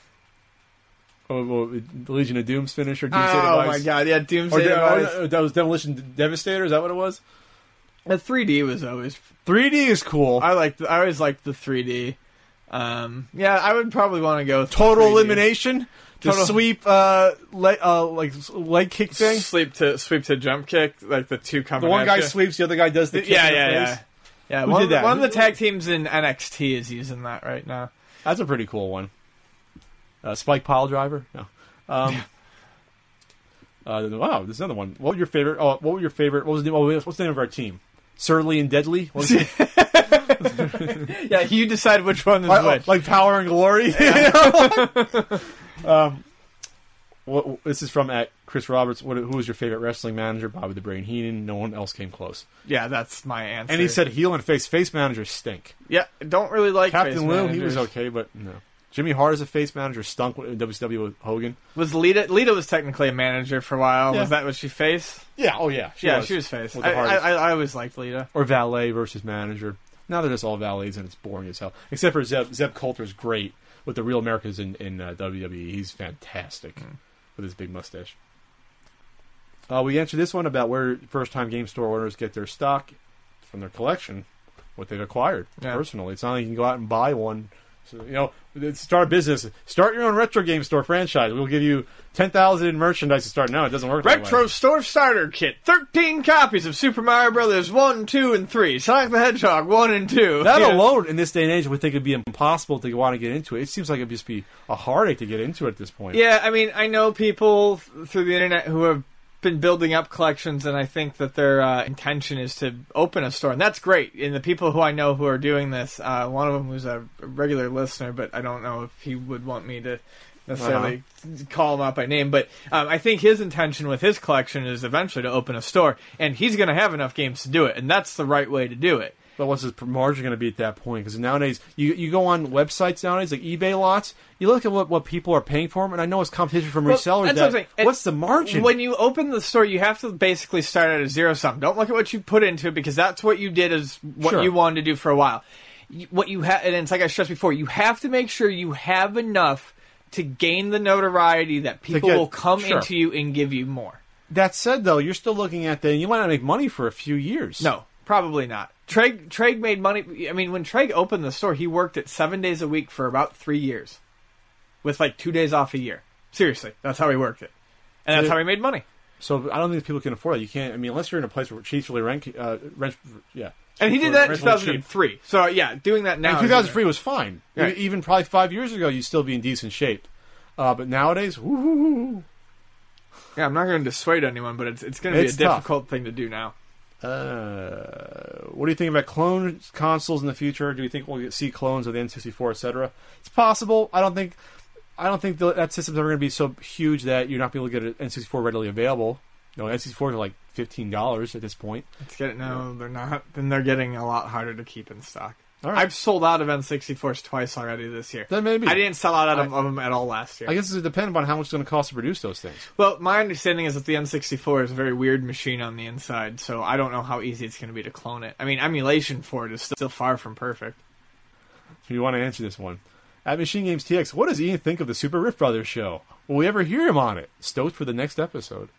What, what, Legion of Doom's finisher? Doomsday oh device? my god, yeah, Or Doomsday or, device. uh, that was Demolition Devastator. Is that what it was? The 3D was always. 3D is cool. I like. I always liked the 3D. Um, yeah, I would probably want to go Total 3D. elimination. The Total- sweep, uh, leg, uh, like leg kick thing. Sweep to sweep to jump kick, like the two coming. The one at guy ya. sweeps, the other guy does the kick yeah, in the yeah, face. yeah. Yeah, Who one, did of the- that? one of the tag teams in NXT is using that right now. That's a pretty cool one. Uh, Spike pile driver. No. Um, uh, wow, there's another one. What was your favorite? Oh, what were your favorite? What was the, oh, what's the name of our team? Surly and Deadly. Yeah, you decide which one is like, which. like Power and Glory. um, what, this is from at Chris Roberts. What, who was your favorite wrestling manager? Bobby the Brain Heenan. No one else came close. yeah, that's my answer. And he said heel and face. Face managers stink. "Yeah, don't really like Captain face Lou, he was okay, but no. Jimmy Hart as a face manager stunk with WCW with Hogan. Was Lita? Lita was technically a manager for a while. Yeah. Was that what she face? Yeah, oh yeah, yeah, she was face. Was I, I. I, I always liked Lita. or valet versus manager. Now they're just all valets and it's boring as hell. Except for Zeb. Zeb Colter's great with the Real Americas in, in uh, WWE. He's fantastic with his big mustache. Uh, we answered this one about where first time game store owners get their stock from their collection, what they've acquired Yeah. personally. It's not like you can go out and buy one. So, you know, start a business. Start your own retro game store franchise. We'll give you 10,000 in merchandise to start. No, it doesn't work. Retro Store Starter Kit. 13 copies of Super Mario Brothers 1, 2, and 3. Sonic the Hedgehog 1 and 2. That Yeah. alone, in this day and age, would think it'd be impossible to want to get into it. It seems like it'd just be a heartache to get into it at this point. Yeah, I mean, I know people through the internet who have been building up collections, and I think that their uh, intention is to open a store, and that's great. And the people who I know who are doing this, uh, one of them was a regular listener, but I don't know if he would want me to necessarily call him out by name. But um, I think his intention with his collection is eventually to open a store, and he's going to have enough games to do it, and that's the right way to do it. But what's his margin going to be at that point? Because nowadays, you you go on websites nowadays, like eBay lots, you look at what, what people are paying for them, and I know it's competition from Well, resellers. that's that- what I'm saying. And what's the margin? When you open the store, you have to basically start at a zero sum. Don't look at what you put into it because that's what you did is what Sure. you wanted to do for a while. What you have, and it's like I stressed before, you have to make sure you have enough to gain the notoriety that people get- will come sure. into you and give you more. that said, though, you're still looking at that, and You might not make money for a few years. No, probably not. Treg Treg made money. I mean, when Treg opened the store, he worked it seven days a week for about three years, with like two days off a year. Seriously, that's how he worked it, and that's how he made money. So I don't think people can afford that. You can't. I mean, unless you're in a place where chiefs really rent. Uh, rent yeah. And he did that in rent really 2003. So yeah, doing that now. And is- 2003 was fine. Right. E- Even probably five years ago, you'd still be in decent shape. Uh, but nowadays, woo, Yeah, I'm not going to dissuade anyone, but it's it's going to be a It's tough. difficult thing to do now. Uh, what do you think about clone consoles in the future? Do you think we'll see clones of the N64, etc.? It's possible. I don't think. I don't think that system's ever going to be so huge that you're not going to be able to get an N64 readily available. Know, N64s are like fifteen dollars at this point. Let's get it. No, they're not. Then they're getting a lot harder to keep in stock. All right. I've sold out of N64s twice already this year. Then maybe I didn't sell out of, of them at all last year. I guess it depends on how much it's going to cost to produce those things. well, my understanding is that the N64 is a very weird machine on the inside, so I don't know how easy it's going to be to clone it. I mean, emulation for it is still far from perfect. If you want to answer this one. At Machine Games TX, what does Ian think of the Super Rift Brothers show? Will we ever hear him on it? Stoked for the next episode.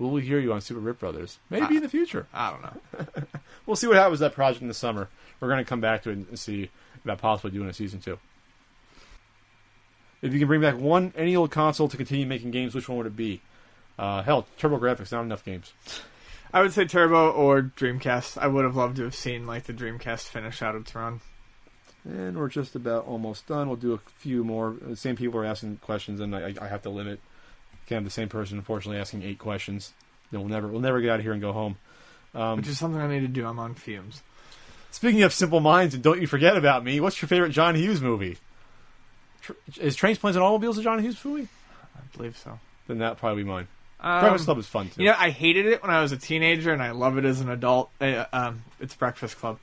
Will we hear you on Super Rip Brothers? Maybe in the future. I don't know. We'll see what happens with that project in the summer. We're going to come back to it and see about possibly doing a season two. If you can bring back one any old console to continue making games, which one would it be? Uh, hell, TurboGrafx, not enough games. I would say Turbo or Dreamcast. I would have loved to have seen like the Dreamcast finish out its run. And we're just about almost done. We'll do a few more. The same people are asking questions, and I, I have to limit. Can't have the same person, unfortunately, asking eight questions. Then we'll never we'll never get out of here and go home. Um, Which is something I need to do. I'm on fumes. Speaking of simple minds, and don't you forget about me. What's your favorite John Hughes movie? Tr- is Trains, Planes, and Automobiles a John Hughes movie? I believe so. Then that probably be mine. Um, Breakfast Club is fun too. You know, I hated it when I was a teenager, and I love it as an adult. Uh, um, it's Breakfast Club.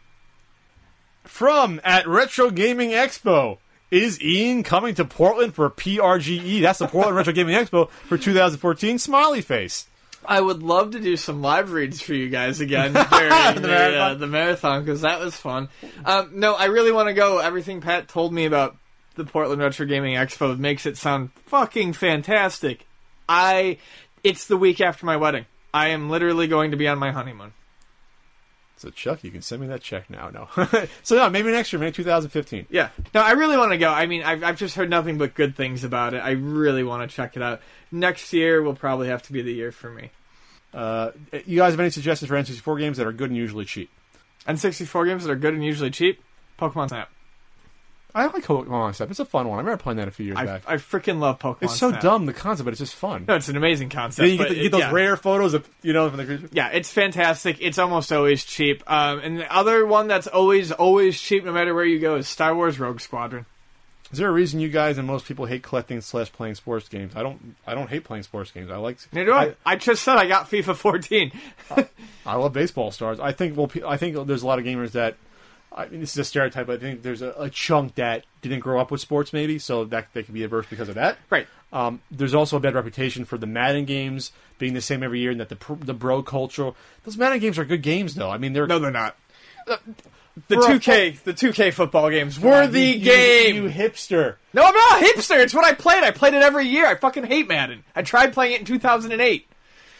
From at Retro Gaming Expo. Is Ian coming to Portland for PRGE? That's the Portland Retro Gaming Expo for 2014. Smiley face. I would love to do some live reads for you guys again during the, marathon? uh, the marathon because that was fun. Um, no, I really want to go. Everything Pat told me about the Portland Retro Gaming Expo makes it sound fucking fantastic. I, it's the week after my wedding. I am literally going to be on my honeymoon. So Chuck, you can send me that check now. No. so no, maybe next year, maybe 2015. Yeah. No, I really want to go. I mean, I've, I've just heard nothing but good things about it. I really want to check it out. Next year will probably have to be the year for me. Uh, you guys have any suggestions for N64 games that are good and usually cheap? N64 games that are good and usually cheap. Pokemon Snap. I like Pokemon Snap. It's a fun one. I remember playing that a few years I, back. I freaking love Pokemon. it's so Snap. dumb the concept, but it's just fun. No, it's an amazing concept. Then you get, the, you get those yeah. rare photos of you know from the creature. Yeah, it's fantastic. It's almost always cheap. Um, and the other one that's always always cheap, no matter where you go, is Star Wars Rogue Squadron. Is there a reason you guys and most people hate collecting slash playing sports games? I don't. I don't hate playing sports games. I like. Neither do I. I just said I got FIFA 14. I love baseball stars. I think. Well, I think there's a lot of gamers that. I mean, this is a stereotype. But I think there's a, a chunk that didn't grow up with sports, maybe, so that they could be averse because of that. right. Um, there's also a bad reputation for the Madden games being the same every year, and that the pr- the bro culture. Those Madden games are good games, though. I mean, they're No, they're not. The 2K, the 2K football games were You- the you- game. You hipster. No, I'm not a hipster. It's what I played. I played it every year. I fucking hate Madden. I tried playing it in 2008.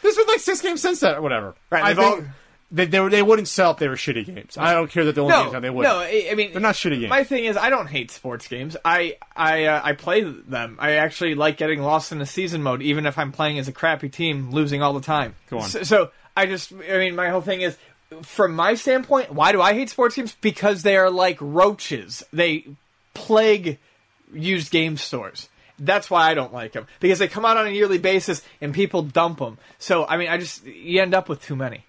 This was like six games since that, or whatever. Right, I they've all- think they, they they wouldn't sell if they were shitty games. I don't care that the only No, games on they would. no. I, mean, They're not shitty games. My thing is, I don't hate sports games. I I uh, I play them. I actually like getting lost in the season mode, even if I'm playing as a crappy team, losing all the time. Go on. So, so I just, I mean, my whole thing is, from my standpoint, why do I hate sports games? Because they are like roaches. They plague used game stores. That's why I don't like them because they come out on a yearly basis and people dump them. So I mean, I just you end up with too many.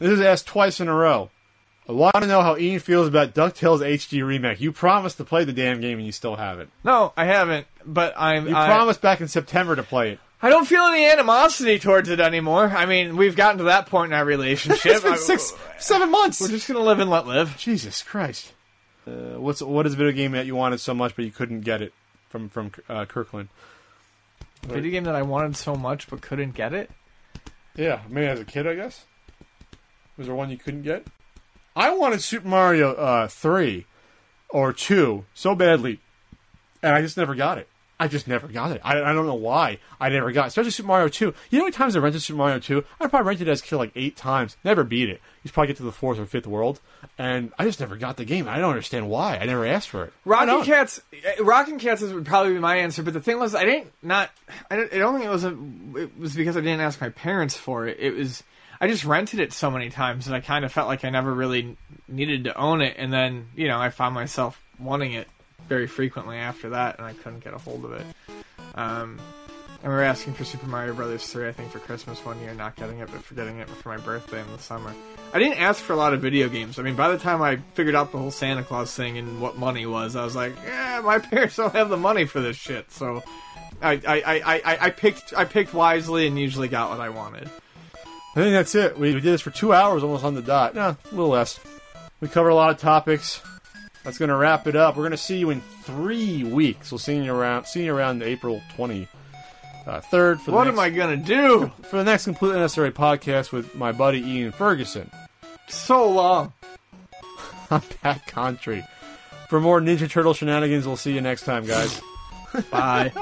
This is asked twice in a row. I want to know how Ian feels about DuckTales HD remake. You promised to play the damn game and you still haven't. No, I haven't. But I'm. You I, promised back in September to play it. I don't feel any animosity towards it anymore. I mean, we've gotten to that point in our relationship. It's been I- six, seven months. We're just gonna live and let live. Jesus Christ. Uh, what's what is a video game that you wanted so much but you couldn't get it from from uh, Kirkland? Video game that I wanted so much but couldn't get it. Yeah, maybe as a kid, I guess. Was there one you couldn't get? I wanted Super Mario uh, three or two so badly, and I just never got it. I just never got it. I, I don't know why I never got it. Especially Super Mario 2. You know how many times I rented Super Mario 2? I probably rented it as a kid like eight times. Never beat it. You probably get to the fourth or fifth world. And I just never got the game. I don't understand why. I never asked for it. I Rockin' Kats, uh, Rockin' Kats would probably be my answer. But the thing was, I didn't not. I don't, I don't think it was a. It was because I didn't ask my parents for it. It was. I just rented it so many times that I kind of felt like I never really needed to own it. And then you know I found myself wanting it very frequently after that, and I couldn't get a hold of it. Um, and we were asking for Super Mario Brothers 3, I think, for Christmas one year, not getting it, but for getting it for my birthday in the summer. I didn't ask for a lot of video games. I mean, by the time I figured out the whole Santa Claus thing and what money was, I was like, yeah, my parents don't have the money for this shit. So I, I, I, I, I picked I picked wisely and usually got what I wanted. I think that's it. We, we did this for two hours almost on the dot. No, a little less. We covered a lot of topics. That's going to wrap it up. We're going to see you in three weeks. We'll see you around, see you around April twenty third uh, for the What next, am I gonna do? for the next completely unnecessary podcast with my buddy Ian Ferguson So long. on Pat Contri. For more Ninja Turtle shenanigans, we'll see you next time, guys. Bye.